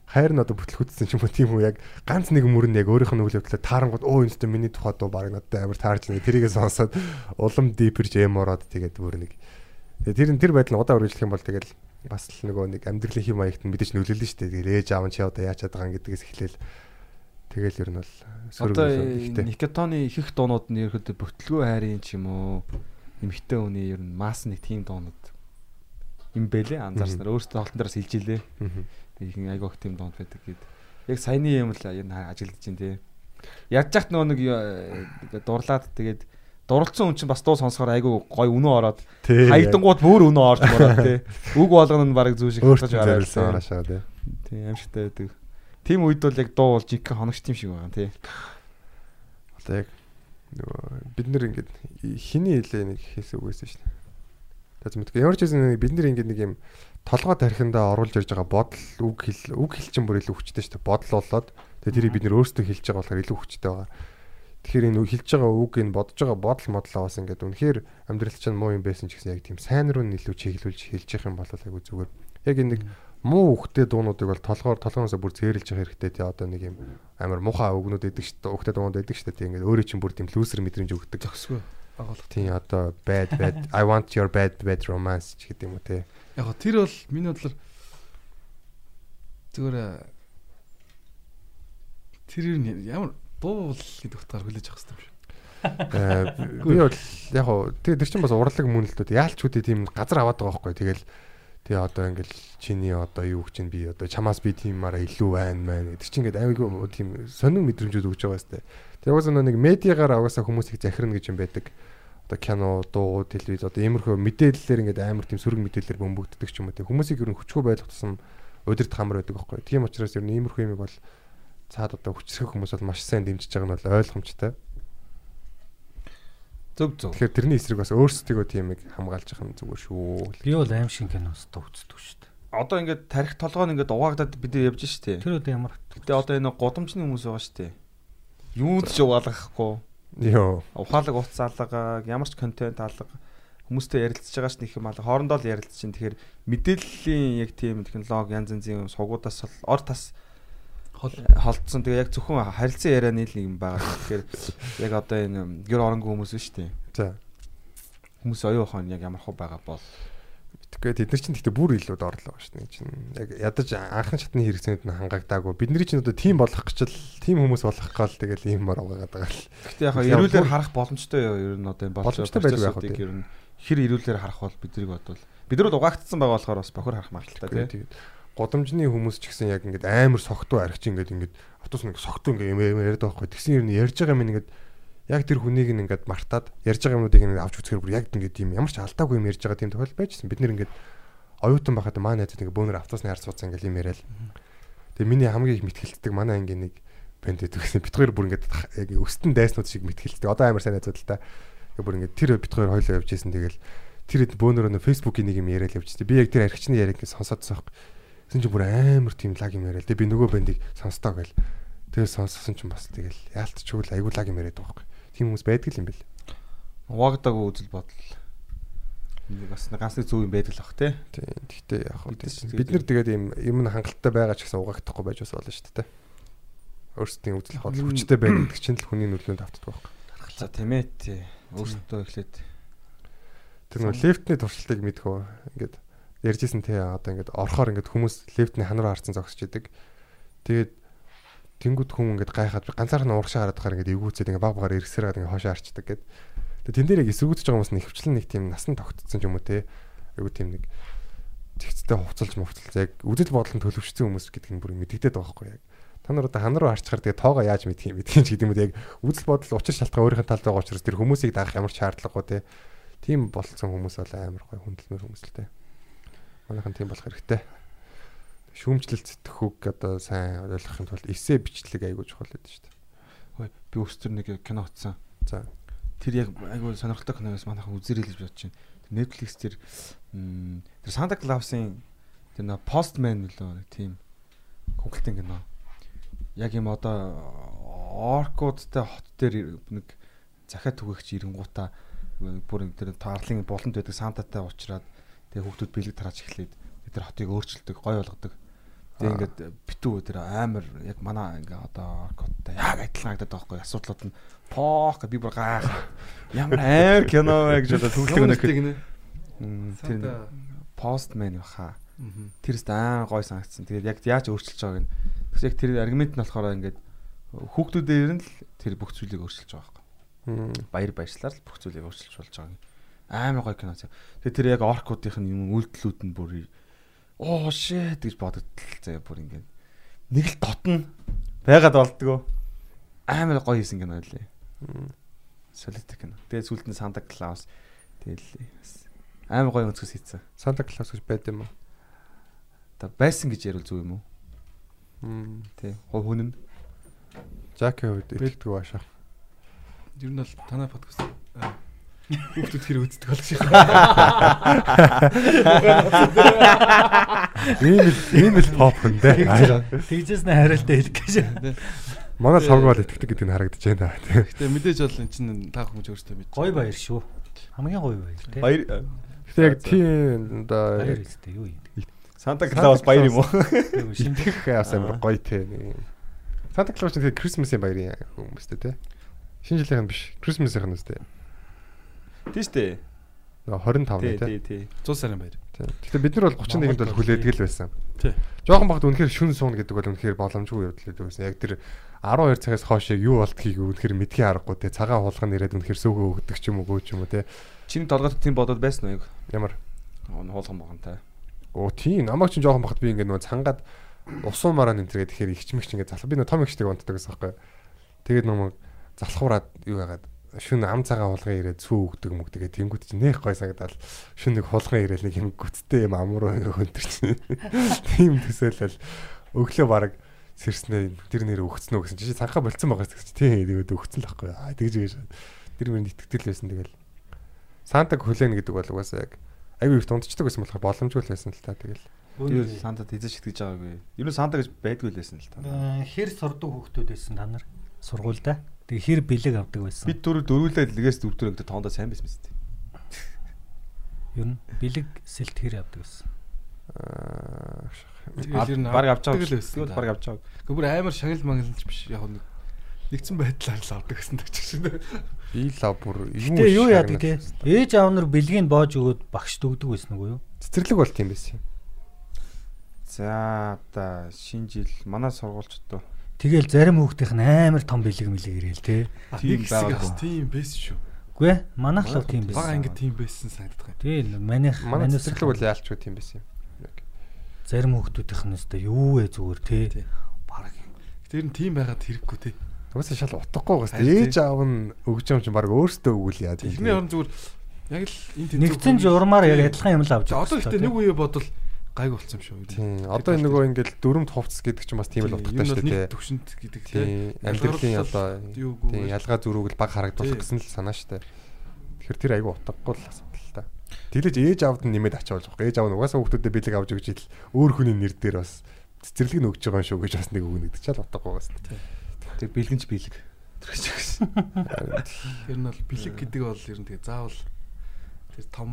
хайр нь одоо бүтлгүйтсэн ч юм уу тийм үү? Яг ганц нэг мөр нь яг өөрийнх нь үйл явдлаа таарангууд оо энэ ч миний тухай дуу баг надад амар таарч нэг тэрийгэ сонсоод улам дипэрж эм ороод тэгээд бүр нэг. Тэр нь тэр байдал нь удаа үргэлжлэх юм бол тэгэл бас л нөгөө нэг амьдралын хэм маягт нь мэдээж нөлөөлнө шүү дээ. Тэгээд ээж аав нь чи одоо яачаад байгаа гэдгээс эхлээл тэгэл ер нь бол одоо ихтэй Никотоны их их дуунууд нь ерөөдөө бүтлгүү хайрын ч юм уу эмхтэй хүний ер нь масс нэг тийм дуунууд юм бэлээ анзаарснаар өөртөө холтон дээрээс илжилээ. Их айгүйх тийм дуунд байдаг гээд. Яг саяны юм л ер нь ажиглаж чинь тий. Ядж яхад нөгөө нэг э, дурлаад тэгээд дурлцсан хүн чинь бас дуу сонсохоор айгүй гой үнэн ороод хаягдангууд бүр өнөө орж мороод тий. <laughs> Үг болгоно нь баг зүү шиг тий. аашаа тий Тий аимшигтай байдаг. Тим үед бол яг дуу бол жинхэнэ хоногч тийм шиг байгаа тий. одоо яг нөгөө бид нэр ингээд хиний хэлээ нэг хийсэн үг байсан шүү дээ Тэгээс мэдгүй. Ямар ч юм бид нар ингээд нэг юм толгой тархиндаа оруулж ирж байгаа бодол үг хэл үг хэлчин бүр илүү хүчтэй дээ. Бодол болоод тэгээ тэрийг бид нар өөрсдөө хэлж байгаа болохоор илүү хүчтэй байгаа. Тэгэхээр энэ хэлж байгаа үг энэ бодож байгаа бодол модлоо бас ингээд үнэхээр амьдрал чинь муу юм байсан ч гэсэн яг тийм сайн руу илүү чиглүүлж хэлж явах юм бол айгүй зүгээр. Яг энэ нэг муу үхтэй дуунуудыг бол толгоор толгоноосоо бүр зээрлж явах хэрэгтэй тий одоо нэг юм амар муухай үгнүүд өгдөг шүү дээ. Үхтэй дуунууд өгдөг шүү дээ. Тий ингээд өөрөө чинь бүр тийм лүүсэр мэдрэмж өгдөг. зөксгөө агуулга. Тийм одоо bad bad I want your bad bad romance ч гэдэг юм уу тий. Яг тэр бол миний бодлоор зүгээр э, тэр ямар дуу гэдэг утгаар хүлээж авах хэрэгтэй юм шиг. Э, би бол яг хоо тэр чинь бас урлаг мөн л дөө яалч үгүй тийм газар аваад байгаа байхгүй тэгэл тэгээ одоо ингээл чиний одоо юу гэж чинь би одоо чамаас би тиймаараа илүү байна мэн гэдэг чинь ингээд айгүй тийм сонин мэдрэмжүүд өгч байгаа сте тэгээ угаасаа нэг медиагаар угаасаа хүмүүс их захирна гэж юм байдаг. Одоо кино дуу телевиз одоо иймэрхүү мэдээллээр ингээд амар тийм сөрөг мэдээлэлээр бөмбөгддөг ч юм уу тийм хүмүүсийг ер нь хүчгүй байлгах тусам удирд хамар байдаг байхгүй. Тийм учраас ер нь иймэрхүү юмыг бол цаад одоо хүчрэх хүмүүс бол маш сайн дэмжиж байгаа нь бол ойлгомжтой Зөв зөв. Тэгэхээр тэрний эсрэг бас өөрсдөө тийм нэг хамгаалж явах нь зүгээр шүү. Би бол аим шиг киноос төгсдөг шүү дээ. Одоо ингээд тарих толгойн ингээд угаагдаад бид явж штэ. Тэр одоо ямар Гэтэ одоо энэ гудамжны хүмүүс байгаа штэ. Юунд ч угаалгахгүй. Йоо. Ухаалаг утас алга, ямар ч контент алга хүмүүстэй ярилцж байгаа ш нөх юм алга. Хоорондоо л ярилцж чинь тэгэхээр мэдээллийн яг тийм технологи янз янзын сугуудаас л ор тас холдсон. Тэгээ яг зөвхөн харилцан яриа нийл нэг юм байгаа. Тэгэхээр яг одоо энэ гэр оронгүй хүмүүс биш үү? За. Хүмүүс оюун ухаан яг ямар хөө байгаа бол Тэгэхээр тэд нар чинь гэхдээ бүр илүү доорлоо шүү дээ. Чинь яг ядаж анхан шатны хэрэгцээнд нь хангагдаагүй. Бидний чинь одоо тим болох гэж л тим хүмүүс болох гал тэгэл ийм угаагаад байгаа л. Гэтэ яг эрүүлэр харах боломжтой юу? Ер нь одоо энэ Боломжтой байдаг яг үү. ер нь хэр эрүүлэр харах бол биднийг бодвол бид нар угаагдсан байгаа болохоор бас бохор харах магадaltaй тий. Годамжны хүмүүс ч гэсэн яг ингээд амар согтуу архич ингээд ингээд автобус нэг согтуу ингээд юм юм яриад байгаа байхгүй. Тэгсэн нь ярьж байгаа юм ингээд яг тэр хүнийг ингээд мартаад ярьж байгаа юмнуудыг ингээд авч үзэхээр бүр яг ингээд юм ямар ч алдаагүй юм ярьж байгаа тийм тохиол байжсэн. Бид нэр ингээд оюутан байхад маань найзууд ингээд бөөнөр автобусны ард суудсан ингээд юм яриад. Тэгээ миний хамгийн их мэтгэлцдэг манай ангийн нэг гэдэг гэсэн бит хоёр бүр ингээд яг өстөн дайснууд шиг мэтгэлцдэг. Одоо амар сайн найзууд л та. Бүр ингээд тэр бит хоёр хойлоо явж исэн тэгэл тэр бөөнөрөө фейсбુકийн нэг юм яриад явж би яг тэр архичны яриаг ингээд сонсоодсон байхгүй. Тэгсэн чинь бүр амар тийм лаг юм яриад. Тэгээ би нөгөө бандыг сонстоо гэл. Тэгээ сонссон чинь бас тэгэл яалтчгүй айгуу лаг юм яриад байгаа байхгүй. Тийм хүмүүс байдаг л юм бэл. Угаагдаагүй үзэл бодол. Нэг бас ганцны зөв юм байдаг л бах тий. Тийм. Гэхдээ яг хөө Бид нар тэгээд юм юм хангалттай байгаа ч гэсэн угаагдахгүй байж бас болно шүү дээ. Өөрсдийн үзэл бодол хүчтэй байна гэдэг чинь л хүний нөлөөнд автдаг байхгүй. За тийм ээ тий. Өөртөө эхлээд Тэр нөгөө лифтний туршилтыг мэдхөө ингээд ярьжсэн те одоо ингээд орохоор ингээд хүмүүс лифтний хан руу харцсан зогсож идэг. Тэгээд тэнгууд хүн ингээд гайхаад ганцаархан урагшаа хараад байгаа ингээд эвгүүцээд ингээд баг багаар эргэсээр гад ингээд хоошоо харчдаг гэд. Тэгээд тэн дээр яг эсэргүүцэж байгаа хүмүүс нэхвчлэн нэг тийм насан тогтцсон юм уу те. Айгу тийм нэг тэгцтэй хувцалж мовцолж яг үдэл бодлон төлөвшсөн хүмүүс гэдэг нь бүр мэддэгдээд байгаа байхгүй яг. Та нар одоо хан руу харчаар тэгээ тоогоо яаж мэдх юм мэдхин ч гэдэг юм уу яг үдэл бодол учир шалтгаан өөрийнх нь талд байгаа учраас тэр хүмүүсийг даах ямар ч шаардлагагүй те. Тийм болцсон хүмүүс бол амар гой хүндэлмэр хүмүүс л те. Манайхан тийм болох хэрэгтэй. Шүүмжлэлт сэтгэхүйг одоо сайн ойлгохын тулд эсэ бичлэг айгуу чухал байдаг шүү дээ. хөөе би өстөр нэг кино утсан. За. Тэр яг айгүй сонирхолтой киноос манайхан үзэрэй гэж бодож байна. Netflix тэр тэр Santa Claus-ын тэр нөө Postman нөлөө нэг тийм Google-ийн кино. Яг юм одоо оркуудтай хот дээр нэг захиа түгээгч ирэнгуудаа бүр тэр таарлын болонд байдаг Сантатай уулзраад тэгээ хүүхдүүд бэлэг тарааж эхлээд тэр хотыг өөрчилдөг, гой болгодог. Тэгээ ингээд битүү тэр амар яг манай ингээ одоо оркуудтай яг адилхан хагдаад байгаа байхгүй асуудлууд нь пох би бүр гаах. Ямар амар кино вэ гэж одоо нэг гинэ. тэр Postman баха. Тэрс аа гой санагдсан. Тэгээд яг яаж өөрчилж байгааг нь. Тэгс яг тэр аргумент нь болохоор ингээд хүүхдүүдээр нь л тэр бүх зүйлийг өөрчилж байгаа байхгүй. Баяр баярчлаар л бүх зүйлийг өөрчилж болж байгаа юм. Амар гой кино. Тэгээд тэр яг оркуудынх нь юм үйлдэлүүд нь бүр оо shit гэж бодогдтал заяа бүр ингээд нэг л дотно байгаад болдгоо. Амар гоё хийсэн кино лээ. Солид кино. Тэгээд сүлд нь Санта Клаус тэгэл бас амар гоё өнцгөөс хийсэн. Санта Клаус гэж байд юм уу? Одоо байсан гэж ярил зүг юм уу? Мм. Тий. Хов хүн нь Жаки хувьд илтгэдэг баашаа. Ер нь бол танай подкаст аа, Хүүхдүүд хэр үздэг болох шиг. <laughs> Ийм л ийм л pop хүн дээ. Тэгжээс нэ хариултаа хэлэх гэж. Манай бол итгэдэг гэдэг нь харагдаж байна. Гэтэ мэдээж бол эн чинь та хүмүүс өөрсдөө мэдж. Гой баяр шүү. Хамгийн гой баяр тий. Баяр Гэтэ яг тийм да Баяр үстэй юу юм. Санта Клаус баяр юм уу? бас амар гоё тий. Санта Клаус чинь Christmas-ийн баярын хүмүүстэй тий. Шинэ жилийнх нь биш. Christmas-ийнх нь үстэй. Тийш дээ. Нөгөө 25 Тий, нь тий. тий, тий. 100 сарын баяр. Гэтэ бид нар бол 31-нд бол хүлээдэг л байсан. Тий. Жохон багт үнэхээр шүн суун гэдэг бол үнэхээр боломжгүй явдал байсан. Яг тэр 12 цагаас хойш яг юу болдгийг үнэхээр мэдхий аргагүй те цагаан хулган ирээд үнэхээр сөөгөө өгдөг ч юм уу ч юм уу те Чиний толгойд тийм бодоод байсан уу яг? ямар Хуулган багантай. оо тийм намайг чинь жохон багт би ингээд нөгөө цангаад усуумаараа нэмтэргээд тэгэхээр ихчмэгч ингээд залах би нөгөө том ихчтэйг унтдаг гэсэн байхгүй тэгээд нөгөө залхуураад юу яагаад шүн ам цагаан хулган ирээд сүү өгдөг мөгдөгээ тэнгууд чинь нэх гой санагдал шүн нэг хулган ирээд нэг юм гүцтэй юм амруу хөнтөр чинь тийм төсөөлөл. Өглөө баг сэрснээ тэр нэр өгцөн үү гэсэн. Чи цанхаа болцсон байгаа гэсэн чи тийм тэгээд өгцөн л байхгүй аа тэгж гэж тэр мөр итгэл байсан тэгэл. Сантаг хүлээн гэдэг бол угаасаа яг аюу их дундчдаг байсан болохоор боломжгүй л байсан л та тэгэл. Тэр Сантад эзэж итгэж байгаагүй. Ер нь Санта гэж байдгүй л байсан л та. Э, Хэр сурдаг хүүхдүүд байсан та нар? Сургуультай. Тэгээ хэр бэлэг авдаг байсан. Бид дөрөв дөрвөлээ лгээс дөрвдөр гэдэг тоондоо сайн байсан мэт. Ер нь бэлэг сэлт хэр авдаг байсан. аа баг авч байгаа. л да. баг авч байгаа. Гэхдээ бүр амар шагнал магалж биш яг нэг нэгдсэн байдлаар л авдаг гэсэн тач шиг. би лав бүр Гэтэ юу яадаг те? Ээж аав нар бэлгийг боож өгөөд багш дөгдөг байсан уу юу? цэцэрлэг бол тийм байсан юм За одоо шинэ жил манай сургуульчдоо Тэгэл зарим хүүхдийнх нь амар том бэлэг мэлэг ирээл те. Тийм Тийм байгаад байгаагүй. тийм байсан шүү. Үгүй ээ манайх л тийм Бага байсан. ингэ тийм байсан санагдах юм. Тийм манайх манай цэцэрлэг бол яалчгүй тийм байсан юм зарим хүүхдүүдийнх нь өстой юу вэ зүгээр те. Тий. Бараг Тэр нь тийм байгаад хэрэггүй те. угаасаа шал Харин тийм. ээж аав нь өгч юм чинь баг өөртөө өгвөл яа тийм Тэрний орон зүгээр яг л энэ тэнцүү нэгдсэн журмаар яг адилхан юм л авч Одоо ихтэй нэг үе бодвол гайг болсон юм шүү. тийм одоо энэ нөгөө ингээд дөрөмт хувцас гэдэг чинь бас тийм л утгатай шүү дээ Төвшөнт гэдэг те. тийм амьдралын одоо тийм ялгаа зүрүүг л баг харагдуулах гэсэн л санаа шүү дээ тэгэхээр тэр айгу утгагүй л асуудал л та Тэглэж ээж аавд нь нэмээд ачаалж байгаа. Ээж аав нь угаасаа хүүхдүүдэд бэлэг авч өгч ил өөр хүний нэр дээр бас цэцэрлэг нь өгч байгаа юм шүү гэж бас нэг үг нэгдэж чал утгагүй бас. тэг бэлгэнч бэлэг. Тэр гэсэн. Тэр нь бол бэлэг гэдэг бол ер нь тэгээ заавал тэр том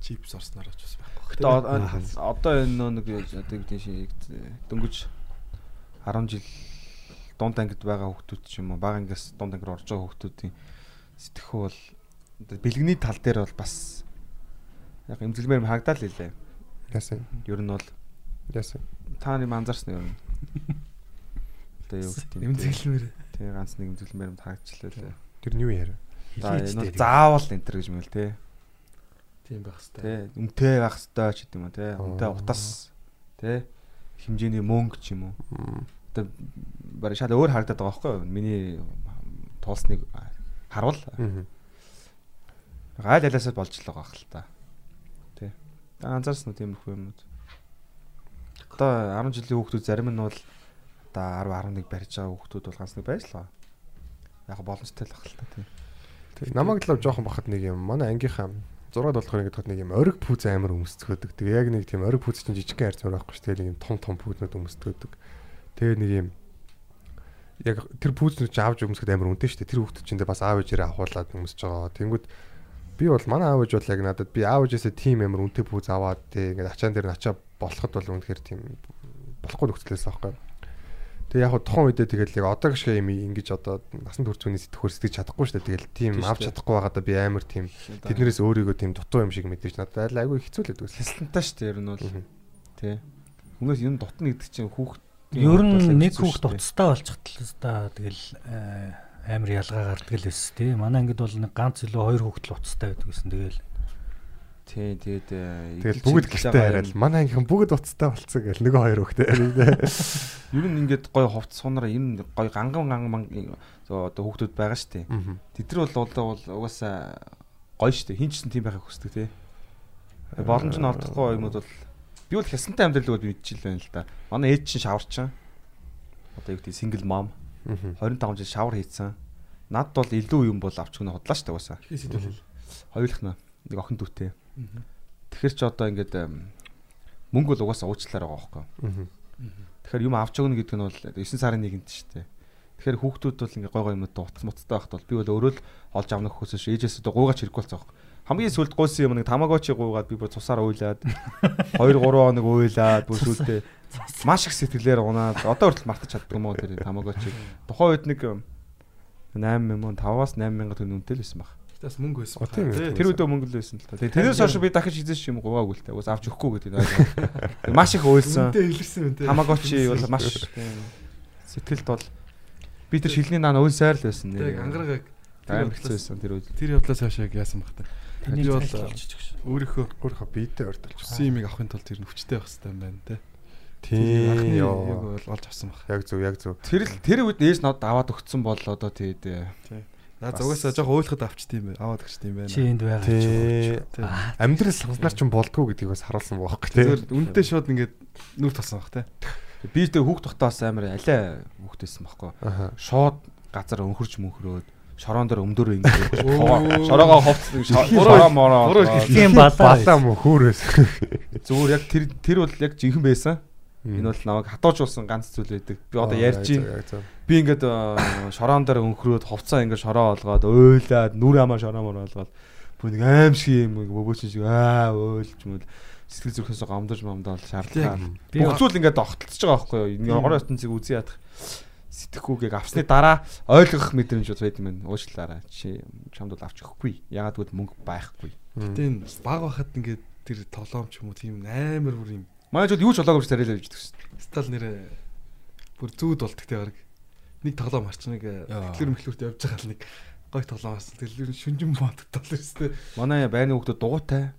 чипс орсноор бас байхгүй. Гэтэ одоо энэ нэг одоо гэдэг шиг дөнгөж 10 жил дунд ангид байгаа хүүхдүүд ч юм уу бага ангиас дунд ангид орж байгаа хүүхдүүдийн сэтгэхүй бол бэлгэний тал дээр бол бас яг эмзэлмээр харагдал лээ. Яасан. Ер нь бол Яасан. та нэм анзаарсан юм. Одоо юу гэдэг юм. Эмзэглэмэр. Тэгээ ганц нэг эмзэлмээр харагдчихлаа лээ. Тэр нь юу яарэ? За энэ заавал энэ төр гэж мэл те. Тийм байх хэвээр. Тэ өмтэй байх ёстой ч гэдэг юм те. Өмтэй утас те хэмжээний мөнгө ч юм уу. Одоо барь шал өөр харагдаад байгаа байхгүй юу? Миний туулсныг харуул. Гайл алиасаа болж л байгаа хэл та. Тэ. Анзаарсан уу тиймэрхүү юмнууд? Одоо 10 жилийн хүүхдүүд зарим нь бол одоо 10 11 барьж байгаа хүүхдүүд бол ганц нэг байж л байгаа. Яг боломжтой л баг л та тийм. Тэг намайг л жоохон бахад нэг юм манай ангийнхаа 6 болохоор ингээд нэг юм ориг пүүз амар өмсцөхөдөг. Тэгээ яг нэг тийм ориг пүүз чинь жижигхэн хайр зураг байхгүй шүү. Тэгээ нэг юм том том пүүзнүүд өмсцөхөдөг. Тэгээ нэг юм яг тэр пүүзнүүд чинь авч өмсөхөд амар үнэтэй шүү. Тэр хүүхдүүд чинь бас аав ээжээрээ авахуулаад өмсөж байгаа. Тэнгүүд би бол манай аав ээж бол яг надад би аав ээжээсээ тийм амар үнэтэй пүүз аваад тэг ингээд ачаан дээр начаа болоход бол үнэхээр тийм болохгүй нөхцөлөөс аахгүй. Тэгээ яг хуу тухайн үедээ тэгэл яг одоо гişгэ юм ингэж одоо насан турш үний сэтгхөр сэтгэж чадахгүй шүү дээ. Тэгэл тийм авч чадахгүй байгаадаа би амар тийм тэднэрээс өөрийгөө тийм дутуу юм шиг мэдээж надад айл айгүй хэцүүлээд үзлээ. Хясалтай шүү дээ ер нь бол тий. Хүмүүс юм дутна гэдэг чинь хүүхд Ер нь нэг хүүхд уцтай болчих талаа тэгэл э, амар ялгаа гардаг л байсан тий. Манай ангид бол нэг ганц илүү хоёр хүүхд л уцтай байдаг гэсэн. Тэгэл Тий, тэгээд э, Тэгэл бүгд гэртээ хараад манай ангийнхан бүгд уцтай болцсон гэл нөгөө хоёр хөхтэй <laughs> Ер нь ингээд гой хувц сунараа энэ гой ганган ганган одоо хүүхдүүд байгаа шүү дээ. Тэд нар бол одоо бол угаасаа гоё шүү дээ. Хин ч гэсэн тийм байхыг хүсдэг тий. Боломж нь олдохгүй юмуд бол би бол хясантай амьдрал бол мэдчихэл байна л да. Манай ээж чинь шаварчин. Одоо юу гэдэг single mom 25 жил шавар хийцэн. Над бол илүү юм бол авч өгнө худлаа шүү дээ уусаа. Ихээс хэдүүлээ. Хоёулах нь нэг охин дүүтэй. Тэгэхээр ч одоо ингээд мөнгө бол угаасаа уучлаар байгаа байхгүй. Тэгэхээр юм авч өгнө гэдэг нь бол 9 сарын 1-нд шүү дээ. Тэгэхээр хүүхдүүд бол ингээ гой гой юмд утас муцтай байхад бол би бол өөрөө л олж авах хүсэж ээжээс одоо гуугач хэрэггүй байхгүй. Хамгийн сүлд гуйсан юм нэг тамагочи гуугаад би бүр цусаар уйлаад <laughs> 2 3 хоног уйлаад бүр сүлдээ маш их сэтгэлээр унаад одоо хүртэл мартаж чаддаг юм уу тэр тамагочи. Тухайн үед нэг 8 юм уу 5-аас 8 мянга төгрөг үнэтэй л байсан баг. Тэгээс мөнгө байсан. О, тийм. Тэр үедээ мөнгө л байсан л та. Тэгээ тэрнээс хойш би дахиж хизээш юм гуваагүй л та. Уус авч өгөхгүй гэдэг ойлгоо. Маш их уйлсан. Үнтэй илэрсэн юм те. Тамагочи бол маш тийм сэтгэлд бол би тэр шилний наан уйлсаар л байсан. Тэг ангараг амар байсан тэр үед. тэр явдлаас хойш яг яасан бах та. Тэний Би бол өөрийнхөө Өөрийнхөө биетэй ордолж хүссэн юмыг авахын тулд тэр нь хүчтэй байх хэрэгтэй юм байна. Тийм Анхны ёо. яг бол олж авсан бах. Яг зөв, яг зөв. Тэр л тэр үед ээж нод аваад өгцөн бол одоо тэгээд Наа зугаасаа жоох ойлоход авчт юм байна. Аваад өгчт юм байна. Чи энд байгаа ч. Амьдрал санснаар ч болдгоо гэдгийг бас харуулсан байхгүй тий. Тэр үнэтэй шууд ингээд нүр тулсан бах те. би тэр хүүхд тогтоос амар алай хүүхдээсэн байхгүй. Аха. Шууд газар өнхөрч мөнхрөөд шорон дээр өмдөрөө ингэ шороогоо ховцсон шороо мороо Тийм балаа. Балаа мө хөөрөөс. зүгээр яг тэр тэр бол яг жинхэн байсан. Энэ бол намайг хатуужуулсан ганц зүйл байдаг. Би одоо ярьж Яг Би ингээд шороон дээр өнхрөөд хувцаа ингээд шороо олгоод уйлаад нүр амаа шороо мороо олгоод бүр нэг аим шиг юм бөбөөч шиг аа уйлж мөл сэтгэл зүрхээс гомдож момдол шаардлагаа. Би Бүх зүйл ингээд огтлцож байгаа байхгүй юу? Энэ орон ертөнцийг үзий ядах сэтгэхүүгийг авсны дараа ойлгох мэдрэмж бол байд юм. Уучлаарай. Чи чамд бол авч өгөхгүй. Ягаад гэвэл мөнгө байхгүй. Гэтэ баг байхад ингээд тэр тоглоом ч юм уу тийм амар бүр юм. Манай ч юу ч болоогүй гэж дэгсэн. Стал нэрэ бүр зүүд болдог те баг. Нэг тоглоом харч нэг тэглэр мэхлүүрт явж байгаа л нэг гой тоглоом харсан. Тэглэр шүнжин боддог тол өстэй. Манай байрны хүүхдүүд дугуйтай.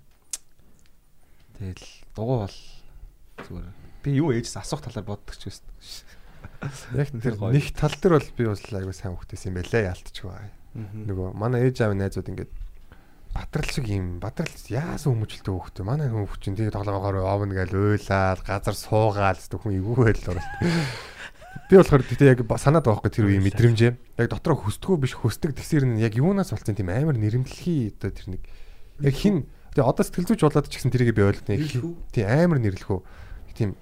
Тэгэл дугуй бол зүгээр. Би юу ээжс асуух талаар боддог ч байсан. Яг тэр нэг тал дээр бол би бас айгуу сайн хөхтэйс юм байлаа яалтчгүй. Нөгөө манай ээж аав найзууд ингээд батрал шиг юм батрал яасан хүмүүжлтэй хөхтэй манай хүмүүс чинь тэгээ тоглоомоор овно гэж уйлаад газар суугаал зү хүн эвгүй байл оролт. Би болохоор тэгтээ яг санаад байгаа хгүй тэр үеийн мэдрэмжээ. Яг дотроо хөстгөө биш хөстөг тэгсэр нь яг юунаас болсон тийм амар нэрмэлхий одоо тэр нэг яг хин тэгээ одоо сэтгэл зүйч болоод ч гэсэн тэрийг би ойлгоно. Тийм амар нэрлэхүү. Тийм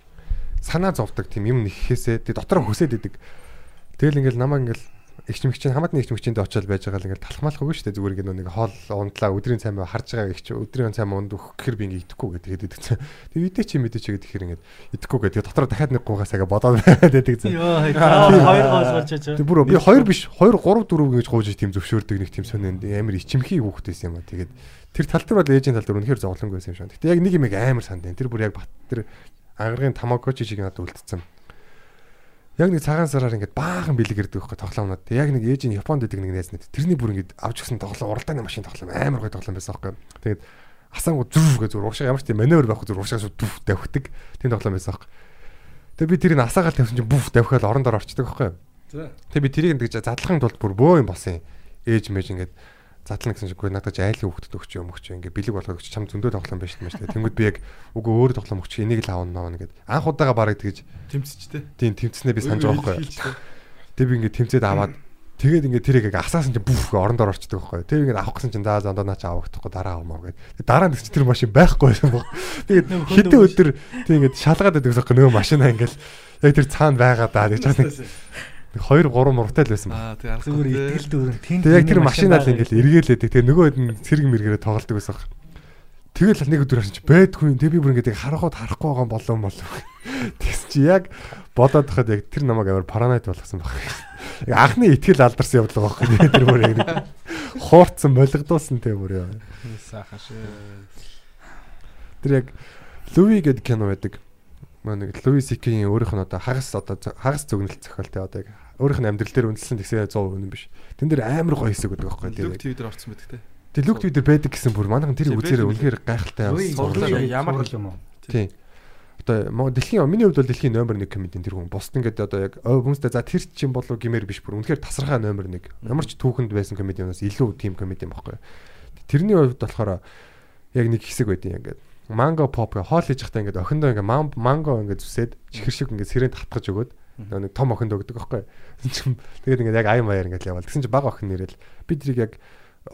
санаа зовдөг тийм юм нэхэхээсээ тэгээ дотроо хөсөөд идэг. Тэгэл ингээл намайг ингээл ихч мэгчийн хамаатны ихч мэгчинд очиод байж байгаа л ингээл талхмалах үгүй шүү дээ зүгээр ингээд нэг хоол ундлаа өдрийн цайм харж байгаа ихч өдрийн цайм унд өгөх гэхэр би <laughs> ингээд идэхгүй гэдэг идэг зэн. Тэгээ идэ чи мэдээ чи гэдэг хэрэг ингээд идэхгүй гэдэг дотроо дахиад нэг гуугаас ага бодоод <laughs> байдаг зэн. Йоо хоёр гоос болж чаа. Тэг бүр би хоёр биш 2 3 4 гэж гууж тийм зөвшөөрдөг нэг тийм сонин амар ичимхий хүүхдээс юм а. Тэгээд тэр тал дээр бол ээжийн тал дээр үнэхээр зовлонг байсан юм шиг. Гэтэ яг нэг юм амар санд байна. Тэр бүр яг бат тэр ангаргийн тамагочи шиг надад үлдсэн. Яг нэг цагаан сараар ингээд баахан бэлэг ирдэг байхгүй тоглоомнууд. Яг нэг ээжийн Японд байдаг нэг найз надад тэрний бүр ингээд авч гисэн тоглоом уралдааны машин тоглоом амар гоё тоглоом байсан байхгүй. Тэгээд асаангу зүв гэж зүр уушаа ямар ч тийм маневр байхгүй зүр уушаа дүв давхдаг тийм тоглоом байсан байхгүй. Тэгээд би тэрийг асаагаал тавьсан чинь бүф давхиал орон доор орчдөг байхгүй. За. Тэгээ би тэрийг ингэж задлахын тулд бүр бөө юм болсон юм. Ээж мэж ингэж задлана гэсэн чиггүй надад ч айлын хөвгөд өгч юм өгч ингээ бэлэг болгоод өгч чам зөндөө тоглоом байж тмаш тэгээ. Тэнгүүд би яг үгүй өөр тоглоом өгч энийг л аавна наа гэд. Анх удаага бараг тэгэж Тэмцчтэй. тийм тэмцснээ би санаж байгаа байхгүй. Тэгээ би ингээ тэмцээд аваад тэгээд ингээ тэрийг яг асаасан чинь бүф орон доор орчдөг байхгүй. Тэгээ ингээ авах гэсэн чинь заа зандаа наач авахдахгүй дараа авмаа гэд. Дараа нь чи тэр машин байхгүй байсан баг. Тэгээд хэдэн өдөр тийм ингээ шалгаад байдаг байхгүй нөгөө машинаа ингээл яг тэр цаана байгаа даа гэж нэг 2 3 муртай л байсан баг. Аа тий арах Зүгээр итгэл дүүрэн тэн. Тэгээ яг тэр машинаа л ингээл эргээлээдэг. Тэгээ нөгөө хэд нь цэрэг мэргэрээ тоглолдог байсан. Тэгэл нэг өдөр харсан чи байдгүй. Тэгээ би бүр ингээд харахад харахгүй байгаа болов болов. <laughs> Тэгс чи яг бодоод хахад яг тэр намайг амар параноид болгосон баг. Яг анхны итгэл алдарсан явдал байгаа байхгүй. Тэр бүр яг хуурцсан болгодуулсан тэ бүр яа. Сайхан шээ. Тэр яг Луи гэдэг кино байдаг. Маа нэг Луи Сикийн өөрийнх нь одоо хагас одоо хагас зөвнөлт зохиол тэ одоо яг өөрийнх нь амьдрал дээр үнэлсэн тэгсээ 100% үнэн биш. Тэн дээр амар гоё хэсэг байдаг байхгүй. Тэр Лүг ТV дээр орсон байдаг те. Тэр лүк твитер байдаг гэсэн бүр манайхан тэр Тийм, үзээрээ үнэхээр гайхалтай. Луи, Ямар ямар юм уу? Тийм. Одоо дэлхийн миний хувьд бол дэлхийн номер 1 комедийн тэр хүн. Бусд ингээд одоо яг өө хүмүүстэй за тэр чинь болов гэмээр биш бүр үнэхээр тасархай номер 1. Ямар ч түүхэнд байсан комедианаас илүү тийм комедиан байхгүй. Тэрний хувьд болохоор яг нэг хэсэг байдیں۔ Ингээд манго поп хоол хийж байхдаа ингээд охиндоо ингээд манго ингээд зүсээд чихэр шиг ингээд сэрэнд татгаж өгөөд нэг том охинд өгдөг байхгүй. Тэгээд ингээд яг ая маяар ингээд яваал. Тэгсэн чинь бага охин нэрэл би тэрийг яг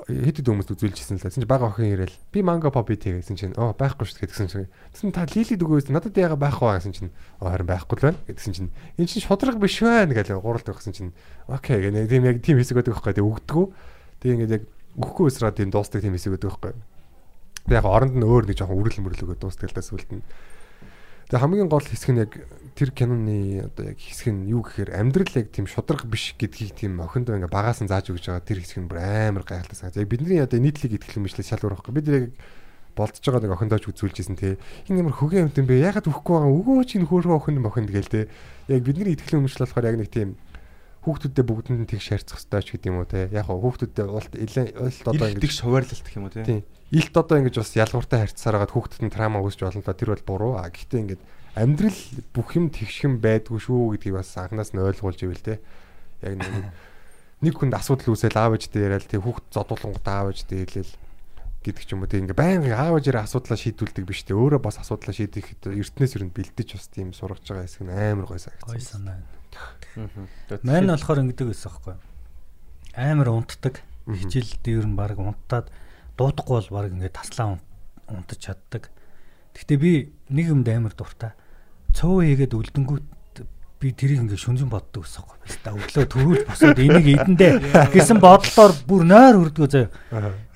хэд хэд хүмүүст үзүүлжсэн л да. Тэгсэн чинь бага охин ирээл би манго попи тэгсэн чинь оо байхгүй шүү гэдгсэн чинь тэгсэн та лили дүгөөс надад яага байхгүй гэсэн чинь оо харин байхгүй л байна гэдгсэн чинь эн чинь шудраг биш байна гэж гуралд өгсөн чинь окей гэнэ тийм яг тийм хэсэг байдаг байхгүй. Тэг өгдөггүй. Тэг ингээд яг өгөхгүй усраа тийм дуустдаг тийм хэсэг байдаг байхгүй. Тэг яг оронд нь өөр нэг жоохон үрэл мөрлөг өгөө дуустдаг л даа сүлд нь. Тэгээ хамгийн гол хэсэг нь яг тэр киноны одоо яг хэсэг нь юу гэхээр амьдрал яг тийм шудраг биш гэдгийг тийм охиндоо ингээ багаас нь зааж өгч байгаа тэр хэсэг нь бүр амар гайхалтай санагд. Яг бидний одоо нийтлэг итгэл мэтлээ шал өөр байхгүй. Бид яг болдож байгаа нэг охиндооч үзүүлжсэн те. Энэ ямар хөгийн юм бэ? Ягаад өхгүй байгаа өгөө чи нөхөрхөө охин охинд гээл те. Яг бидний итгэл үнэмшил болохоор яг нэг тийм хүүхдүүдтэй бүгдэнд нь тэг шаарцах хэрэгтэй ч гэдэг юм уу те. Яг хүүхдүүдтэй улт илт одоо ингэ тэгш хуваарлалт гэх юм уу те. Илт одоо ингэж бас ялгууртай харьцсаар хагаад хүүхдэд нь трама үүсч болно та тэр бол буруу. А гэхдээ ингэж амьдрал бүх юм тэгшхэн байдгүй шүү гэдгийг бас анханаас нь ойлгуулж ивэл те. Яг нэг нэг хүнд асуудал үүсэл аав ээжтэй яриад тэг хүүхд зодуулангууд аав ээжтэй хэлээл гэдэг ч юм уу тэг ингээ байнга аав ээжээр асуудлаа шийдүүлдэг биш те. Өөрөө бас асуудлаа шийдэх эртнээс өрөнд бэлдэж бас тийм сургаж байгаа хэсэг нь амар гой санагдсан. Гой санаа. Мань болохоор ингэдэг байсан байхгүй. Амар унтдаг. Хичээл дээр нь баг унтаад дуудахгүй бол баг ингээд таслаа унтаж чаддаг. Гэхдээ би нэг юмд амар дуртай. Цөө хийгээд үлдэнгүүт би тэрийг ингээд шүнжин боддог гэсэн юм байна. Та өглөө төрүүлж босоод энийг идэндээ гэсэн бодлоор бүр нойр хүрдгөө заяа.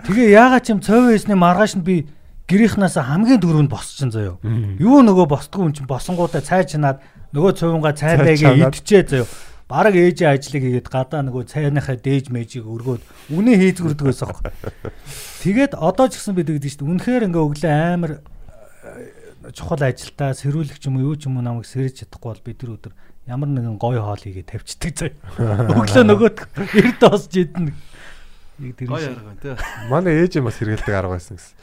Тэгээ яагаад ч юм цоо хийсний маргааш нь би гэрийнхнаас хамгийн дөрөнд босчихсон заяа. Юу нөгөө босдгүй юм чинь босонгуудаа цай чинаад нөгөө цувинга цай байгээ идчихээ заяа. Бараг ээжийн ажлыг хийгээд гадаа нөгөө цайныхаа дээж мэжийг өргөөд үнэ хийзгүрдэг байсан юм. Тэгээд одоо ч гэсэн бид гэдэг чинь үнэхээр ингээ өглөө амар э, чухал ажилдаа сэрүүлэх юм уу юу ч юм уу намайг сэрэж чадахгүй бол бид өдөр ямар нэгэн гоё хоол хийгээ тавьчихдаг заяа. Өглөө нөгөөд эрт босч идэнэ. Гоё арга байна тий. Манай ээж юм бас хэрэгэлдэг арга байсан гэсэн.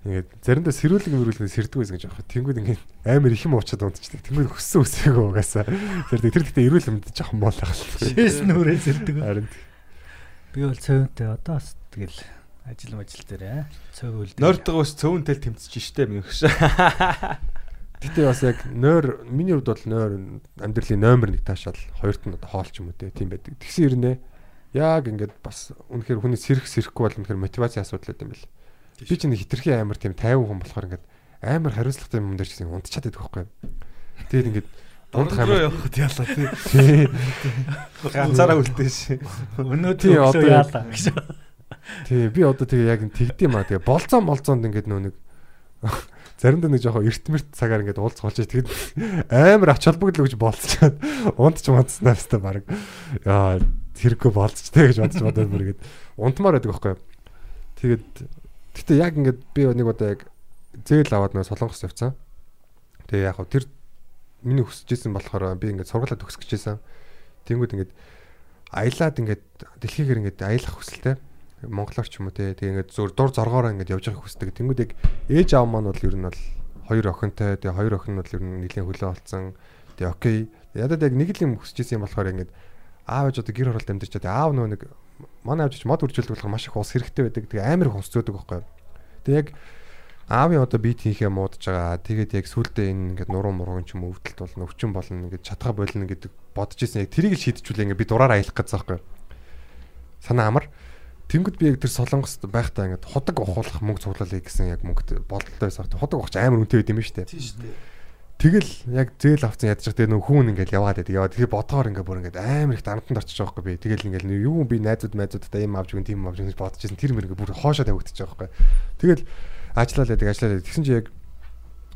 Ингээд заримдаа сэрүүлэг мөрүүлгэн сэрдэг байсан гэж аах. Тэнгүүд ингээд амар их юм уучаад унтчихдаг. Тэнгүүд хөссөн үсээгөө угаасаа. Тэр тэр гэхдээ эрүүл юмд жоохон мол байх. Шээс нүрээ сэрдэг. Харин би бол цөөнтэй одоо бас тэгэл ажил мажил дээр цөв үлдээ. Нойртойгоо бас цөөнтэй л тэмцэж штэ минийхш. <laughs> Гэтэ бас яг нойр миний хувьд бол нойр амьдралын номер 1 таашаал хоёрт нь хоолч юм уу те тийм байдаг. Тэгсэн ирнэ. Яг ингээд бас үнэхээр хүний сэрэх сэрэхгүй бол үнэхээр мотивацийн асуудал гэдэг юм бэл. Би чинь хитрхи амар тийм 50 хүн болохоор ингээд амар хариуцлагатай юм дээр чинь унтчаад байдаг байхгүй. Тэгээд ингээд дунд хамаа явахд яалаа тий. Ганцаараа үлдээш. Өнөөдөр өглөө яалаа гэж. Тий би одоо тэгээ яг тэгдэм маа тэгээ болцоо молцоонд ингээд нөө нэг заримдаа нэг жоохон эртмэрт цагаар ингээд уулз голж тэгэд амар ач холбогдол гэж болцоод унтч унтснаар өстой баг яа хэрэггүй болцтой гэж бодож бодоод бүр ингээд унтмаар байдаг байхгүй. Тэгээд Гэтэ яг ингээд би нэг удаа яг зээл аваад нэг солонгос явцсан. Тэгээ яг хав тэр миний хүсэжсэн болохоор би ингээд сургуулаа төгсөх гэжсэн. Тэнгүүд ингээд аялаад ингээд дэлхийгээр ингээд аялах хүсэлтэй. Монголоор ч юм уу те. Тэгээ ингээд зур дур зоргоороо ингээд явж байгаах хүсдэг. Тэнгүүд яг ээж аав маань бол ер нь бол хоёр охинтой. Тэгээ хоёр охин нь бол ер нь нэлийн хөлөө олцсон. Тэгээ окей. Ядад яг нэг л юм хүсэжсэн юм болохоор ингээд аав ээж одоо гэр хороолт амьдч чадаа аав нөө нэг манай авч мод үржүүлдэг болох маш их ус хэрэгтэй байдаг. Тэгээ амар их ус зөөдөг байхгүй. Тэгээ яг аавын одоо бит хийхээ муудаж байгаа. Тэгээд яг сүулдэ энэ ингээд нуруу мургын ч юм өвдөлт болно, өвчин болно ингээд чадхаа болно гэдэг бодож ирсэн. Яг тэрийг л шийдчихүүлээ ингээд би дураар аялах гэж байгаа байхгүй. Санаа амар. Тэнгүүд би яг тэр солонгост байхдаа ингээд ходог ухуулах мөнгө цуглуулъя гэсэн яг мөнгөд бололтой байсан. Ходог ухч амар үнэтэй байд юм шүү дээ. Тийм шүү дээ. Тэгэл яг зээл авсан ядж байгаа нөх хүүн ингээл яваад байдаг. Яваад тэгээ бодгоор ингээ бүр ингээд амар их дарамтанд орчих жоохоо би. Тэгэл ингээл юу би найзууд найзуудтай юм авч өгөн тийм авч өгөн бодож ирсэн. Тэр мэр ингээ бүр хоошоо тавигдчих жоохоо. Тэгэл ажиллаад байдаг ажиллаад байдаг. Тэгсэн чи яг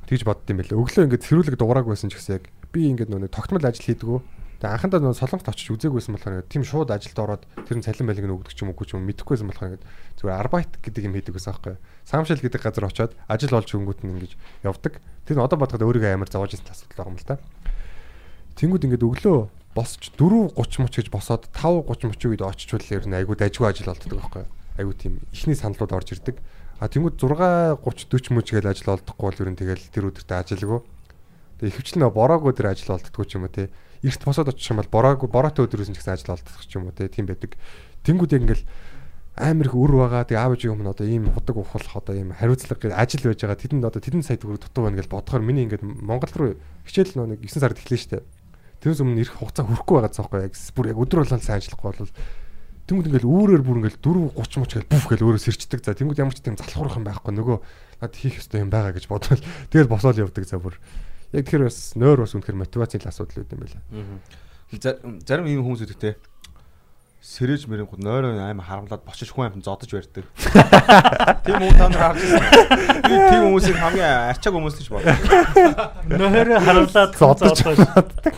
тэгж бодд юм байлаа. Өглөө ингээд цэрүүлэг дуграаг байсан ч гэсэн яг би ингээд нөө тогтмол ажил хийдгүү. Тэгээ анхандаа нөө солонгот очиж үзээгүйсэн болохоор тийм шууд ажилд ороод тэр нь цалин байлиг нь өгдөг ч юм уу ч юм мэдэхгүйсэн болохоор ингээд зүгээр арбайт гэдэг юм хийдэг гэсэн аахгүй. Самшил гэдэг газар очоод ажил олж өнгөт нь ингэж явдаг. Тэр нь одоо бодоход өөрийгөө амар зовоож ирсэн асуудал байгаа юм л та. Тэнгүүд ингээд өглөө босч 4:30 мөч гэж босоод 5:30 мөч үед очичвол ер нь айгуу дажгүй ажил болдог байхгүй. Айгуу тийм ихний саналууд орж ирдэг. А тэнгүүд 6:30 40 мөч гэж ажил олдохгүй бол ер нь тэгэл тэр өдөртөө ажилгүй. Тэгээ ихэвчлэн бороогүй өдөр ажил олддггүй ч юм уу те. Эрт босоод очих юм бол бороогүй бороотой өдрөөс ч гэсэн ажил олдох ч юм уу те. Тийм байдаг. Тэнгүүд яг ингээл амар их үр байгаа. Тэгээ аав ээжийн өмнө одоо ийм худаг ухах одоо ийм хариуцлага ажил байж байгаа. Тэдэнд одоо тэдэнд сая төгрөг дутуу байна гэж бодохоор миний ингээд Монгол руу хичээл нэг 9 сард эхлэв штэ. Тэрнээс өмнө ирэх хугацаа хүрэхгүй байгаа цаахгүй яг бүр яг өдөр болгон сайн ажиллахгүй бол тэнгууд ингээл үүрээр бүр ингээл 4 30 мууч гэл бүф гэл өөрөө сэрчдэг. За тэнгууд ямар ч тийм залхуурах юм байхгүй нөгөө над хийх ёстой юм байгаа гэж бодвол тэгэл босоод явдаг за бүр. Яг тэр бас нойр бас үнэхээр мотивацийн асуудал үүд юм байна. За- Зарим ийм хүмүүс те. Сэрэж мэрэнгууд нойроо аим харамлаад бочиж хүн амт зодож барьдаг. Тийм үү та нар харж байна. Би тийм хүмүүсийг хамгийн арчааг хүмүүс гэж боддог. Нойроо харуулад Зодож чаддаг.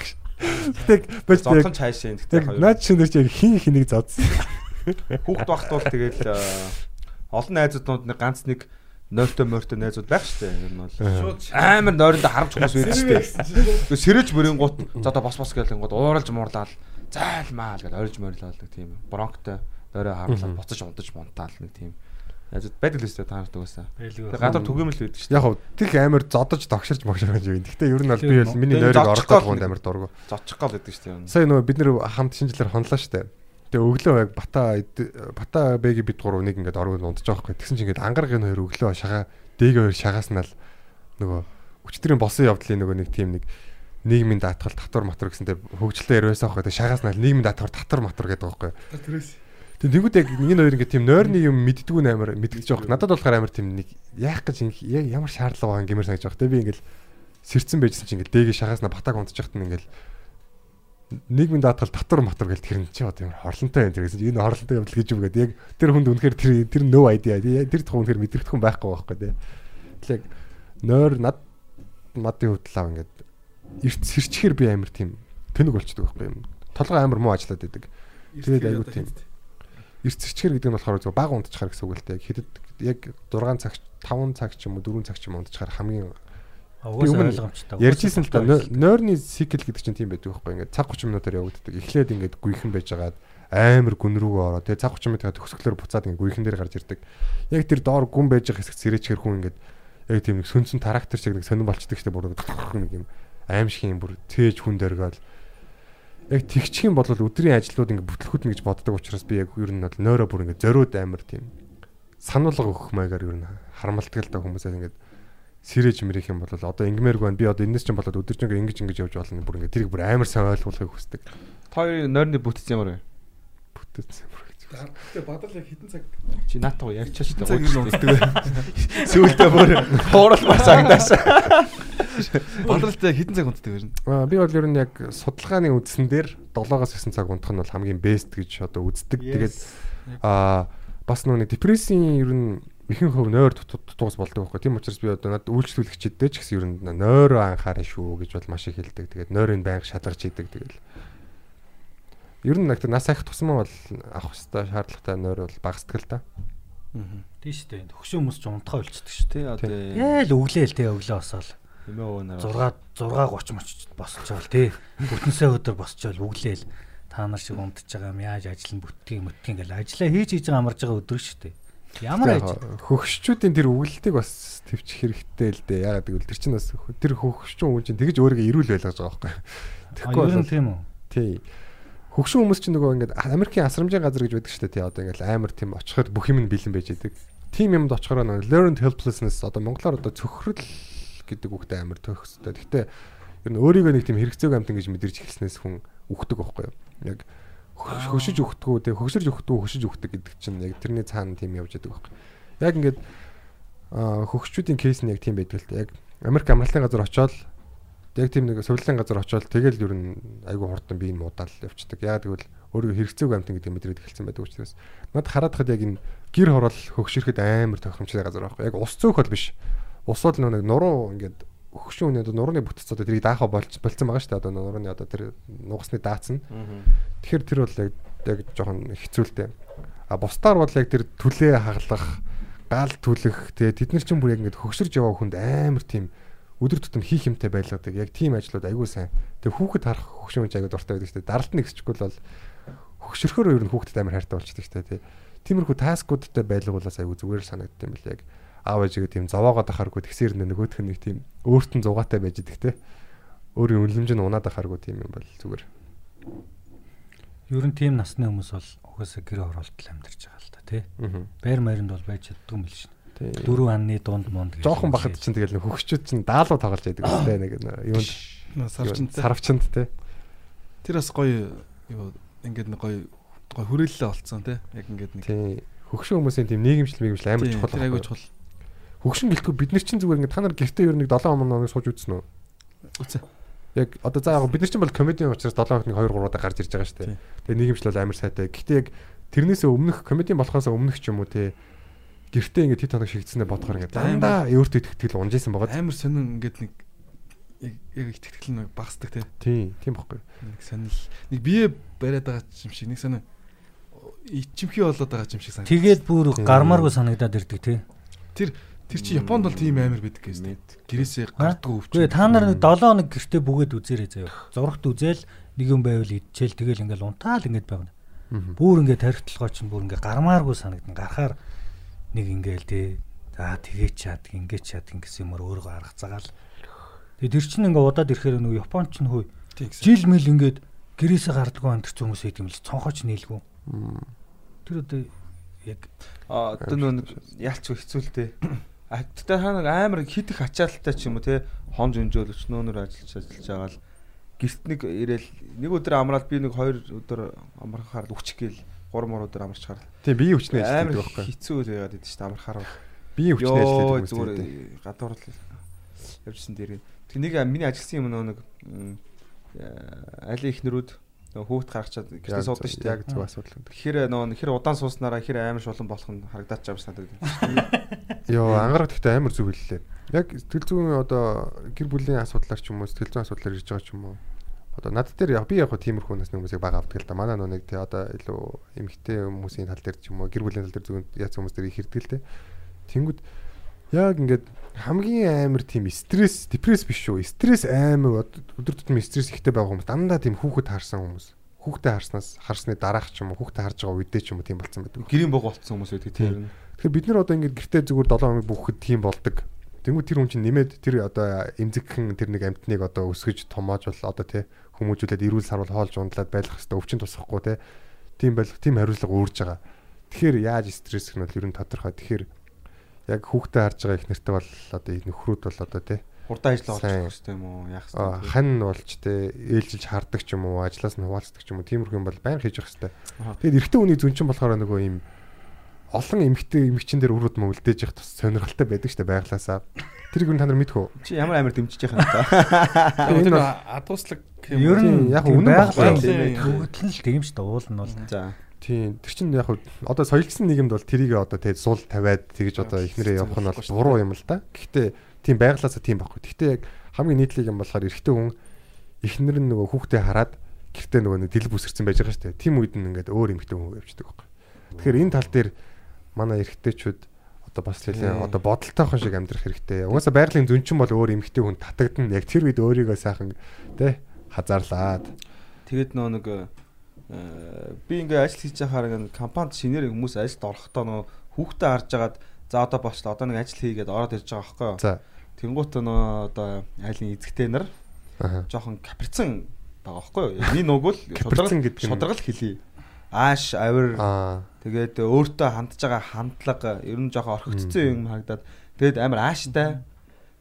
Тэг бэж Зодхон цаашаа энэ яг гэхдээ наад чинь чи яг хин хэнийг зодсон. хүүхд багт бол тэгэл э, олон найзуудууд нэг ганц нэг нойртой морьтой найзууд байх штэ. Нь бол Шууд амар нойрондоо харамч хүмүүс байдаг штэ. Сэрэж мөрэнгууд за одоо бос бос гэлэнгууд ууралж муурлаад зайлмаа л гэж орж морилалдаг тийм бронктой нойроо харуулаад буцаж унтаж мунтаал нэг тийм найзууд байдаг л штэ та нарт угаасаа. Тэгээ гадар түгээмэл байдаг штэ. Яг хав тэг амар зодож тогширч могширч юм. Гэхдээ ер нь бол би бол миний нойрыг гол гонд амар дургу. Зодчих гал байдаг штэ. юм. Сая нөгөө бид нэр хамт шинжилээр хонлоо штэ. Тэгээ өглөө яг бата бата бэги бид гурав нэг ингээд оргод унтж байгаа хгүй. Тэгсэн чинь ингээд ангаргийн хоёр өглөө шагаа дээг хоёр шагааснаа л нөгөө өчтөрийн босон явдлын нөгөө нэг тийм нэг нийгмийн даатгал татвар матвар гэсэнтэй хөгжилтэй ярьвайсаа хгүй. Тэгээ шагааснаа л нийгмийн даатгал татвар матвар гэдэг байгаа хгүй. тэрээс Тэгээ тэнгууд яг энэ хоёр ингээд тийм нойрны юм мэддгүү амар мэдгэж байгаа. Надад болохоор амар тийм нэг яах гэж яг ямар шаардлага байгаа гэмээр санаж байгаа. Тэгээ би ингээд сэрцэн байжсэн чинь ингээд дэгээ шагааснаа батаг унтж яхад нь ингээд нийгмийн даатгал татвар матвар гэл тэр нь чи одоо ямар хорлонтой байна тэр гэсэн. Энэ хорлонтой явдал гэж юм гээд яг тэр хүнд үнэхээр тэр тэр нөө айдиа. Тэр тухайн үнэхээр мэдрэгдэх хүн байхгүй байхгүй тий. Тэгэл яг нойр над мадын хувьдлаа ингээд эрт сэрчгээр би амар тийм тэнэг болчдөг байхгүй юм. Толгой амар муу ажиллаад байдаг. Тэгээд айгуу тийм. Эрт сэрчгээр гэдэг нь болохоор зөв баг унтчихар гэсэн үг л дээ. Хэдэд яг 6 цаг 5 цаг ч юм уу 4 цаг ч юм уу унтчихар хамгийн ярьжсэн л да ной- нойрны цикл гэдэг чинь тийм байдаг байхгүй ингээд цаг 30 минутаар явагддаг. Эхлээд ингээд гүйхэн байжгаад амар гүн рүүгээ ороо. Тэгээ цаг 30 минутаа төгсгөлөөр буцаад ингээд гүйхэн дээр гарч ирдэг. Яг тэр доор гүн байж байгаа хэсэг сэрээчгэр хүн ингээд яг тийм нэг сүнсэн трактор шиг нэг сонирн болчдөг штеп бүр нэг юм аимшиг юм бүр тээж хүн дөргөөл яг тэгчих юм бол өдрийн ажлууд ингээд бүтлэхүүднэ гэж боддог учраас би яг ер нь бол нойроо бүр ингээд зориуд амар тийм сануулга өгөх маягаар ер нь харамлдаг л да хүмүүсээс ингээд сэрэж мэрэх юм бол одоо ингмээргүй байна. Би одоо энэс чинь болоод өдөржингөө ингэж ингэж явж болно. Бүр ингэ тэрийг бүр амар сайн ойлгуулахыг хүсдэг. Та хоёрын нойрны бүтц ямар вэ? Бүр гэж. Тэгээ бадал яг хитэн цаг Чи наатаа ярьчаач цаг юу унтдаг вэ? <laughs> Сүүлдээ бүр хууралмаар сагнаас. <laughs> Бадалтай хитэн цаг унтдаг вэ? Аа би бол ер нь яг судалгааны үндсэн дээр 7-оос 9 цаг унтах нь бол хамгийн бест гэж одоо үздэг. Тэгээд аа бас нэг депрессийн ер нь ихэнх хөв нойр дутуус болдог байхгүй. Тийм учраас би одоо надад үйлчлүүлэгчдтэй ч гэсэн ер нь нойроо анхаараа шүү гэж бол маш их хэлдэг. Тэгээд нойрыг байнга шалгаж идэг тэгэл. Ер нь нэг нас ахих тусмаа бол авах хэвээр шаардлагатай нойр бол багасдаг л да. Тийм шүү дээ. Төгшин хүмүүс ч унтахаа болчихдөг шүү Тэ одоо дээ. Яа л өглөөл те өглөө босоол. эмээ өвнөр 6 6:30 моч босчоол те. Бүтэнсээ өдөр босчоол өглөөл та нар шиг унтж байгаа юм яаж ажил нь бүтгийн мөтгийн гэл ажиллаа хийж хийж байгаа амарж байгаа өдөр шүү дээ. Ямар ажил хөгшчүүдийн тэр үгэлтийг бас төвчих хэрэгтэй л дээ. Ягаад гэвэл тэр чинь бас тэр хөгшчүүн хүн чинь тэгж өөрийгөө ирүүл байлгаж байгаа байхгүй. Тэгэхгүй бол тийм үү? тий. Хөгшин хүмүүс чинь нөгөө ингээд Америкийн асрамжийн газар гэж байдаг шүү дээ тий. Одоо ингээд амар тийм очиход бүх юм нь бэлэн байж идэг. Тим юмд очихороо нөгөө learned helplessness одоо монголоор одоо цөхрөл гэдэг үгтэй амар төгсөй. Гэхдээ ер нь өөрийгөө нэг тийм хэрэгцээг амтан гэж мэдэрч эхэлснээс хүн үхдэг байхгүй юу? Яг хөш- хөшиж өгдөггүй тий хөшөрж өгдөггүй хөшиж өгдөг гэдэг чинь яг тэрний цаана тийм явж байгаа байхгүй. Яг ингээд хөгшчүүдийн кейс нь яг тийм байдаг л дээ. Яг Америк амралтын газар очоод яг тийм нэг сувлын газар очоод тэгэл ер нь айгүй хурдан би энэ муудаал явцдаг. Яг тэгвэл өөрийгөө хэрэгцээгүй амтан гэдэг мэдрээд эхэлсэн байдаг учраас над хараад хад яг энэ гэр хороол хөгшөрөхөд амар тохиромжтой газар байхгүй. Яг ус цөөх бол биш. Ус бол нэг нуруу ингээд хөгшин үнэ одоо нурууны бүтц одоо тэрийг даахаа болцсон байгаа шүү дээ. Одоо нурууны одоо тэр нугасны даацсан. Тэгэхээр тэр бол яг яг жоохон хэцүүлтэй. А бусдаар бол яг тэр түлээ хаглах, гал түлэх тэгээ тэд нар чинь бүр яг ингээд хөгшөрж яваа хүнд амар тийм өдөр тутам хийх юмтай байлгадаг. Яг тийм ажлууд айгүй сайн. Тэгээ хүүхэд харах хүн айгүй дуртай байдаг шүү дээ. Даралт нэгсчихгүй бол хөгшөрөхөөр ер нь хүүхдэд амар хайртай болчихдаг шүү дээ. Тиймэрхүү таскуудтай байлгуулаас айгүй зүгээр санагддаг юм бэл яг аав ээжигээ тийм зовоогоо дахааргүй тэгсээр нөгөөх нь нэг тийм өөртөө зугаатай байж идэг те. Өөрийн үнэлэмж нь унаад ахааргүй тийм юм бол зүгээр. Ер нь тийм насны хүмүүс бол угаасаа гэр оролтол амьдарч байгаа л да тий. Аа. Байр маяринд бол байж чаддгүй юм биш. Дөрөв анны дунд монд гэж Жохон бахад чинь тэгэл нэг хөгшчүүд чинь даалуу тоглож байдаг <gasps> үстэй нэг юунд Сарчинтай. сарвчанд те. Тэр бас гоё юу ингээд нэг гоё гоё хүрээлэлээ олцсон тий. Яг ингээд нэг хөгшин хүмүүсийн тийм нийгэмшил мэгэмшил амар чухал юу? чухал. хөгшин гэлтгүй бид нар чинь зүгээр ингээд та нар гэртээ ер нь 7 хоног сууж үзсэн үү? Үгүй. Яг одоо за яг бид нар чинь бол комедийн учраас 7 хоног 2 3 удаа гарч ирж байгаа шүү дээ. Тэгээ нийгэмшил бол амар сайтай. Гэхдээ яг тэрнээсээ өмнөх комедийн болохоос өмнөх ч юм уу те гэртээ ингээд хэд хоног шигдсэнээ бодохоор ингээд дандаа өөртөө итгэл унжсэн байгаа. Амар сонин ингээд нэг яг тэтгэл нэг багсдаг тий. Тийм, тийм байхгүй. Нэг сонил нэг бие бариад байгаа юм шиг нэг сонин ичимхий болоод байгаа юм шиг санагдав. Тэгээд бүр гармааргүй санагдаад ирдэг тий. Тэр тэр чи Японд бол тийм амар байдаг гэсэн. Гэрээсээ гардггүй өвч. Үгүй та нар нэг 7 хоног гэртээ бүгээд үзээрэй заяа. Зурагт үзэл нэг юм байвал идчихэл тэгэл ингээл унтаал ингээд байна. Бүр ингээд тархитлагоо чинь бүр ингээд гармааргүй санагдана. Гарахаар нэг ингээл тий. За тэгээ чаад ингээд чаад ингэсэн юмар өөрөө арга цагаал. Тэгээ тэр чинь ингээд удаад ирэхээр нөгөө Япон ч нөхөө Тийм гэсэн. жил мэл ингээд гэрээсээ гардггүй амтэрч хүмүүс байт юм л цонхооч нийлгүй. Тэр одоо яг А одоо нэг яалч хэцүүлтэй. <coughs> А тэгтээ та нэг амар хит их ачаалттай ч юм уу те хонж өнжөөлөч нөөнөр ажиллаж ажиллаж байгаа л гэрт нэг ирээл нэг өдөр амраад би нэг хоёр өдөр амархаар үчих гээл 3 мөр өдөр амарч харал. Тийм биеийн Амар ажилладаг байхгүй. хэцүү байгаад идэв шүү дээ амархаар. Биеийн хүчний ажилладаг зүгээр гадуур л явжсэн дээр. Тэг нэг миний ажилласан юм нөө нэг э, айлын ихнэрүүд хүүхд гаргачаад гэртээ суудаг шүү дээ. Яг зөв асуудал. Тэгэхээр нөгөө хэр удаан сууснараа хэр амар шулан болох нь харагдаад ч юм санагдав. <laughs> Йоо ангараг гэхдээ амар зүг хэллээ. Яг сэтгэл зүйн одоо гэр бүлийн асуудлаар ч юм уу сэтгэл зүйн асуудлаар ирж байгаа ч юм уу. Одоо над дээр яг би яг тиймэрхүү нас хүмүүсийг бага авдаг л да. Манай нөө нэг тий одоо илүү эмэгтэй хүмүүсийн тал дээр ч юм уу гэр бүлийн тал дээр зөвхөн яц хүмүүс дээр их хэрдэг л дээ. Тэнгүүд яг ингээд хамгийн амар тийм стресс, депресс биш шүү. Стресс амар өдөр тутмын стресс ихтэй байгаа хүмүүс дандаа тийм хүүхэд харсан хүмүүс. Хүүхдээ харснаас харсны дараах ч юм уу хүүхдээ харж байгаа үедээ ч юм уу тийм болцсон байдаг. Гэрийн бог болцсон хүмүүс байдаг тийм. Тэгэхээр бид нар одоо ингээд гэртээ зүгээр 7 хоног бүхэхэд тийм болдог. Тэнгүү тэр хүн чинь нэмээд тэр одоо эмзэгхэн тэр нэг амтныг одоо өсгөж томоожвол одоо тий хүмүүжүүлээд эрүүл сарвал хоолж ундлаад байх хэвээр өвчин тусахгүй тий. Тийм байх тийм хариуцлага өөрж байгаа. Тэгэхээр яаж стресс гэх нь бол ер нь тодорхой. Тэгэхээр яг хүүхдээ харж байгаа их нэртэй бол одоо нөхрүүд бол одоо тий Хурдан ажиллаа олчих хэрэгтэй юм уу? Яах хэрэгтэй. хань болж тий ээлжилж хардаг ч юм уу ажлаас нь хуваалцдаг ч юм уу тиймэрхүү юм бол байн хийж явах хэрэгтэй. Аха. Тэгээд эрэгтэй хүний зүн чинь болохоор нөгөө юм олон эмэгтэй эмэгчин дээр өрөөд мө үлдээж явах тус сонирхолтой байдаг штэ байглаасаа. Тэрийг нь та нар мэдхүү. Чи ямар амар дэмжиж юм та. Тэр <laughs> адууслаг ер нь яг үнэн төгөлтөл нь тийм шүү дээ уул нь бол. За. Тийм. Тэр чинь яг одоо соёлжсэн нийгэмд бол тэрийг одоо тэгээд сул тавиад тэгж одоо ихнэрээ явах нь бол буруу юм л да. Гэхдээ тийм байглаасаа тийм байхгүй. Гэхдээ яг хамгийн нийтлэг юм болохоор эрэгтэй хүн ихнэр нь нөгөө хүүхдээ хараад гэртээ нөгөө нэг дил бүсэрсэн байж байгаа штэ. Тим үед нь ингээд өөр эмэгтэй хүн явждаг байхгүй. Тэгэхээр энэ тал дээр манай эрэгтэйчүүд одоо бас хэлээ одоо бодолтойхон шиг амьдрах хэрэгтэй. Угаасаа байгалийн зүн чинь бол өөр эмэгтэй хүн татагдана. Яг тэр үед өөрийгөө сайхан тэ хазаарлаад. Тэгээд нөө нэг э, би ингээ ажил хийж байхаар ингээ компанид шинээр хүмүүс ажилд орохдоо нөө хүүхдээ харж агаад за одоо болчлоо одоо нэг ажил хийгээд ороод ирж байгаа байхгүй юу. За. Тэнгуут нөө одоо айлын эзэгтэй нар жоохон каприцсан байгаа байхгүй юу. Миний нүг л Каприцсан гэдэг нь- шударгал хэлий. Ааш авир тэгээд өөртөө хандж байгаа хандлага ер нь жоохон орхигдсон юм харагдаад. Тэгээд амар ааштай.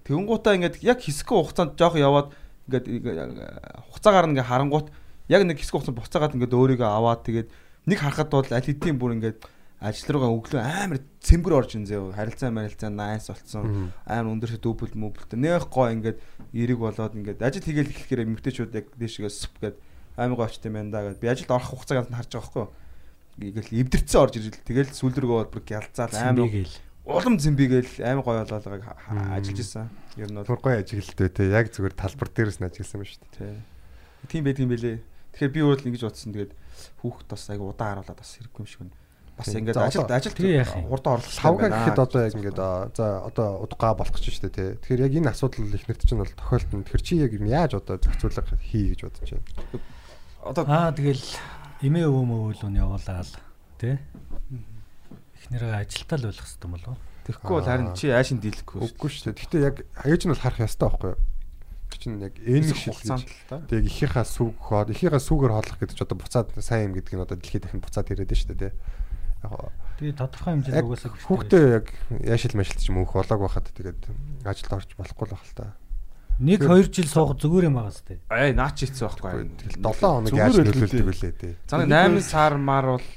Тэнгуутаа ингээд яг хэсэг хугацаанд жоохон яваад ингээд хугацаагаар ингээ харангуут яг нэг хэсэг хугацаанд буцаагаад ингээд өөрийгөө аваад тэгээд нэг харахад бол аль хэдийн бүр ингээд ажил руугаа өглөө амар цэмбэр орж ин зөө харилцаа марилцаа найс болцсон амар өндөрсө дүүбэл мүбэлтэй нэх гоо ингээд эрэг болоод ингээд ажил хийгээл эхлэхээр эмгтээчүүд яг дэшгээ сүп гээд гоо очт юм байна да гэд би ажилд орох хугацааг харж байгаа байхгүй ингээл эвдэрцэн орж ирэл тэгэл сүүл рүүгээ бол бүр амар Цэмбигээл. улам зэмбигээл амар гоё Мм. ажиллаж исэн ер нь бол гоё ажиглалтай те яг зүгээр талбар дээрээс нь ажилласан ба шүү дээ. тий тийм байдаг юм бэлээ тэгэхээр би өөрөө л ингэж бодсон тэгээд хүүхэд бас айгу удаан харуулаад бас хэрэггүй юм шиг байна бас ингээд ажилд ажилд хурдан орлох Савга гэхэд одоо яг ингээд за одоо удгаа болох шүү дээ те. Тэгэхээр яг энэ асуудал их нэрт чинь бол тохиолдно. Тэгэхээр чи яг юм яаж одоо зохицуулга хий гэж бодож байна. Одоо Аа тэгэл эмээ өвөө мөвөлүүн явуулаад тий. Эхнэрээ ажилтаа л болох хэвээр болов. тэгэхгүй бол харин чи аашин дийлэхгүй шүү Үгүй шүү дээ. Гэхдээ яг ээж нь бол харах ёстой байхгүй юу? Тэр чинь яг энэ шиг хугацаанд л та Тэг ихийнхаа сүг хоод ихийнхаа сүгээр хооллох гэдэг чинь одоо буцаад сайн юм гэдэг нь одоо дэлхийд дахин буцаад ирээд байна шүү дээ те. Яг гоо Тэгээ тодорхой хэмжээнд угаасаа хүүхдээ яг яшил машилт ч юм өөх болоог байхад тэгээд ажилд орж болохгүй л байх л та. Нэг 2 жил суух зүгээр юм байгаас тээ. Аа наач хийцсэн байхгүй. Тэгэл 7 хоног яаж нөлөөлдөг үлээ. тий. За нэг 8 сар мар бол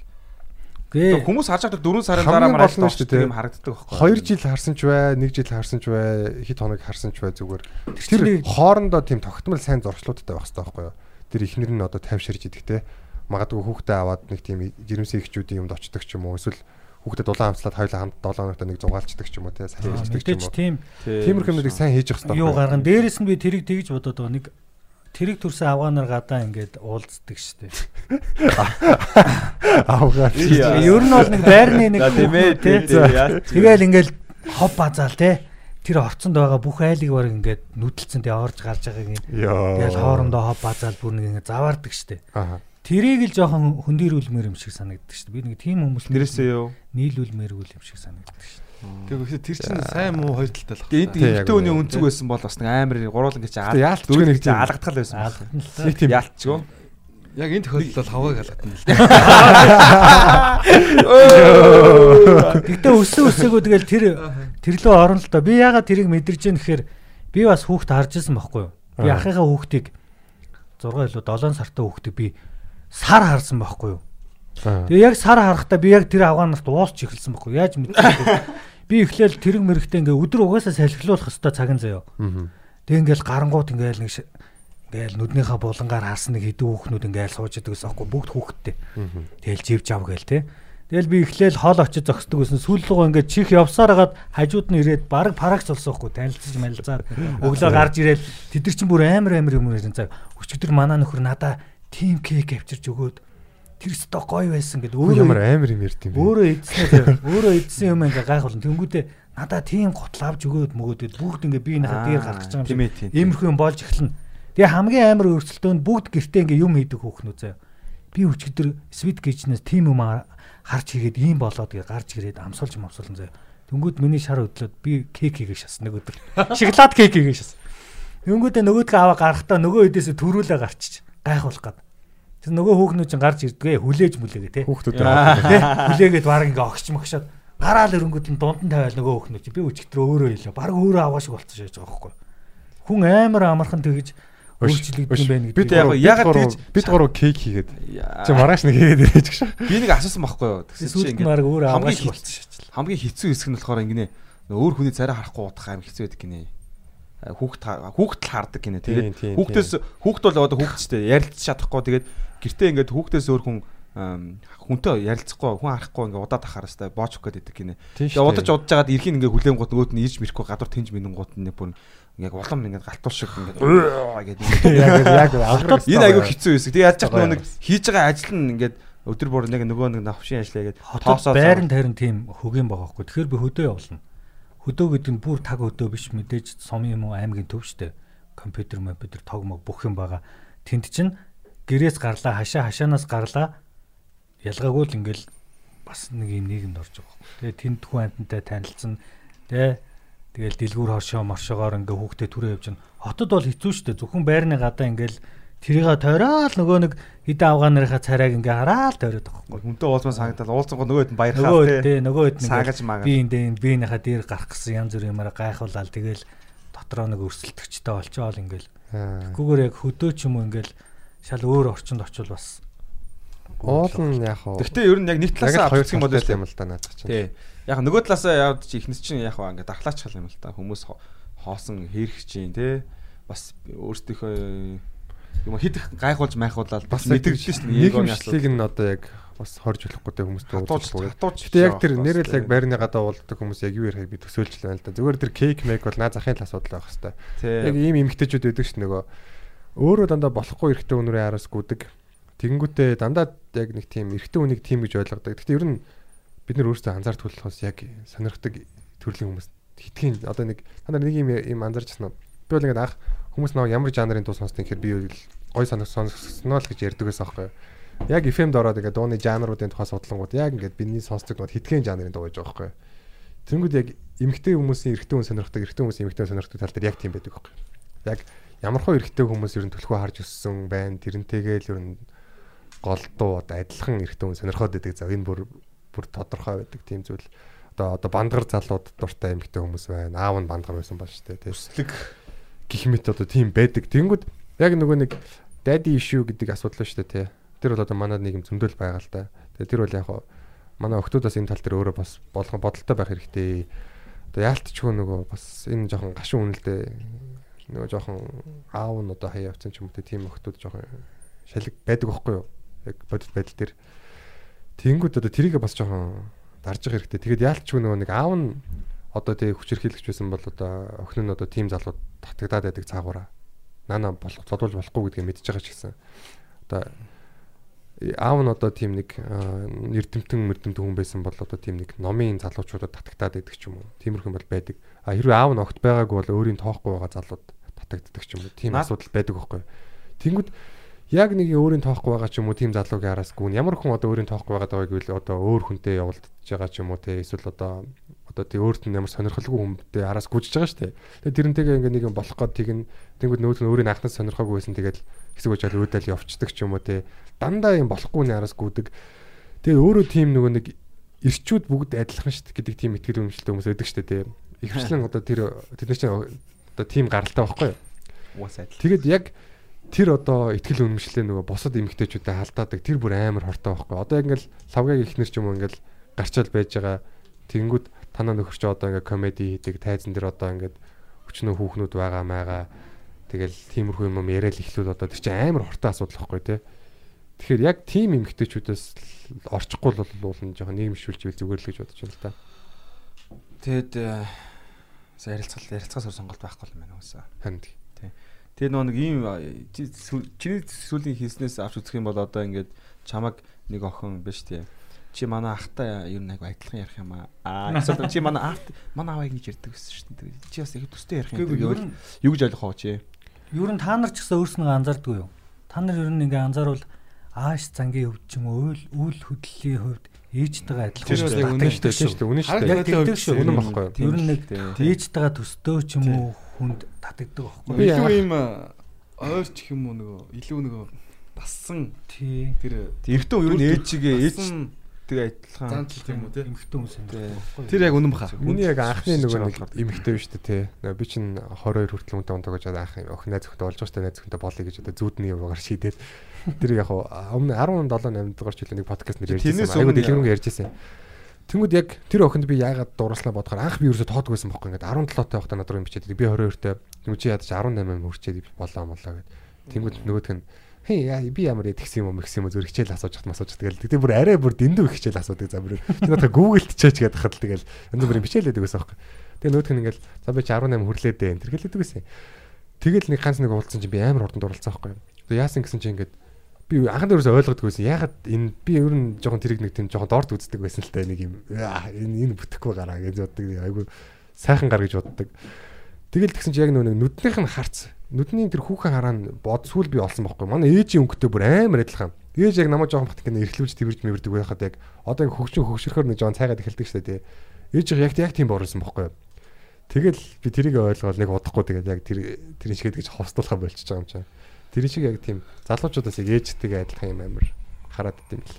Гээ хүмүүс харж байгаа 4 сарын дараа мараад гол нь шүү дээ, юм харагддаг байхгүй. 2 жил харсан ч бай, 1 жил харсан ч бай, хэд хоног харсан ч бай зүгээр. Тэр хоорондоо тийм тогтмол сайн зуршлуудтай байх хэрэгтэй байхгүй юу? Тэр ихнэр нь одоо тайвширж идэх те. Магадгүй хүүхдээ аваад нэг тийм жирэмсэн ихчүүдийн юмд очдог ч юм уу эсвэл хүүхдэд дулаан амслаад хоёулаа хамт 7 хоногт нэг зугаалцдаг ч юм уу те. Сайн хийждэг ч юм уу. тийм Тиймэрхүү юмнуудыг сайн хийж явах хэрэгтэй. юу байхгүй юу? гарган дээрээс нь би тэрийг тэгж бодоод байгаа нэг тэрийг төрсэн авгаанаар гадаа ингээд уулздаг штеп. <laughs> Авгаа. Ер нь бол нэг байрны нэг тийм ээ тий. тий. Тэгэл ингээл хов базаал те. Тэр орцонд байгаа бүх айлыг баг ингээд нүдэлцэн тэ орж гарч байгааг ин. Йоо. Тэгэл хоорондоо хов базаал бүр нэг ингээд заваардаг штеп. Аа. Тэрийг л жоохон хөндөрүүлмээр юм шиг санагддаг штеп. Би нэг тийм хүмүүс Нэрээсээ юу? нийлүүлмээргүй юм шиг санагддаг штеп. Тэгээ тэр чинь сайн муу хоёр талтай л Энд Тий, яг эмэгтэй хүний өнцөг байсан бол бас нэг амар гуруулан гэж Гэтэ яалтчгүй нэг тийм- алгадгал байсан. байна. Аалгатан л та. Нэг тийм Яалтчгүй. Яг энэ тохиолдолд бол хавааг алгадна л. Гэтэ өссөн өсөөгөө тэгэл тэр тэр лөө орно л доо. Би ягаад тэрийг мэдэрч яах гэхээр би бас хүүхд харж ирсэн байхгүй юу? Би Аа. ахыхаа хүүхдийг 6 илүү 7 сартай хүүхдийг би сар харсан байхгүй юу? Тэгээ яг сар харахтаа би яг тэр авгаа нарт уусч эхэлсэн байхгүй? Яаж мэдчихвэ? би эхлээл тэрэг мэрэгтэй ингээ өдөр угаасаа салхилуулах хэвээр цагийн заяа. Мгм. Тэг ингээл гарангууд ингээл нэг ингээл нүднийхээ булангаар харсан нэг хэдэн хүүхнүүд ингээл сууж идэг гэсэн аахгүй бүгд хүүхдтэй. Тэгэл живж ав гээл те. Тэгэл би эхлээл хол очиж зогсдог гэсэн сүүл рүү ингээд чих явсаар хагаад хажууд нь ирээд баг парагч олсоохгүй танилцж малцаад өглөө гарч ирээд тэд нар чинь бүр амар амар юм ирсэн цаг өчигдөр манаа нөхөр надаа тим кек авчирч өгөөд тэр өстө гоё байсан гэд Өөр ямар өөрөө амар юм ярьд юм бэ? өөрөө эдснээ өөрөө эдсэн юм ингээ гайхуулна тэнгүүтээ надаа тим готл авч өгөөд мөгөөд бүгд ингээ биенийхээ дээр гарах гэж байгаа Тийм юм тийм. шиг иймэрхүү юм болж эхэлнэ тэгээ хамгийн амар өөрсөлтөөнд бүгд гэртээ ингээ юм хийдэг хүүхнүүд заяа би өчигдөр свит гэжнээс тим юм харж хийгээд ийм болоод гээ гарч ирээд амсуулж мавсуулна заяа Тэнгүүд миний шар өдлөөд би кек хийгээ шас нэг өдөр. <laughs> Шоколад кек хийгээ шас. Тэнгүүдээ нөгөөдгөө аваа гарахтаа нөгөө хэдээсээ төрүүлээ гарчиж гайхуулах гээд. Тэр нөгөө хөөхнүүд чинь гарч ирдгээ хүлээж мүлээгээ те. Хүүхдүүд Тэ хүлээгээд баг ингээ огч могшоод гараал өрөнгөд нь дунд нь тавиал нөгөө хөөхнүүд чи би өчигдөр өөрөө хэлээ. Баг өөрөө аваа шиг болчихсон шээж байгаа байхгүй. Хүн амар амархан тэгэж өөрчлөгдсөн байх нэг. бид яг- ягаад тэгж- бид гурав кейк хийгээд чи маргааш нэг хийгээд ирэж гэж. Би нэг асуусан байхгүй юу? Тэгсэн чинь өөрөө аваа хамгийн шиг хэц- болчихсон шээж. хамгийн хэцүү хэсэг нь болохоор ингэнэ нөө өөр хүний царай харахгүй удах аим хэцүү байдаг гинэ. Хүүхд хүүхд л хардаг гинэ. Тэгээд хүүхдээс хүүхд бол одоо хүүхдчтэй ярилцж чадахгүй тэгээд гэртээ ингээд хүүхдээс өөр хүн хүнтэй ярилцахгүй хүн харахгүй ингээд удаад ахаар хэвээр боочх гээд идэг гинэ. Тэгээд удаж удаж жагаад ирхийн ингээд хүлээн гот нөгөөд нь ирж мэрэхгүй гадуур тэнж минэн гот нэг бүр ингээд улам ингээд галтуул шиг ингээд гэдэг. <laughs> яг яг Энэ айгүй хэцүү хэсэг. Тэгээд яаж яах нэг хийж байгаа ажил нь ингээд өдөр бүр нэг нөгөө нэг навшин ажиллаа гээд Хотод байран тарин тийм хөгийн байгаа байхгүй. Тэгэхээр би хөдөө явуулна. Хөдөө гэдэг нь бүр таг хөдөө биш мэдээж сум юм уу аймгийн төв штэ. Компьютер компьютер тог мог бүх юм байгаа. Тэнд чинь гэрээс гарлаа хашаа хашаанаас гарлаа ялгаагүй л ингээл бас нэг юм нийгэмд орж байгаа. Тэгээ тэнд хүн амьтантай танилцсан. Тэ тэгэл дэлгүүр хоршоо моршоогоор ингээ хүүхдээ түрээ явж байна. Хотод бол хэцүү штэ. Зөвхөн байрны гадаа ингээл тэрийг тойроод нөгөө нэг хідэн авгаа нарынхаа царайг ингээ хараал тойроод байхгүй. хүнтэй уулзмаа санагдал уулзсан нөгөөд нь баярхаа Нөгөө тий. тий нөгөө хэд Саагаж нэг магаад. би энэ энэ биенийхээ дээр гарах гэсэн янз бүрийн юмараа гайхуулаад тэгэл дотроо нэг өрсөлдөгчтэй олчоол ингээл гүүгээр яг хөдөө ч юм уу ингээл шал өөр орчинд очивол бас Уул нь яг хоо. Гэхдээ ер нь яг нэг талаасаа авчих юм бол юм л да наадах чинь. Тий. Яг нөгөө талаасаа явд чи ихнес чинь яг хаа ингээд дархлаач хал юм л та хүмүүс хо- хоосон хэрэг чинь тий. Бас өөрсдийнхөө юм хидэх гайхуулж майхуулаад бас мэдэрдэж шүү дээ. Нэг юмшлиг нь одоо яг бас хорж болохгүй хүмүүст уулзахгүй. хатууж. Гэтэ яг тэр нэрэл яг байрны гадаа уулздаг хүмүүс яг юу ярихыг би төсөөлж байна л да. Зүгээр тэр кейк мейк бол наа захын л асуудал байх хэвээр. Яг ийм эмгтээчүүд байдаг ш нөгөө өөрөө дандаа болохгүй эрэгтэй үнэрээ араас гүдэг. Тэгэнгүүтээ дандаа яг нэг тийм эрэгтэй үнийг тийм гэж ойлгодог. Гэтэ ер нь бид нар өөрсдөө анзаар төлөхөөс яг сонирхдаг төрлийн хүмүүс хитгэн одоо нэг та нар нэг юм юм анзаарчихсан уу? Би бол ингээд анх хүмүүс нэг ямар жанрын дуу сонсдог гэхээр би гой сонох сонсгосноо л гэж ярьдаг байсан аахгүй юу? Яг FM-д ороод ингээд дууны жанруудын тухай судлангууд яг ингээд бидний сонсдог нэг хитгэн жанрын дуу гэж байгаа байхгүй юу? Тэнгүүд яг эмгтэй хүмүүсийн эрэгтэй хүн сонирхдаг, эрэгтэй хүмүүсийн эмгтэй хүн сонирхдаг тал дээр яг тийм байдаг байхгүй юу? Яг ямар хөө эрэгтэй хүмүүс ер нь төлхөө харж өссөн байна. Тэрнтэйгээл ер нь голдуу одоо адилхан эрэгтэй хүн сонирхоод байдаг. За энэ бүр бүр тодорхой байдаг тийм зүйл. Одоо одоо бандгар залууд дуртай эмэгтэй хүмүүс байна. Аав нь бандгар байсан ба штэ тийм. Өслөг. Гих мэт одоо тийм байдаг. Тэнгүүд яг нөгөө нэг daddy issue гэдэг асуудал шүү дээ тий. Тэр бол одоо манай нийгэм зөндөл байгаа л да. Тэгээ тэр бол яг хаа манай охтуудаас энэ тал дээр өөрөө бас болгон бодолтой байх хэрэгтэй. Одоо яалтчгүй нөгөө бас энэ жоохон гашуун үнэлдэ нөгөө жоохон аав нь одоо хаяа явцсан ч юм уу тийм охтууд жоохон шалэг байдаг байхгүй юу? Яг бодит байдал дээр. Тэнгүүд одоо тэрийг бас жоохон дарж явах хэрэгтэй. Тэгээд яалтчгүй нөгөө нэг аав нь одоо тэг хүчирхийлэгч байсан бол одоо охин нь одоо тийм залууд татагдаад байдаг цаагаараа. Нана болох зодуулж болохгүй гэдгийг мэдчихэж байгаа ч гэсэн. Одоо аав нь одоо тийм нэг эрдэмтэн мэрдэмтэн хүн байсан бол одоо тийм нэг номын залуучуудад татагдаад байдаг ч юм уу. Тиймэрхэн бол байдаг. А хэрвээ аав нь огт байгаагүй бол өөрийн тоохгүй байгаа залууд татагддаг ч юм уу. Тийм асуудал байдаг байхгүй. Тэнгүүд яг нэг өөрийн тоохгүй байгаа ч юм уу тийм залуугийн араас гүн ямар хүн одоо өөрийн тоохгүй байгаа даа гэвэл одоо өөр хүнтэй явуулдаж байгаа ч юм уу те эсвэл одоо одоо тий өөрт нь ямар сонирхолгүй хүмтэй араас гүжиж байгаа шүү дээ. Тэгээ тэрнтэйгээ ингээ нэг юм болох гээд тэгин тэнгууд нөөд нь өөрийн анхнаас сонирхоогүй байсан тэгэл хэсэг уучаал өөдөл явцдаг ч юм уу те дандаа юм болохгүй нэ араас гүдэг. Тэгээ өөрөө тийм нөгөө нэг ирчүүд бүгд адилхан шүү гэдэг тийм ихтгэл үнэмшилтэй хүмүүс байдаг шүү дээ те. Ихэвчлэн одоо тэр тэд нар чинь одоо тийм гаралтай байхгүй юу? Уус адил. Тэгээд яг тэр одоо ихтгэл үнэмшлээ нөгөө бусад эмгтээчүүдэд халдаадаг тэр бүр амар хортой байхгүй. Одоо ингээл лавгагийн ихнэр ч юм уу ингээл гарчаал байж байгаа. Тэнгүүд танаа нөхөрч одоо ингээ комеди хийдэг тайзан дээр одоо ингээ хүчнөө хүүхнүүд байгаа маяга тэгэл тиймэрхүү юм яриад эхлүүл одоо тэр чинь амар хортой асуудал واخгүй те. Тэгэхээр яг тийм эмгтээчүүдээс орчихгүй л бол нь жоохон нийгэмшүүлж ивэл зүгээр л гэж бодож байна л да тэгэд э, ярилцгал ярилцгаас өөр сонголт байхгүй юм байна үсэ харин тий. Тэгээ нөө нэг ийм чиний сүлийн хийснээс авч үзэх юм бол одоо ингээд чамаг нэг охин биш тий чи манай ахтай ер нь айгу адилхан ярих юм аа. Эсвэл чи манай ахт манай аваа ингэж ярьдаг гэсэн шүү дээ. Чи бас их төстэй ярих юм гэвэл юу гэж ойлгох вэ чи? Ер нь та нар ч гэсэн өөрснөө анзаардгүй юу? Та нар ер нь ингээ анзааруул ааш зангийн хөвд ч юм уу үйл хөдлөлийн хөвд ээжтэйгээ адилхан бол яг үнэн шүү дээ шүү дээ. Үнэн шүү Яг дээ. тэгдэг шүү. Үнэн баггүй юу? Ер нь нэг ээжтэйгээ төстөө ч юм уу хүнд татагддаг байхгүй. Би илүү юм ойрч юм уу нөгөө илүү нөгөө бассан Тий. тэр Эртөө ер нь ээжигээ ээж тэгээ адилхан. занч тийм үү те. эмхтэн юм. Тий. Тэр яг үнэн баха. Миний яг анхны нөгөө нэг эмэгтэй биш үү те. Би чинь 22 хүртэл үнтэй унтаг гэж анх охин найз зөвхөн болж байгаа. Найз зөвхөн болъё гэж одоо зүудний юугаар шийдээд тэр яг өмнө 17 8 дугаар жилийн нэг подкаст нэр ярьжсэн. Өмнө- дэлгэрэнгүй ярьжсэн. Тэнгүүд яг тэр охинд би яагаад дурласнаа бодохоор анх би ерөөсө тоодгүй байсан байхгүй ингээд 17 таа байхдаа надад юм бичээд би 22 таа тэнгүүд чи ядаж 18 юм хүрчээд болоо молоо гэд. Тэнгүүд нөгөөх нь Хей яа би ямар яд гисэн юм уу гисэн юм зүр хичээл асууж хат масууж тэгэл. Тэгээ бүр арай бүр дэндүү хичээл асуудаг за бүр. Чи надад Google-т чаач гэдэг хад тэгэл. Янз бүрийн хичээлээд байсан байхгүй. Тэгээ нөгөөх нь ингээл за би чи 18 хүрлээ дээ энэ тэр хэлээд байсан. Тэгэл нэг ганц нэг уулзсан чи би амар хурдан дурлцсан байхгүй. Тэгээ яасан гэсэн чи ингээд би анханд ерөөсөй ойлгодгүйсэн. Ягаад энэ би ер нь жоохон тэрийг нэг тийм жоохон доорт үздэг байсан л та нэг юм. Энэ энэ бүтэхгүй гараа гэж боддог. Айгу сайхан гар гэж боддог. Тэгэл тэгсэн чи яг нөө нүднийх нь харц. Нүдний тэр хүүхэн хараа нь бод сүүл би олсон байхгүй. Манай ээжийн өнгөтэй бүр амар адилхан. Ээж яг намайг жоохон бат гэнэ эрхлүүлж тэрж мэрдэг байхад яг одоо яг хөгжин хөгшөрхөр нэг жоохон цайгаад эхэлдэг шүү дээ. Ээж яг яг тийм боорсон байхгүй. Тэгэл би тэрийг ойлгоод нэг удахгүй тэгэл яг тэр тэр шиг гэж ховстуулахаа болчихж байгаа юм чам. Тэр шиг яг тийм залуучуудаас яг ээжтэйгээ адилхан юм амар хараад идэм л.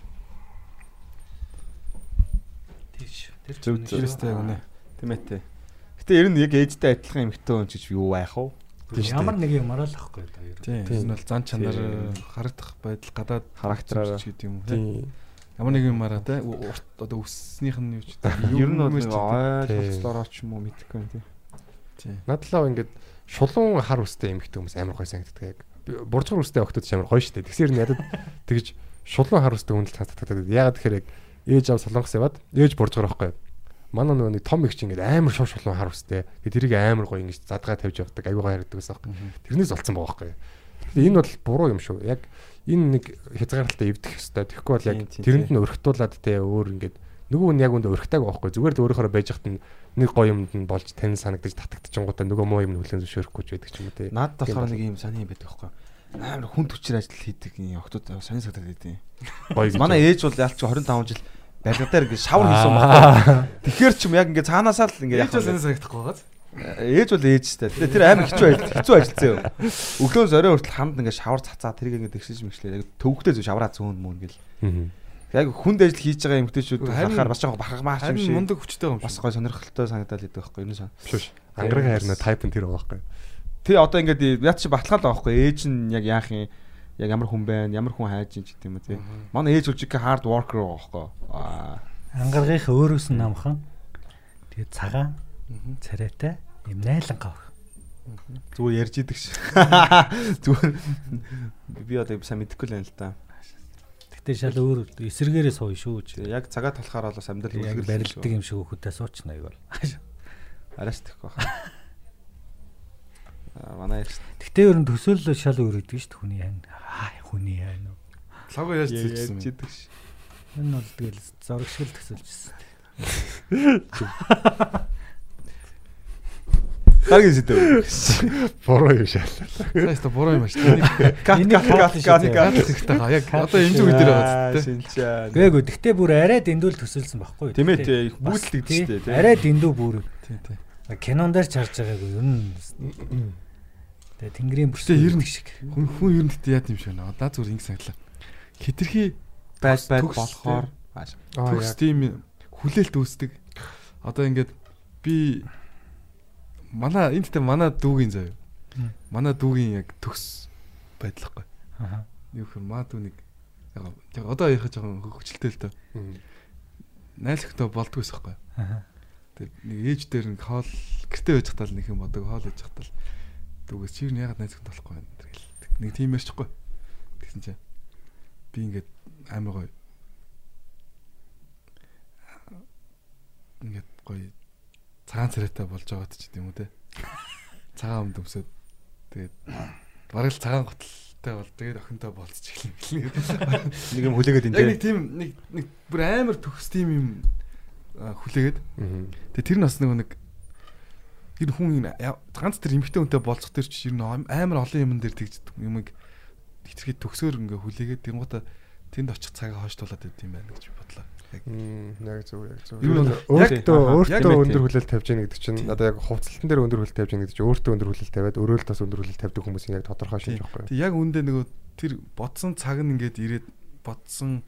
Тийш. Тэр ч Зөв үнэн зөв. шүү. Үнэ. Тийм ээ. Гэтэ ер нь яг ээжтэй адилхан эмэгтэй хүн ч юу байх вэ? Ямар нэг юм араа л ахгүй да ер. Тийм. Энэ бол зан чанар харагдах байдал гадаад Характераараа. ч гэдэг юм. Тийм. Ямар нэг юм араа те. Урт одоо өсснийх нь юу ч <laughs> Ер нь бол ойлголцлороо ч юм уу мэдэхгүй юм тий. Тийм. Надлаа ингээд шулуун хар үстэй эмэгтэй хүмүүс амар гой санагддаг яг. Буржгар үстэй охтод ч амар гоё штэ. Тэгсэр нь ядад <laughs> тэгж шулуун хар үстэй хүндэл татдаг. Ягаад тэгэхээр яг ээж аав солонгос яваад ээж буржгар байхгүй. Манай нөгөө нэг том их чинь ингээд амар шув шулуун хар үстэй. Тэгээ тэрийг амар гоё ингэж задгаа тавьж явдаг. Аюу гоё харагддаг байсан байхгүй. Тэрнээс болцсон байгаа байхгүй. Энэ бол буруу юм шүү. Яг энэ нэг хязгаарлалтаа эвдэх ёстой. Тэгэхгүй бол яг тэрэнд нь өрхтуулаад те өөр ингээд нөгөө нь яг үндэ өрхтааг байхгүй. Зүгээр л өөрөөхөө байж хат нэг гоё юмд нь болж тань санагдаж татагдчихгоотаа нөгөө муу юм нь хүлэн зөвшөөрөхгүй ч байдаг ч юм уу те. Наад болохоор бол. нэг юм сони юм байдаг байхгүй. Амар хүн төчөр ажил хийдэг юм сони сагдаад байдیں۔ Гоё гэж. Манай ээж бол ялч 25 жил барилга дээр ингэ шавар хийсэн байна. Тэгэхээр ч юм яг ингэ цаанаасаа л ингэ ч санаа санагдахгүй байгааз. ээж бол ээжтэй. Тэгээ тэр амар хэцүү ажил хэцүү ажилтсан юм. Өглөө зорой хүртэл ханд ингэ шавар цацаа тэрийг ингэ тэгшиж мэгшлээ. Яг төвхтэй зөв шавраа зөөн мөн гэл. Яг хүнд ажил хийж байгаа эмгтээчүүд харахаар бас жоохон бахархмаач юм шиг. мундаг хүчтэй юм Бас гой сонирхолтой санагдаад идэв байхгүй юу? Сан. Шүш. Ангараг хайрна тайп нь тэр байгаа байхгүй. Тэ одоо ингээд яд чи баталгаал байгаа байхгүй ээж нь яг яах юм яг ямар хүн байна ямар хүн хайж ин ч гэдэг юм уу тий. Манай ээж үжиг hard worker байгаа байхгүй. Аа Ангаргийнхаа өөрөөс нь намхан. Тэгээд цагаан царайтай юм найлан гав. зүгээр ярьж идэг ш. <laughs> Зүгээр би одоо сайн мэдэхгүй л байна л да. Гэтэ шал өөр эсэргээрээ сууя шүү. Тэгээ яг цагаа толохоор бол амьдрал Яг үлгэр барилдаг юм шиг хөхөдөө суучна яг бол. Арайч тэхгүй байна. <laughs> Аа манай ээж Гэтэ ер нь төсөөлөл шал өөр идэг шүү дээ хүний айн. Аа хүний айн. Лого яаж ярьж ш. Энэ бол тэгэл зураг шиг л төсөөлжсэн. Хагийн сэдв. <laughs> Буруу юм шал. Сайс та буруу юм ааш. Кат кат кат кат кат. хэрэгтэй хаа. Яг одоо энэ зүйл дээр байгаа зү. Шинчаа. Гээгүй гэтэ бүр арай дэндүүл төсөөлсөн байхгүй юу? Тийм ээ тий, штэ. Арай дэндүү бүр Тий, тий. кинон дээр ч харж байгаагүй ер нь. Тэгээ тэнгэрийн ер нь шиг. Хүн хүн ер нь гэдэг яа юм шиг байна. Надад зүгээр ингэ санагдлаа. Хитрхи байд байд Төгс, болохоор Аа төгс тийм хүлээлт үүсдэг. Одоо ингээд би манай энэ тэ манай дүүгийн заяа. Манай дүүгийн яг төгс байдлахгүй. Аа. Юу юм маа дүүник яг яг одоо яхаа жоохон хөвгчлөлтэй л доо. Найл өгтөө болдгоос байхгүй. Аа. Тэг нэг ээж дээр нэг хоол гэртээ байж хатал нэг юм бодог хоол хийж хатал дүүгээс чи юу ягаад найз өгт болохгүй байна гэл. Нэг тийм ярьчихгүй. Тэгсэн чинь би ингээд амар гоё ингээд гоё цагаан царайтай болж байгаад ч гэдэм үү те. Цагаан өмд өмсөд тэгээд бараг л цагаан готалтай бол тэгээд охинтой болцож эхэлнэ. нэг юм хүлээгээд энэ Яг нэг тий. тийм нэг нэг бүр амар төгс тийм юм хүлээгээд Тэгээ тэр нь бас нэг нэг тэр хүн ганц тэр эмгтэй хүнтэй болцох тэр чинь ер нь ам- амар олон юм дээр тэгж юмыг хитрхи төгсөөр ингээ хүлээгээд тэнгуутаа тэнд очих цагаа хойштуулаад байт юм байна гэж бодлоо. Яг зөв яг зөв. Өөртөө өөртөө өндөр хүлээлт тавьж яах гэдэг чинь одоо яг хувцалтан дээр өндөр хүлээлт тавьж яах гэдэг чинь өөртөө өндөр хүлээлт тавиад өрөөл тас өндөр хүлээлт тавьдаг хүмүүсийн яг тодорхой шинж байхгүй юу? Яг үндэ нөгөө тэр бодсон цаг нь ингээд ирээд бодсон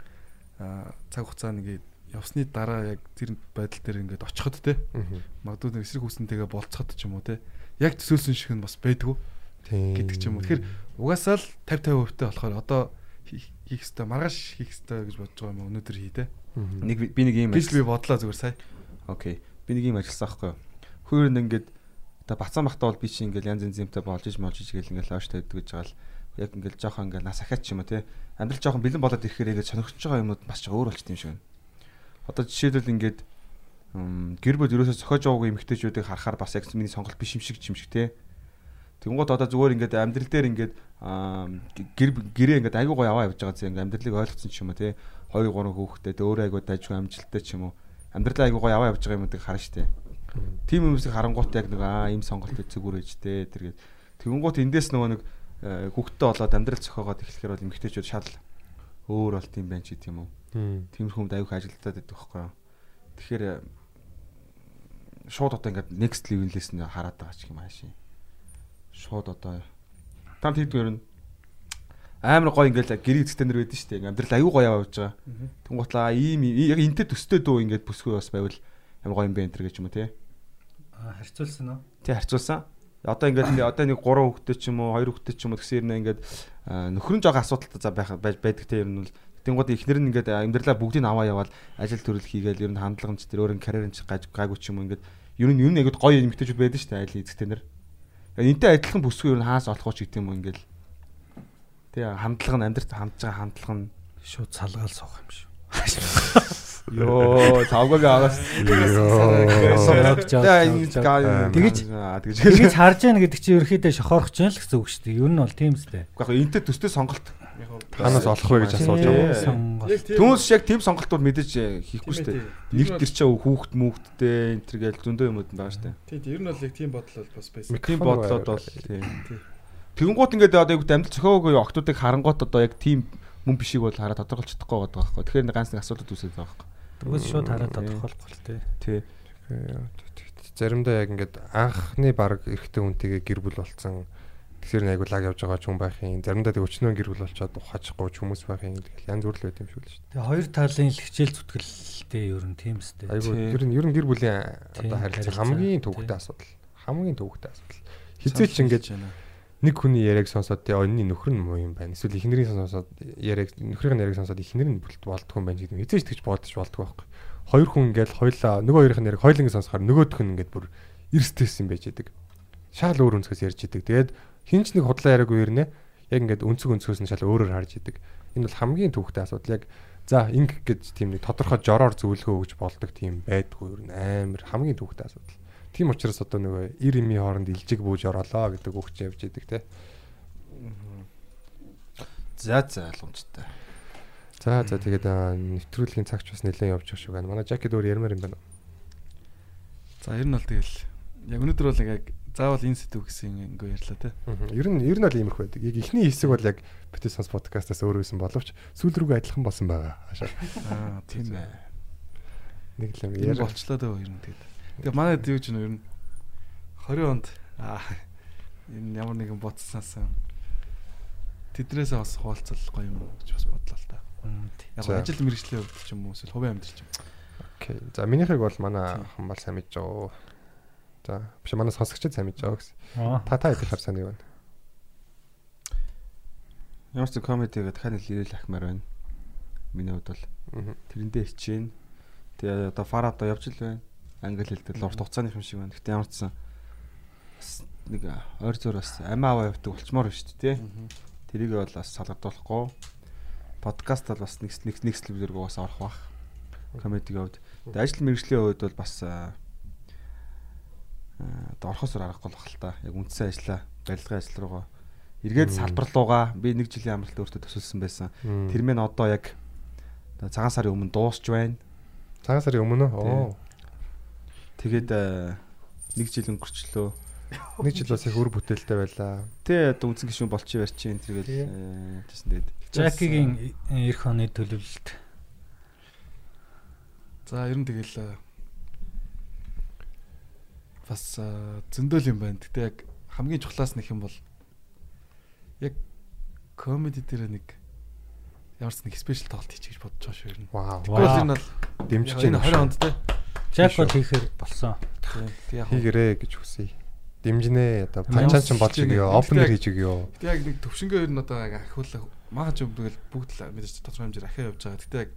цаг хугацаа нэгээд явсны дараа яг тэр байдал дээр ингээд очиход те магадгүй нэг эсрэг хүснтэйгээ болцоход ч юм уу те яг төсөөлсөн шиг нь бас байдгүй гэдэг ч юм уу. Тэгэхээр угаасаа л 50 50% та болохоор одоо хий- хийх хэвээр маргааш хийх хэвээр гэж бодож байгаа юм өнөөдөр хий те. Нэг би- нэг юм Гэж би бодлоо зүгээр сая. Окей. Би нэг юм ажилласан аахгүй. Хөөөр нь ингээд одоо бацаан бахтаа бол би чи ингээд янз янз юмтай болж иж молж иж гэл ингээд лоош тавьдаг гэж байгаа л яг ингээд жоохон ингээд нас ахаач ч юм уу те. Амьдрал жоохон бэлэн болоод ирэхээр ингээд сонирхож байгаа юмнууд бас ч өөр болчт юм шиг байна. Одоо жишээлбэл ингээд гэр бүл ерөөсөө зохиож яваагүй эмгтээчүүдийг харахаар бас яг миний сонголт биш юм шиг юм шиг те. Тэнгууд одоо зүгээр ингээд амьдрал дээр ингээд гэр гэрээ ингээд айгуу гоо яваа явж байгаа зэ ингээд амьдралыг ойлгоцсон ч юм уу те. 2 3 хүүхэдтэй тэ өөрөө айгуу дайжгүй амжилттай ч юм уу. Амьдралаа айгуу гоо яваа явж байгаа юмуудыг харна штэ. Тим хүмүүсийг харангуут яг нэг аа ийм сонголт зүгүр ээжтэй тэргээд тэгэнгუут эндээс нөгөө нэг э, хүүхдтэй болоод амьдрал зохиогоод эхлэхээр бол эмгтээчүүд шал өөр болт юм байна ч гэдэг юм уу. Тиймэрхүү хүнд аюух ажилтаад байдаг байхгүй юу. Тэгэхээр э, шууд одоо ингээд next level-ээс нь хараад байгаа ч юм ааши. Шууд одоо там хийдгээр нь амар гоё ингээд гэрээ эцэгтэй нэр байдэн шүү дээ. Амьдрал аюу гоё явж байгаа. Тэнгуутлаа ийм яг энтэй төстэй дөө ингээд бүсгүй бас байвал амар гоё юм бэ энэ төр гэж юм уу те. Аа харьцуулсан уу? Тэ харьцуулсан. Одоо ингээд ингээ- одоо нэг 3 хүүхэдтэй ч юм уу 2 хүүхэдтэй ч юм уу гэсэн юм ингээд аа, нөхөр нь жоохон асуудалтай за байх байдаг те юм нь бол Тэнгууд ихнэр нь ингээд амьдралаа бүгдийг нь аваа яваад ажил төрөл хийгээл ер нь хандлага нь ч тэр өөр нь карьер нь ч гайгүй ч юм уу ингээд ер нь юу нэг гоё эмгтээчүүд байдаг шүү дээ айлын эзэгтэй нэр. Энтэй адилхан бүсгүй ер нь хаас олох уу ч гэдэг юм уу ингээл. Тэ хандлага нь амьдралд хандж байгаа хандлага нь Шууд салгаал суух юм шүү. <laughs> ёо тавгааг аваас. Тэгэж- тэгэж харж яана гэдэг чинь ерөөхдөө шохоорох ч юм л гэсэн үг шүү дээ. Ер нь бол тийм үстэй. Гэхдээ энтэй төстэй сонголт Танаас олох вэ гэж асууж байгаа. Түүнээс яг тийм сонголтууд мэдээж э, хийхгүй шүү дээ. Нэг тэр чинь хүүхд мүхдтэй энэ төр гээл зөндөө юмуд байгаа шүү дээ. Тийм ер нь бол яг тийм бодол бол бас байсан. Тийм бодлоод бол тийм. Тэгэнгუут ингээд одоо яг амьд зөхиоггүй октодыг харангуут одоо яг тийм мөн бишиг бол хараад тодорхойлж чадахгүй байгаа байхгүй. Тэгэхээр ганц нэг асуудал үүсэж байгаа байхгүй. Тэгвэл шууд тодорхойлохгүй л тээ. Тий. Заримдаа яг ингээд анхны баг эрэгтэй хүнтэйгээ гэр бүл болцсон. Тэгэхээр нэг айгуу лаг явж байгаа ч хүн байх юм. Заримдаа тэг өчнөө гэр бүл болчоод ухаачгүй ч хүмүүс байх юм. Тэгэл янз бүр л байт юм шиг л шүү дээ. Тэгээ хоёр талын л хичээл зүтгэлтэй ер нь тийм үстэй. Айгуу Тийм. ер нь ер нь гэр бүлийн одоо харилцаа хамгийн төвөгтэй асуудал. Хамгийн төвөгтэй асуудал. хизээч ингээд нэг хүний яриаг сонсоод тий онны нөхөр нь муу юм байна. Эсвэл эхнэрийн сонсоод яриаг нөхрийн яриаг сонсоод эхнэр нь бүлт болдгоо юм байна гэдэг. Хизээч тэгж бодож болдгоо байхгүй. Хоёр хүн ингээд хоёлаа нөгөө хоёрын яриаг хоёлын сонсохоор нөгөөх нь ингээд бүр эрстэйсэн байж идэг. Шаал өөр өнцгөөс ярьж идэг. Тэгээд хинч нэг худлаа яриаг үернэ. Яг ингээд өнцөг өнцгөөс нь шал өөрөөр харж идэг. Энэ бол хамгийн төвхтэй асуудал. Яг за инг гэж тийм нэг тодорхой жороор зөвлөгөө өгж болдог тийм байдгүй юу амар хамгийн төвхтэй асуудал. Тийм учраас одоо нөгөө 90 ими хооронд илжиг бууж ороолоо гэдэг үгч явж идэг те. За за ойлгомжтой. За за тэгээд нэвтрүүлгийн цагч бас нэлээд явж байгаа шүү байна. Манай жакет өөр ярмаар юм байна. За ер нь бол тэгэл яг өнөөдөр бол яг заавал энэ сэдв гэсэн ингээ ярьлаа те. Ер нь ер нь бол иймэрх байдаг. Яг эхний хэсэг бол яг Битсонс подкастаас өөр байсан боловч сүүл рүүгээ адилхан болсон байгаа. Аа тийм ээ. Нэг л юм яриа. болчлоо дөө ер нь тэгээд. Тэгээ манай юу ч нэр нь 20 онд аа энэ ямар нэгэн бодснаасаа тэдрээс бас хуваалцал гоё юм гэж бас бодлоо л та. Яг ажил мэргэжлийн хувьд ч юм уу эсвэл хувийн амьдрал ч юм. Окей. За минийхийг бол манай хан бол сайн мэдж байгаа. За биш манай сонсогчд сайн мэдж байгаа гэсэн. Та та хэдийхэр сайн байна. Ямар ч комедигээ дахиад нэг ирэл ахмаар байна. Миний хувьд бол тэрэндээ хичээн. Тэгээ одоо фар одоо явж л байна. Англи хэл дээр урт хугацааны юм шиг байна. Гэтэ ямар ч сан бас нэг ойр зөөр бас амиа аваа явдаг болчмоор байна шүү дээ, тий. Тэрийг бол бас салгадуулахгүй. Подкаст бол бас нэг нэг нэг слэв зэрэг бас орох бах. Комедигийн хувьд. Тэгээ ажил мэргэжлийн хувьд бол бас одоо орхосоор аргагүй бах л та. Яг үндсэн ажиллаа, барилгын ажил руугаа эргээд салбарлуугаа би нэг жилийн амралт өөртөө төсөлсөн байсан. Тэр мэн одоо яг цагаан сарын өмнө дуусч байна. цагаан сарын өмнө оо Тэгээд э, нэг жил өнгөрчлөө. нэг жил бас их өр бүтээлтэй байлаа. Тэ одоо үндсэн гишүүн болчих ярьчин Тийм. тэгээд тийсэн тэгээд Жакигийн эх оны төлөвлөлт. За ер нь тэгэл э, бас зөндөл юм байна. Гэтэ яг хамгийн чухлаас нэг юм бол яг комеди дээр нэг ямар ч нэг спешиал тоглолт хийчих гэж бодож байгаа шүү ер нь. Вау. Тэгвэл нь бол Дэмжиж энэ байна. 20 онд те. Жак бол хийхээр болсон. Хийгэрээ гэж хүсье. Дэмжинэ одоо панчаан ч болж байна. опенер хийж өгөө. Гэтэ яг нэг төвшнгөө ер нь одоо яг ахиулах мага ч юм тэгэл бүгд л мэдээж тодорхой хэмжээр ахиа явж байгаа. Гэтэ яг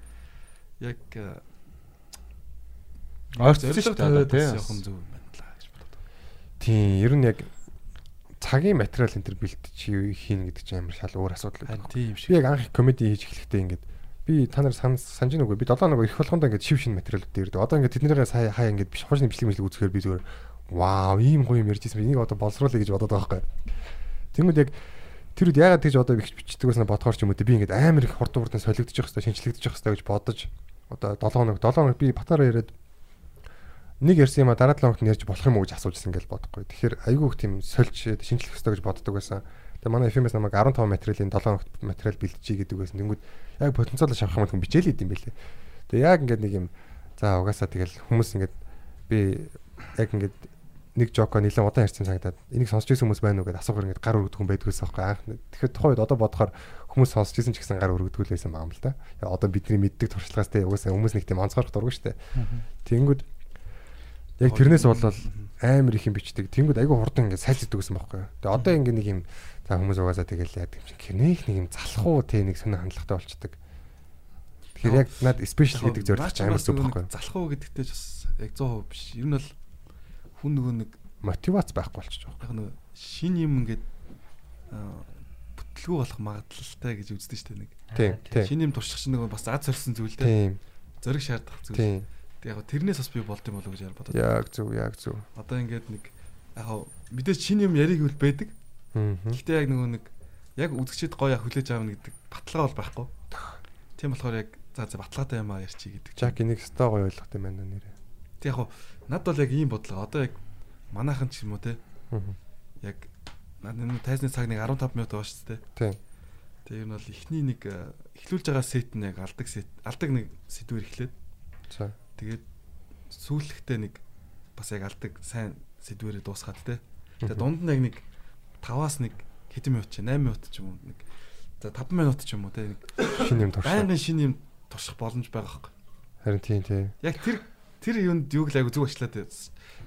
яг ойрцсон шүү дээ бас явах тий. нь зөв юм байна л гэж бодод. Тийм, ер нь яг цагийн материал энэ төр бэлтэж хийн гэдэг чинь амар шал өөр асуудал байдаг. тийм Би шиг. яг анх комеди хийж эхлэхдээ ингээд би та нар сан санаж нүгөө би 7 нөгөө их болгонд ингээд шив шин материал дээр одоо ингээд тэднийгээ сая хаа ингээд биш хуучны бичлэг мэдлэг үзэхээр би зүгээр вау ийм гоё юм ярьж ирсэн би энийг одоо боловсруулъя гэж бодоод байгаа байхгүй. Тэнгүүд яг тэр үед ягаад тэгж одоо бичдэг байсан бодохоор ч юм уу би ингээд амар их хурдан хурдан солигдож явах хэрэгтэй шинчлэгдэж явах хэрэгтэй гэж бодож одоо 7 хоног 7 хоног би батараа яриад нэг ярьсан юм а дараа 7 хоногт ярьж болох юм уу гэж асуужсэн гэж бодохгүй. Тэгэхээр айгүй их тийм сольж шинчлэх хэрэгтэй гэж боддог байсан. Тэгээ манай FM-с намайг 15 материалын 7 хоногт материал бэлтжий гэдэг байсан. Тэнгүүд яг потенциал шавах юм хүн бичээл идэм байлээ. Тэгээ яг ингээд нэг юм за угаасаа тэгэл хүмүүс ингээд би яг ингээд нэг жоко нэлээд удаан ярьсан санагдаад энийг сонсч ирсэн хүмүүс байна уу гэдээ асуухаар ингээд гар өргөдөх хүн байдгүйс аахгүй анх. Тэгэхээр тухайн үед одоо бодохоор хүмүүс сонсч ирсэн ч гэсэн гар өргөдгөл байсан юм л да. Одоо бидний мэддэг туршлагаас те угаасаа хүмүүс нэг тийм онцгорох дург штэ. Тэнгүүд яг тэрнээс болол амар их юм бичдэг. Тэнгүүд айгүй хурдан ингээд сайлцдаг гэсэн байхгүй юу. Тэгээ одоо ингээд нэг юм за хүмүүс угаасаа тэгэл яадаг юм чинь гэрнийх нэг юм залах уу те нэг сонир хандлагатай болчдөг. Тэгэхээр яг над спешиал гэдэг зорилго амар зүг байхгүй юу. Залах уу гэдэгтэй ч бас яг 100% биш. Ер нь бол хүн нөгөө нэг Мотивац байхгүй болчих жоох. яг нэг шин юм ингээд аа, бүтлгүү болох магадлалтай гэж үздэг шүү дээ нэг. Тийм. Шин юм турших чинь нөгөө бас аз зорьсон зүйл дээ. Тийм, Зориг шаардах зүйл. тийм. Тэг яг тэрнээс бас би болд юм болов гэж бодод. Яг зөв, яг зөв. Одоо ингээд нэг яг мэдээж шин юм яриг үл байдаг. Гэхдээ яг нөгөө нэг яг үзэгчд гоё хүлээж аавна гэдэг баталгаа бол байхгүй. Тийм болохоор яг за за баталгаатай юм а ярьчи гэдэг. Жак энийг өстой гоё ойлгох юм байна нэрээ. Тэг яг над бол яг ийм бодлого. Одоо яг манайхан ч юм уу те яг над энэ тайзны цаг нэг 15 минут байгаа шүү дээ. Тийм. Тэгээ ер нь бол эхний нэг э, эхлүүлж байгаа сет нь яг алдаг сет алдаг нэг сэдвэр эхлээд За. Тэгээд сүүлэхдээ нэг бас яг алдаг сайн сэдвэрээ дуусгаад те. Тэгээ дунд нь яг нэг 5-аас нэг хэдэн минут ч 8 минут ч юм уу нэг за 5 минут ч юм уу те нэг Шинэ юм туршаа. байнгын шинэ юм турших боломж байгаа хэрэг. Харин тийм тийм. Яг тэр тэр юунд юуг л айгу зүг ажиллаад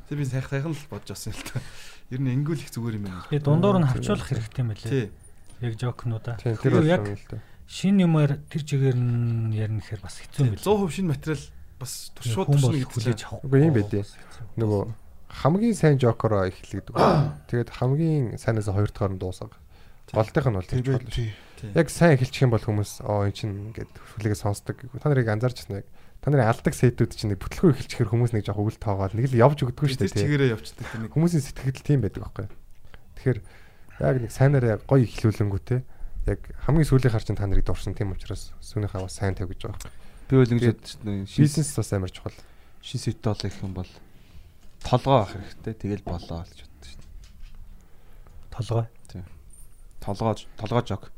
Тэг би сайхан сайхан л бодож авсан л та. Ер нь ингүүл их зүгээр юм байна. Тэгээ дундуур нь хавчуулах хэрэгтэй юм байлээ. Тий. Яг жокнуудаа. Тийм тэр Яг юм л да. шин юмар тэр чигээр нь ярина гэхээр бас хэцүү юм 100% билээ. шинэ материал бас туршууд туршна хүлээж гэдэг. авах. Үгүй юм байдээ. Нөгөө хамгийн сайн жокероо эхлэдэг. <coughs> Тэгээд хамгийн сайнаас хоёр дахь нь дуусга. Голдынх нь бол тэр болно. Яг сайн эхэлчих юм бол хүмүүс оо эн чинь ингээд хүлээгээ сонсдог. Та нарыг анзаарч байна яг. Та нарын алдаг сэтүүд чинь нэг бүтлгөө эхэлчихэр хүмүүс нэг жоох өвөл тоогоод нэг л явж өгдөггүй шүү дээ. чигээрээ явчихдаг тэр нэг. Хүмүүсийн сэтгэл тийм байдаг байхгүй. Тэгэхээр яг нэг сайнараа гоё эхлүүлэнгүүтээ яг хамгийн сүүлийн хар чинь та нарыг дурсан тийм учраас сүүнийхээ бас сайн тавь гэж байгаа. Би бол ингэж шин Бизнес бас амар чухал. шин сэт бол их юм бол толгоо авах хэрэгтэй. Тэгэл болоо гэж боддог шүү дээ. Толгой. Толгоо толгоо жог.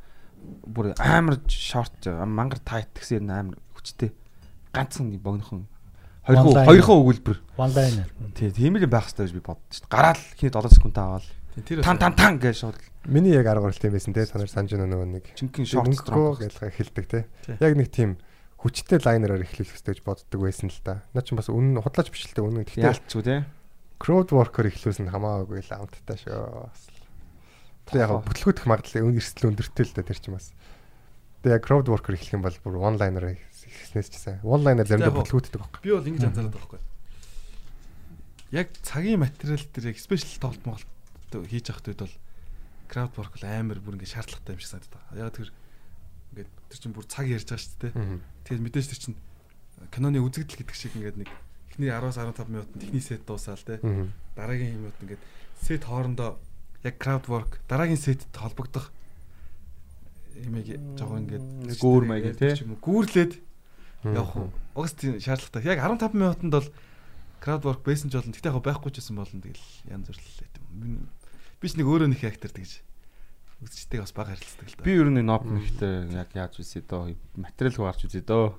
Бүр амар шорт мангар тайт гэсэн юм амар хүчтэй. Ганцхан нэг богинохон хоёрхан хоёрхан өгүүлбэр. One liner. Тий, тийм л байх хэрэгтэй гэж би боддоо шүү дээ. Гараал хий 7 секунд аваад Тэр тан тан тан гэж шууд Миний яг арга барилт юм байсан те та нар санаж нөгөө нэг чинхэн шорт гэж эхэлдэг те. Яг нэг тийм хүчтэй лайнераар хэрэгтэй гэж боддог байсан л да. Наа чи бас үнэн худлаач бишлээ үнэн. Гэхдээ Яалтчгүй тий. crowd worker эхлүүлсэн хамаагүй л амттай шүү. Тэр яг бүтлгүүдэх магадлал эрсдэл өндөртэй л да тэр чинь бас. Тэгээ яг crowd worker эхлэх юм бол бүр liner эхлэснээс ч сайн. Liner заримдаа бүтлгүүддэг байхгүй. би бол ингэж анзаараад байгаа байхгүй. Яг цагийн материал дээр яг спешиал тоглолт моголт хийж явах үед бол ворк бол амар бүр ингэ шаардлагатай юм шиг санагдаад байгаа. Яг тэр ингээд тэр чинь бүр цаг ярьж байгаа шүү дээ. Тэгээд мэдээж тэр чинь киноны үзэгдэл гэдэг шиг ингээд нэг эхний 10-аас 15 минутанд техник сет дуусаал те. Дараагийн минут ингээд сет хоорондоо яг крауд ворк дараагийн сетд холбогдох имийг жоохон ингээд Гүүр маяг тий. гүүрлээд явах уу? Угс тийм шаардлагатай. Яг 15 минутанд бол крауд ворк байсан ч болно. Тэгтээ яг байхгүй ч гэсэн болно. Тэгэл янз бүр л тийм. Би ч нэг өөрөө нэг актер тэгж үзчтэй бас бага харилцдаг л да. Би ер нь ноп мэхтэй яг яаж үсэ дөө материал хөө гарч үзээ дөө.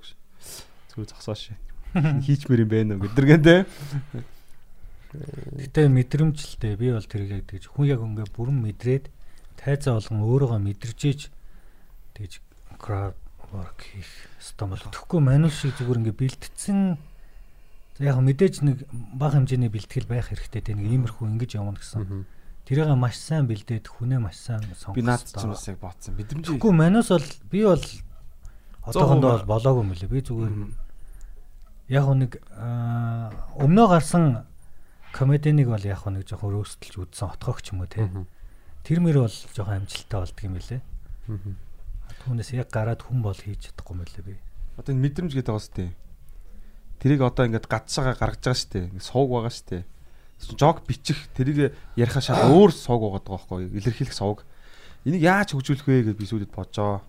Зүг зогсоош. Хийчмэр юм байна уу гэдэргэн те. Гэтэ мэдрэмжлтэй би бол тэрийг яг тэгж хүн яг ингээ бүрэн мэдрээд тайзаа болгон өөрөөгөө мэдэрчээж тэгж crowd work хийх стом бол тэгэхгүй манус шиг зүгээр ингээ бэлтцсэн за яг мэдээж нэг бага хэмжээний бэлтгэл байх хэрэгтэй те нэг иймэрхүү ингэж явна гэсэн. Тэрийг маш сайн бэлдээд хүнээ маш сайн сонгох. Би наад чинь бас яг бодсон. Мэдрэмж. Тэгэхгүй манус бол би бол одоохондоо бол болоогүй юм лээ. Би зүгээр яг нэг өмнөө гарсан комединыг бол яг нэг жоохон рөөстөлж үзсэн отгоогч юм уу те. Тэр мөр бол жоохон амжилттай болдго юм лээ. Мгм. Түүнээс яг гараад хүн бол хийж чадахгүй юм лээ би. Одоо энэ мэдрэмж гэдэг байгаа сте. Тэрийг одоо ингээд гацсаага гаргаж байгаа штэ. Ингээд сууг байгаа штэ. Жог бичих тэрийг ярихаа шал өөр сууг байгаа байхгүй? Илэрхийлэх сууг. Энийг яаж хөгжүүлэх вэ гэж би сүүдэд бодожоо.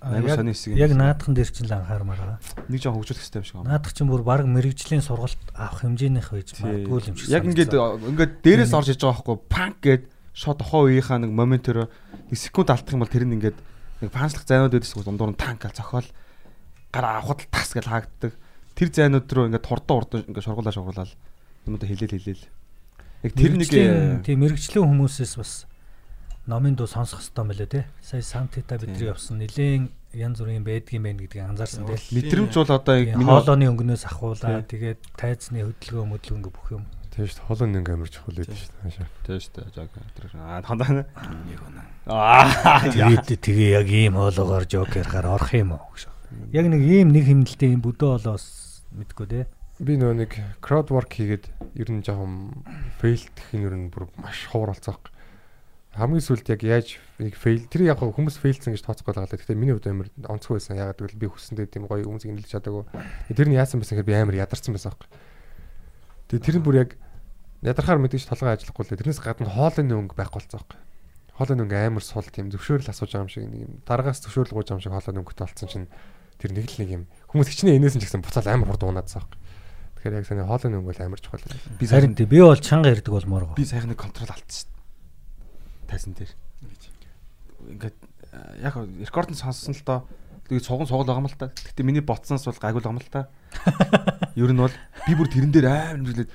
А, Аюу яг- сони хэсэг Яг наадхан дээр чинь л анхаармаар байгаа. Нэг жоо хөгжүүлэх хэрэгтэй юм шиг байна. Наадах чинь бүр баг мэрэгжлийн сургалт авах хэмжээнийх байж магадгүй юм шиг. Яг ингээд ингээд дээрээс орж иж байгаа байхгүй панк гэд шот тухайн үеийнхаа нэг моментээр нэг секунд алдах юм бол тэр нь ингээд нэг панчлах зайнууд үүдээс дундуур нь танк гал зохиол гараа авахд тас гэж хаагддаг. Тэр зайнууд руу ингээд хурдан урдан ингээд шургуулаа шургуулаад юмудаа хилээл хилээл. Яг тэр нэг э, тийм мэрэгжлийн хүмүүсээс бас номын дуу сонсох юм байлээ те. Сая Сантита бидний явсан нилээн янз бүрийн байдгийн байна гэдгийг анзаарсан те. мэдрэмж бол одоо яг миний хоолойны өнгнөөс ахуулаа тэгээд тайзны хөдөлгөөн мөдлгөө ингээ бүх юм. Тийм шүү дээ. Холон нэг амар чухал байдаг шүү дээ. тийм шүү дээ. Тэр аа хандаа. Аа Тэгээд тэгээ яг ийм хоолоогоор жокерхаар орох юм уу гэж. Яг нэг ийм нэг хэмнэлтэй юм бүдөө болоос мэдгүй те. Би нөгөө нэг crowd work хийгээд ер нь жоохон fail-эх нь ер нь бүр маш ховор болцоох. Хамгийн сүүлд яг яаж нэг fail тэр яг хүмүүс failсэн гэж тооцохгүй байгаа л да. Гэхдээ миний хувьд амар онцгой байсан. Ягаад гэвэл би хүссэндээ тийм гоё хүмүүсийг нэлж чадаагүй. Тэр нь яасан байсан гэхээр би амар ядарсан байсан аахгүй. Тэгээ тэр нь бүр яг ядархаар мэдээж толгой ажиллахгүй л дээ. Тэрнээс гадна хоолойны өнгө байхгүй болцсон аахгүй. Хоолойны өнгө амар сул тийм зөвшөөрөл асууж байгаа юм шиг нэг юм дараагаас зөвшөөрөл гуйж байгаа юм шиг хоолойны өнгөтэй болцсон чинь тэр нэг л нэг юм хүмүүс хичнээн энэсэн ч гэсэн буцаал амар хурд унаадсан аахгүй. Тэгэхээр яг саний хоолойны өнгө бол амар чухал би Харин тий би бол чанга ярддаг болмоор би гоо. сайхан нэг контрол алдсан шүү дээ. Тайсан дээр. Ингээд э, яг рекордын сонссон л доо. Тэгээд цуган цугал байгаа юм л та. Гэтэ миний ботсноос бол гайгүй л байгаа юм л та. <laughs> Ер нь бол би бүр тэрэн дээр амар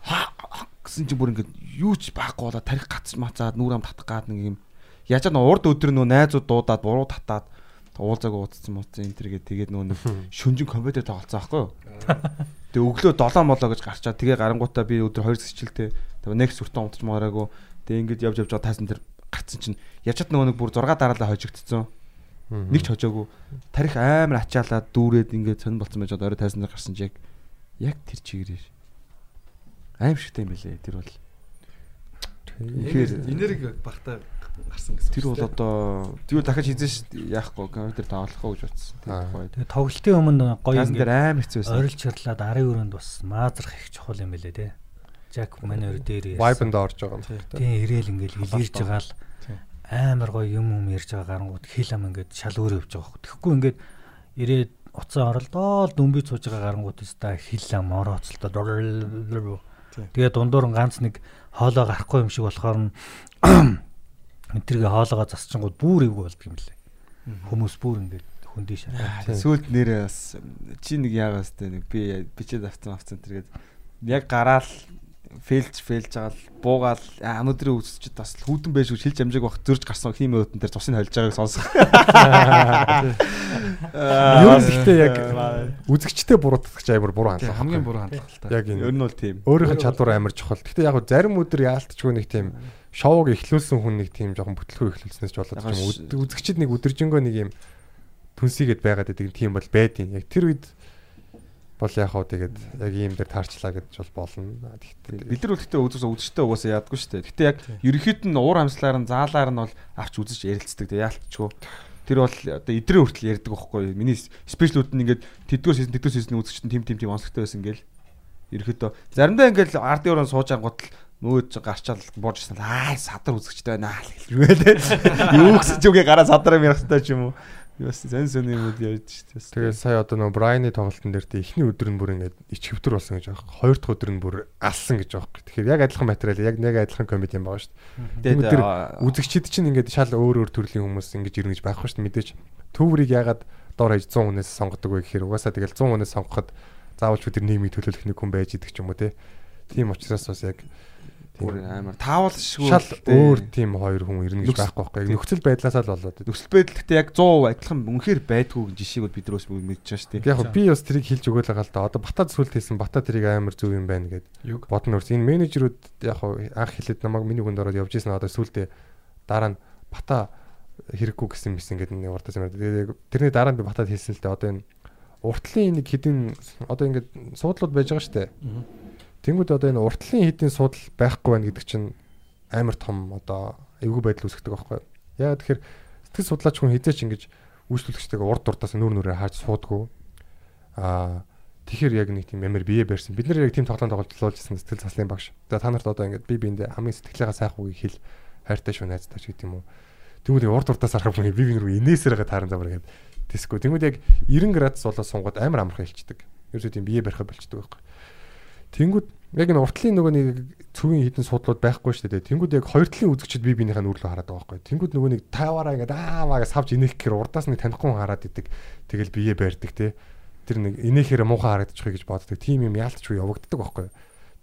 хаа гэсэн чи бүр ингээд юу ч байхгүй болоо тарих гацж мацаад нүүр ам татах гад нэг юм. Яаж ч урд өдөр нөө найзууд дуудаад буруу татаад уулзаагүй уудсан мууцсан энэ төргээд тэгээд нөгөө нэг <laughs> шүнжин компьютер тоглолцсон аахгүй юу. <laughs> Тэгээ өглөө 7 молоо гэж гарчаад тэгээ гарангуудаа би өдөр 2 зэсчилтэй. Тэгээ next хүртэн унтж магаараагүй. Тэгээ ингэж явж явж байгаа тайсан дээр гарцсан чинь явчаад нөгөө нэг бүр 6 дараалал хожигдсон. Нэг ч хожоогүй. Тарих амар ачаалаад дүүрээд ингээд сонир болцсон байж орой тайсан дээр гарсан чи яг яг тэр чигээрээ. Аим шигтэй юм байлээ тэр бол. Тэгэхээр энерги багтаа гарсан гэсэн. Тэр бол одоо юу дахиж хийзэн ш яахгүй компьютер тоглох уу гэж утсан. Тэгээ тоглолтын өмнө гоё ингээд амар хэцүү байсан. орилж чирлаад арын өрөөнд бас маазрах их чухал юм байлээ те. Жак манай өр дээр ярьсан. Vibe-нд орж байгаа юм. Тийм ирээл ингээл илэрж байгаа л амар гоё юм юм ярьж байгаа гарангууд хил ам ингээд шал өөрөө явж байгаа хөө. Тэгэхгүй ингээд ирээд уцаа оролдоод дүнбий сууж байгаа гарангууд өстой хил ам орооцолтоо. Тэгээ дундуур ганц нэг хоолоо гарахгүй юм шиг болохоор нь <clears throat> тэргээ хоолоогоо засчингууд бүр эвгүй болдго юм лээ. Хүмүүс бүр ингээд хүндий шараа. Сүүлд нэрээ бас чи нэг яагаас тэ нэг би бичээд авсан авсан тэргээд яг гараал фейлж фейлж байгаа л буугаал аа өнөөдрийн үзчихэд бас хүүдэн байж шилж амжааг бах зөрж гарсан хим өдөн дээр цусын холж байгааг сонсох. <laughs> Юу л гэхдээ яг үзэгчтэй буруутгах амар буруу хандлага. хамгийн буруу хандлага л та. Яг Ер энэ нь бол тийм. өөрийнх нь чадвар амар чухал. Гэхдээ яг зарим өдөр яалтчгүй нэг тийм шоуг эхлүүлсэн хүн нэг тийм жоохон бүтлгүй эхлүүлснээс ч болоод юм уу ш- үз- үзэгчид нэг өдөржингөө нэг юм түнсийгэд байгаад байдаг тийм бол байдیں۔ Яг тэр үед бол яг хоо тэгээд яг ийм дээр таарчлаа гэж бол болно. Гэхдээ Бид нар үлдээ үзээс үзчтэй угаасаа яадгүй шүү дээ. Гэтэ яг ерөнхийд нь уур амьслаар нь заалаар нь бол авч үзэж ярилцдаг. Тэгээ яалтчгүй. Тэр бол одоо идрээ хүртэл ярьдаг байхгүй юу? Миний спешиалүүд нь ингээд тэдгээр сизон тэдгээр сизон үзэгчтэн тим тим тим онцлогтой байсан гээл. Ерөнхийдөө заримдаа ингээд ард юурын сууж ангууд л нөөж гарчаал бууж ирсэн. Аа садар үзэгчтэй байна аа. <laughs> Юу гэсэн ч үгүй гараа садараа хэрэгтэй ч юм уу. Бас зэн сүний юм яаж шүү дээ. тэгээд сая одоо нөгөө Брайны тоглолтын дээр тий эхний өдөр нь бүр ингээд ичвтер болсон гэж байгаа. Хоёр дахь өдөр нь бүр алсан гэж байгаа. Тэгэхээр яг адилхан материал яг нэг адилхан комеди юм байгаа дээ. Тэгээд Үзэгчид чинь ингээд шал өөр өөр төрлийн хүмүүс ингэж ирнэ гэж байхгүй дээ мэдээж төврийг ягаад доор хаяж 100 хүнээс сонгодог вэ гэхээр угаасаа тэгэл 100 хүнээс сонгоход заавал ч өдөр нийгмийг төлөөлөх нэг хүн байж идэг ч юм уу те тийм учраас бас яг бүр амар таавал шүү. шал өөр тийм хоёр хүн ирнэ гэж байхгүй байхгүй яг нөхцөл байдлаасаа л болоод. Нөхцөл байдал гэхдээ яг 100% адилхан үнэхээр байдгүй жишээг бол бид нөөс мэдчихэж дээ. Яг би бас тэрийг хэлж өгөөл байгаа л да. Одоо батад сүлд хэлсэн бата тэрийг амар зөв юм байна гэд бодно өрс. Энэ менежерүүд яг анх хэлээд намайг миний хүнд ороод явж исэн одоо сүлдээ дараа нь бата хэрэггүй гэсэн мэсэн гэдэг нэг урдаас юм. Тэрний дараа нь би батад хэлсэн л дээ. Одоо энэ уртлын нэг хідэн одоо ингээд суудлууд байж байгаа шүү дээ. Тэнгүүд одоо энэ уртлын хідэн суудл байхгүй байна гэдэг чинь амар том одоо эвгүй байдал үүсгдэг байхгүй? Яагаад тэгэхээр сэтгэл судлаач хүн хизээч ингэж үйлчлүүлэгчтэйгээ урд дуртаас нүүр нүрээ хааж суудгүй. Аа тэгэхээр яг нэг тийм ямар бие барьсан. Бид нэр яг тийм тоглоом тоглолцуулжсэн сэтгэл заслын багш. За та нарт одоо ингэж би биэндээ хамгийн сэтгэлээгээ сайхуугийг хэл хайртай шүү найзтай ч гэдэг юм уу. Тэнгүүд урд дуртаас харах хүн би би рүү инээсээрээ тааран замаар гэдэг. Тэсгүй. Тэнгүүд яг 90 градус болоод сунгууд амар амархан хэлчихдэг. Ерөөсөө тийм бие барихад болчдөг байхгүй. Тэнгүүд яг энэ уртлын нөгөө нэг цүвийн хідэн судлууд байхгүй шүү дээ. Тэнгүүд яг хоёр талын үзэгчд би биенийхээ нүрэлөө хараад байгаа байхгүй. Тэнгүүд нөгөө нэг таваараа ингээд ааваа гэж савж инех гэхээр урдаас нэг танихгүй хүн хараад идэг. Тэгэл бие барьдаг те. Тэр нэг инехээр муухай харагдчихыг гэж боддог. Тим юм яалтчгүй явагддаг байхгүй.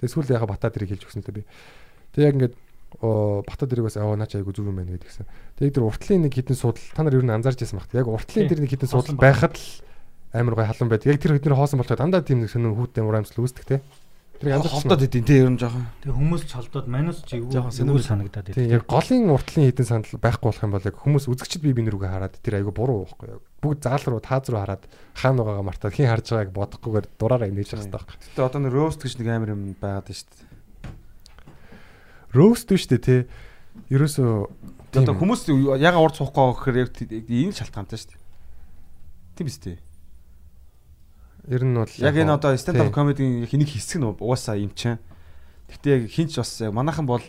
Тэгээ сүүл яга бата дэрийг хэлж өгсөн л дээ би. Тэгээ яг ингээд оо бата дэрийг бас аа наач айгу зүв юм байна гэдгсэн. Тэгээ тэр уртлын нэг хідэн судал та нар ер нь анзаарч байсан багт. Яг уртлын тэр нэг хідэн судал байхад л амар гой халуун байдаг. Яг тэр хэднэр хоосон болчиход дандаа тийм нэг сонир хүүтэн урамсл үүсдэг те. Тэр янз холдоод идэв тий ер нь жоохон. Тэгээ хүмүүс ч холдоод манус ч эвгүй эвгүй санагдаад Тийм яг голын уртлын хідэн сандал байхгүй болох юм бол яг хүмүүс үзэгчд бие бинэрүүгээ хараад тэр айгу буруу байхгүй яг бүгд заал руу тааз руу хараад хаана байгаагаа мартаад хин харж байгааг бодохгүйгээр дураараа инээж явах хэрэгтэй байхгүй. Гэтэ одоо нэг роуст гэж нэг амар юм байгаад шүү дээ. Роуст биш үү те. Ерөөсөө Одоо хүмүүс яга урд суухгүй гэхээр яг энэ шалтгаантай шүү дээ. Тийм биз дээ. Ер нь бол Яг энэ одоо stand up comedy-ийн хэнийг хэсэг нь угаасаа юм чинь. Гэтэ яг хинч бас яг манайхан бол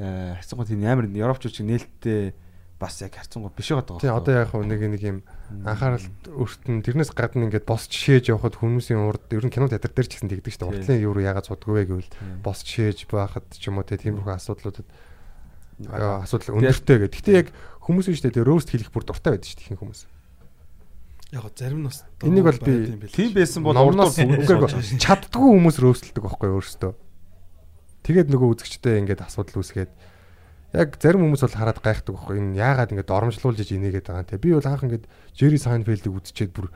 хайцангууд тийм амар европчууд шиг нээлттэй бас яг хайцангууд биш байгаа Тийм одоо яг нэг нэг юм анхаарал өртөн тэрнээс гадна ингээд босч шээж явхад хүмүүсийн урд ер нь кино театр дээр ч гэсэн тэгдэг шүү дээ. Уртлын юу руу ягаад судгүй вэ гэвэл босч шээж байхад ч юм уу тиймэрхүү асуудлуудад аа, асуудал өндөртэй гэх. Гэтэ яг хүмүүс нь шүү дээ роуст хийх бүр дуртай байдаг шүү дээ ихэнх хүмүүс. Яг зарим нь бас Энийг бол би тийм байсан бол урдуур үгүй чаддгүй хүмүүс рөөсөлдөг байхгүй өөрөөсөө. Тэгээд нөгөө үзэгчтэй ингээд асуудал үүсгээд яг зарим хүмүүс бол хараад гайхдаг байхгүй энэ яагаад ингэж оромжлуулж иж инегээд байгаа юм те. Би бол анх ингэж Jerry Seinfeld-ийг үзчихэд бүр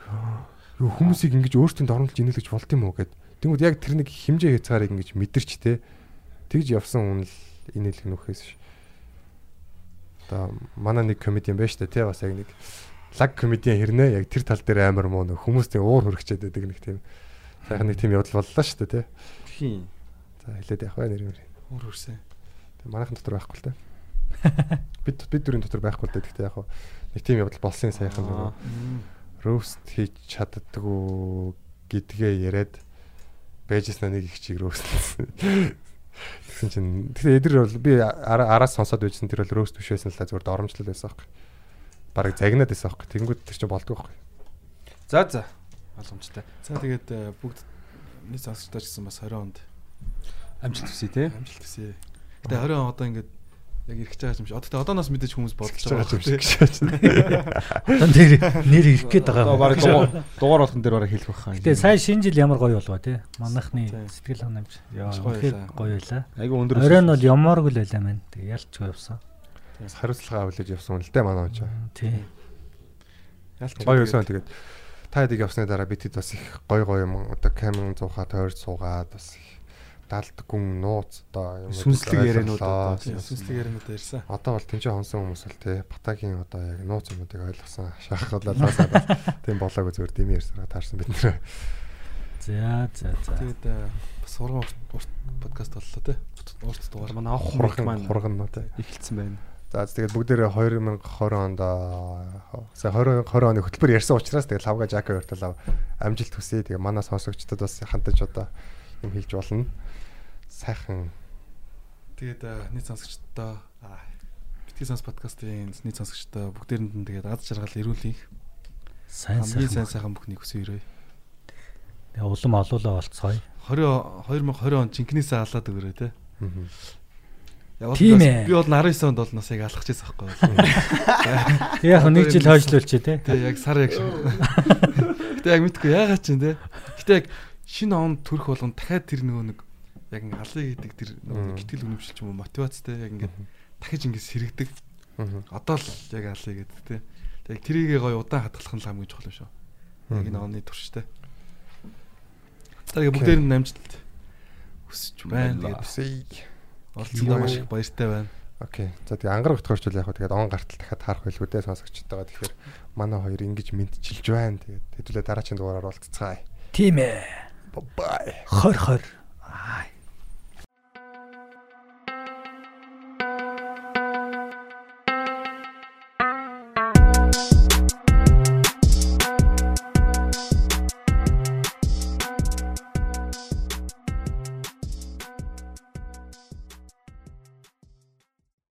юу хүмүүсийг ингэж өөртөө оромжлуулж инээлгэж болд юм уу гэд. Тэнгүүд яг тэр нэг хэмжээ хязгаарыг ингэж мэдэрч те. Тэгж явсан хүн л инээлгэх нөхөөс ш. Одоо манай нэг комедиан байж та те бас яг нэг лаг комедиан хэрнээ яг тэр тал дээр амар муу нөх хүмүүсийн уур хөргчээд байдаг нэг тийм сайхан нэг тийм явдал боллоо шүү дээ. Хин. За хэлээд явах бай нэр юм. Өөр өрсөн. Тэг манайхан дотор байхгүй л те. Бид бид дөрийн дотор байхгүй л те. Гэхдээ яг нэг тийм явдал болсон сайхан нөгөө роуст хийж чаддгүй гэдгээ яриад байжснаа нэг их чиг роуст. Тэгсэн чинь тэгэхээр эдэр бол би ара- араас сонсоод байжсэн тэр бол роуст биш байсан л да зүгээр доромжлол байсан байхгүй. Бараг загнаад байсан байхгүй. Тэнгүүд тэр чинь болдгоо байхгүй. За за. Боломжтой. За тэгээд э, бүгд нэг сонсогчдоо ч гэсэн бас 20 онд Амжилт хүсье те. амжилт хүсье. Гэтэ 20 он одоо ингээд яг ирэх гэж байгаа юм шиг. Одоо одооноос мэдээж хүмүүс бодож байгаа юм шиг. Одоо нэр нэр ирэх гээд байгаа. Одоо баг дугаар болгон дээр бараг хэлэх байхаа. Тэгээ сайн шинэ жил ямар гоё болов тий. Манайхны сэтгэл ханамж. Яа, гоё байлаа. Айгу өндөр. Оройн бол ямааргүй л байлаа мэн. Тэгээ ялчгүй явсан. Хариуцлага авлаж явсан л дээ манай очоо. Тий. Ялч Гоё байсан тэгээд та хэд явсны дараа бид хэд бас их гоё гоё юм одоо камерын зуухаа тойрч суугаад бас их далд гүн нууц одоо юм Сүнслэг ярианууд. Тийм сүнслэг ярианууд ярьсан. Одоо бол тэнцээ хонсон хүмүүс бол тий батагийн одоо яг нууц юмнуудыг ойлгосон шахахлаасаа бас тийм болоогүй зүгээр дэми ярьсараа таарсан бид нэр. За за за. Тэгээд э, бас сурган урт подкаст боллоо те. Урт дугаар. манай авах хурх Хурган маань хурган нуу тий. эхэлсэн байна. За тэгээд бүгдээрээ 2020 онд аа, сая 20 20 оны хөтөлбөр ярьсан учраас тэгээд лавга жака өртөл амжилт хүсье. Тэгээд манай сонсогчдод бас хандаж одоо юм хэлж болно. Сайхан Тэгээд э, нийт сонсогчдоо аа, битгий сонс подкастын нийт сонсогчдоо бүгдээрэнд нь тэгээд аз жаргал эрүүл их Сайн хамгийн сайн сайхан бүхний хүсье өрөө. Тэгээ улам олоолаа болцгоё. 20 2020 он жинкнээсээ алаад өгөрөө те. мгм. Тийм ээ. Би бол 19 онд бол нас яг алхаж байсан байхгүй. Яг нэг жил хойшлуулчих тий. Тэгээ яг сар яг шиг. Гэтэ яг мэдгүй яагаад ч юм те. Гэтэ яг шинэ онд төрөх болгон дахиад тэр нөгөө нэг яг ингээ алыг гэдэг тэр нөгөө гитгэл үнэмшил ч юм уу мотивацтэй яг ингээ дахиж ингээ сэрэгдэг. Одоо л яг алыг гэдэг те. Тэгээ трийгээ гоё удаан хадгалах нь л хамгийн чухал юм шүү. Яг энэ оны турштай. За тэгээ бүгдээр нь амжилт хүсэж байна. Хүсье. Оролцсондоо маш их баяртай байна. Окей. За тэгээ ангар өгтгөрч үл яг хөө тэгээд он гартал дахиад харах байлгүй дээ сонсогчдоогоо тэгэхээр манай хоёр ингэж мэдчилж байна. Тэгээд хэдүүлээ дараагийн дугаараар уулзцгаая. Тийм ээ. Бай. Хор хор.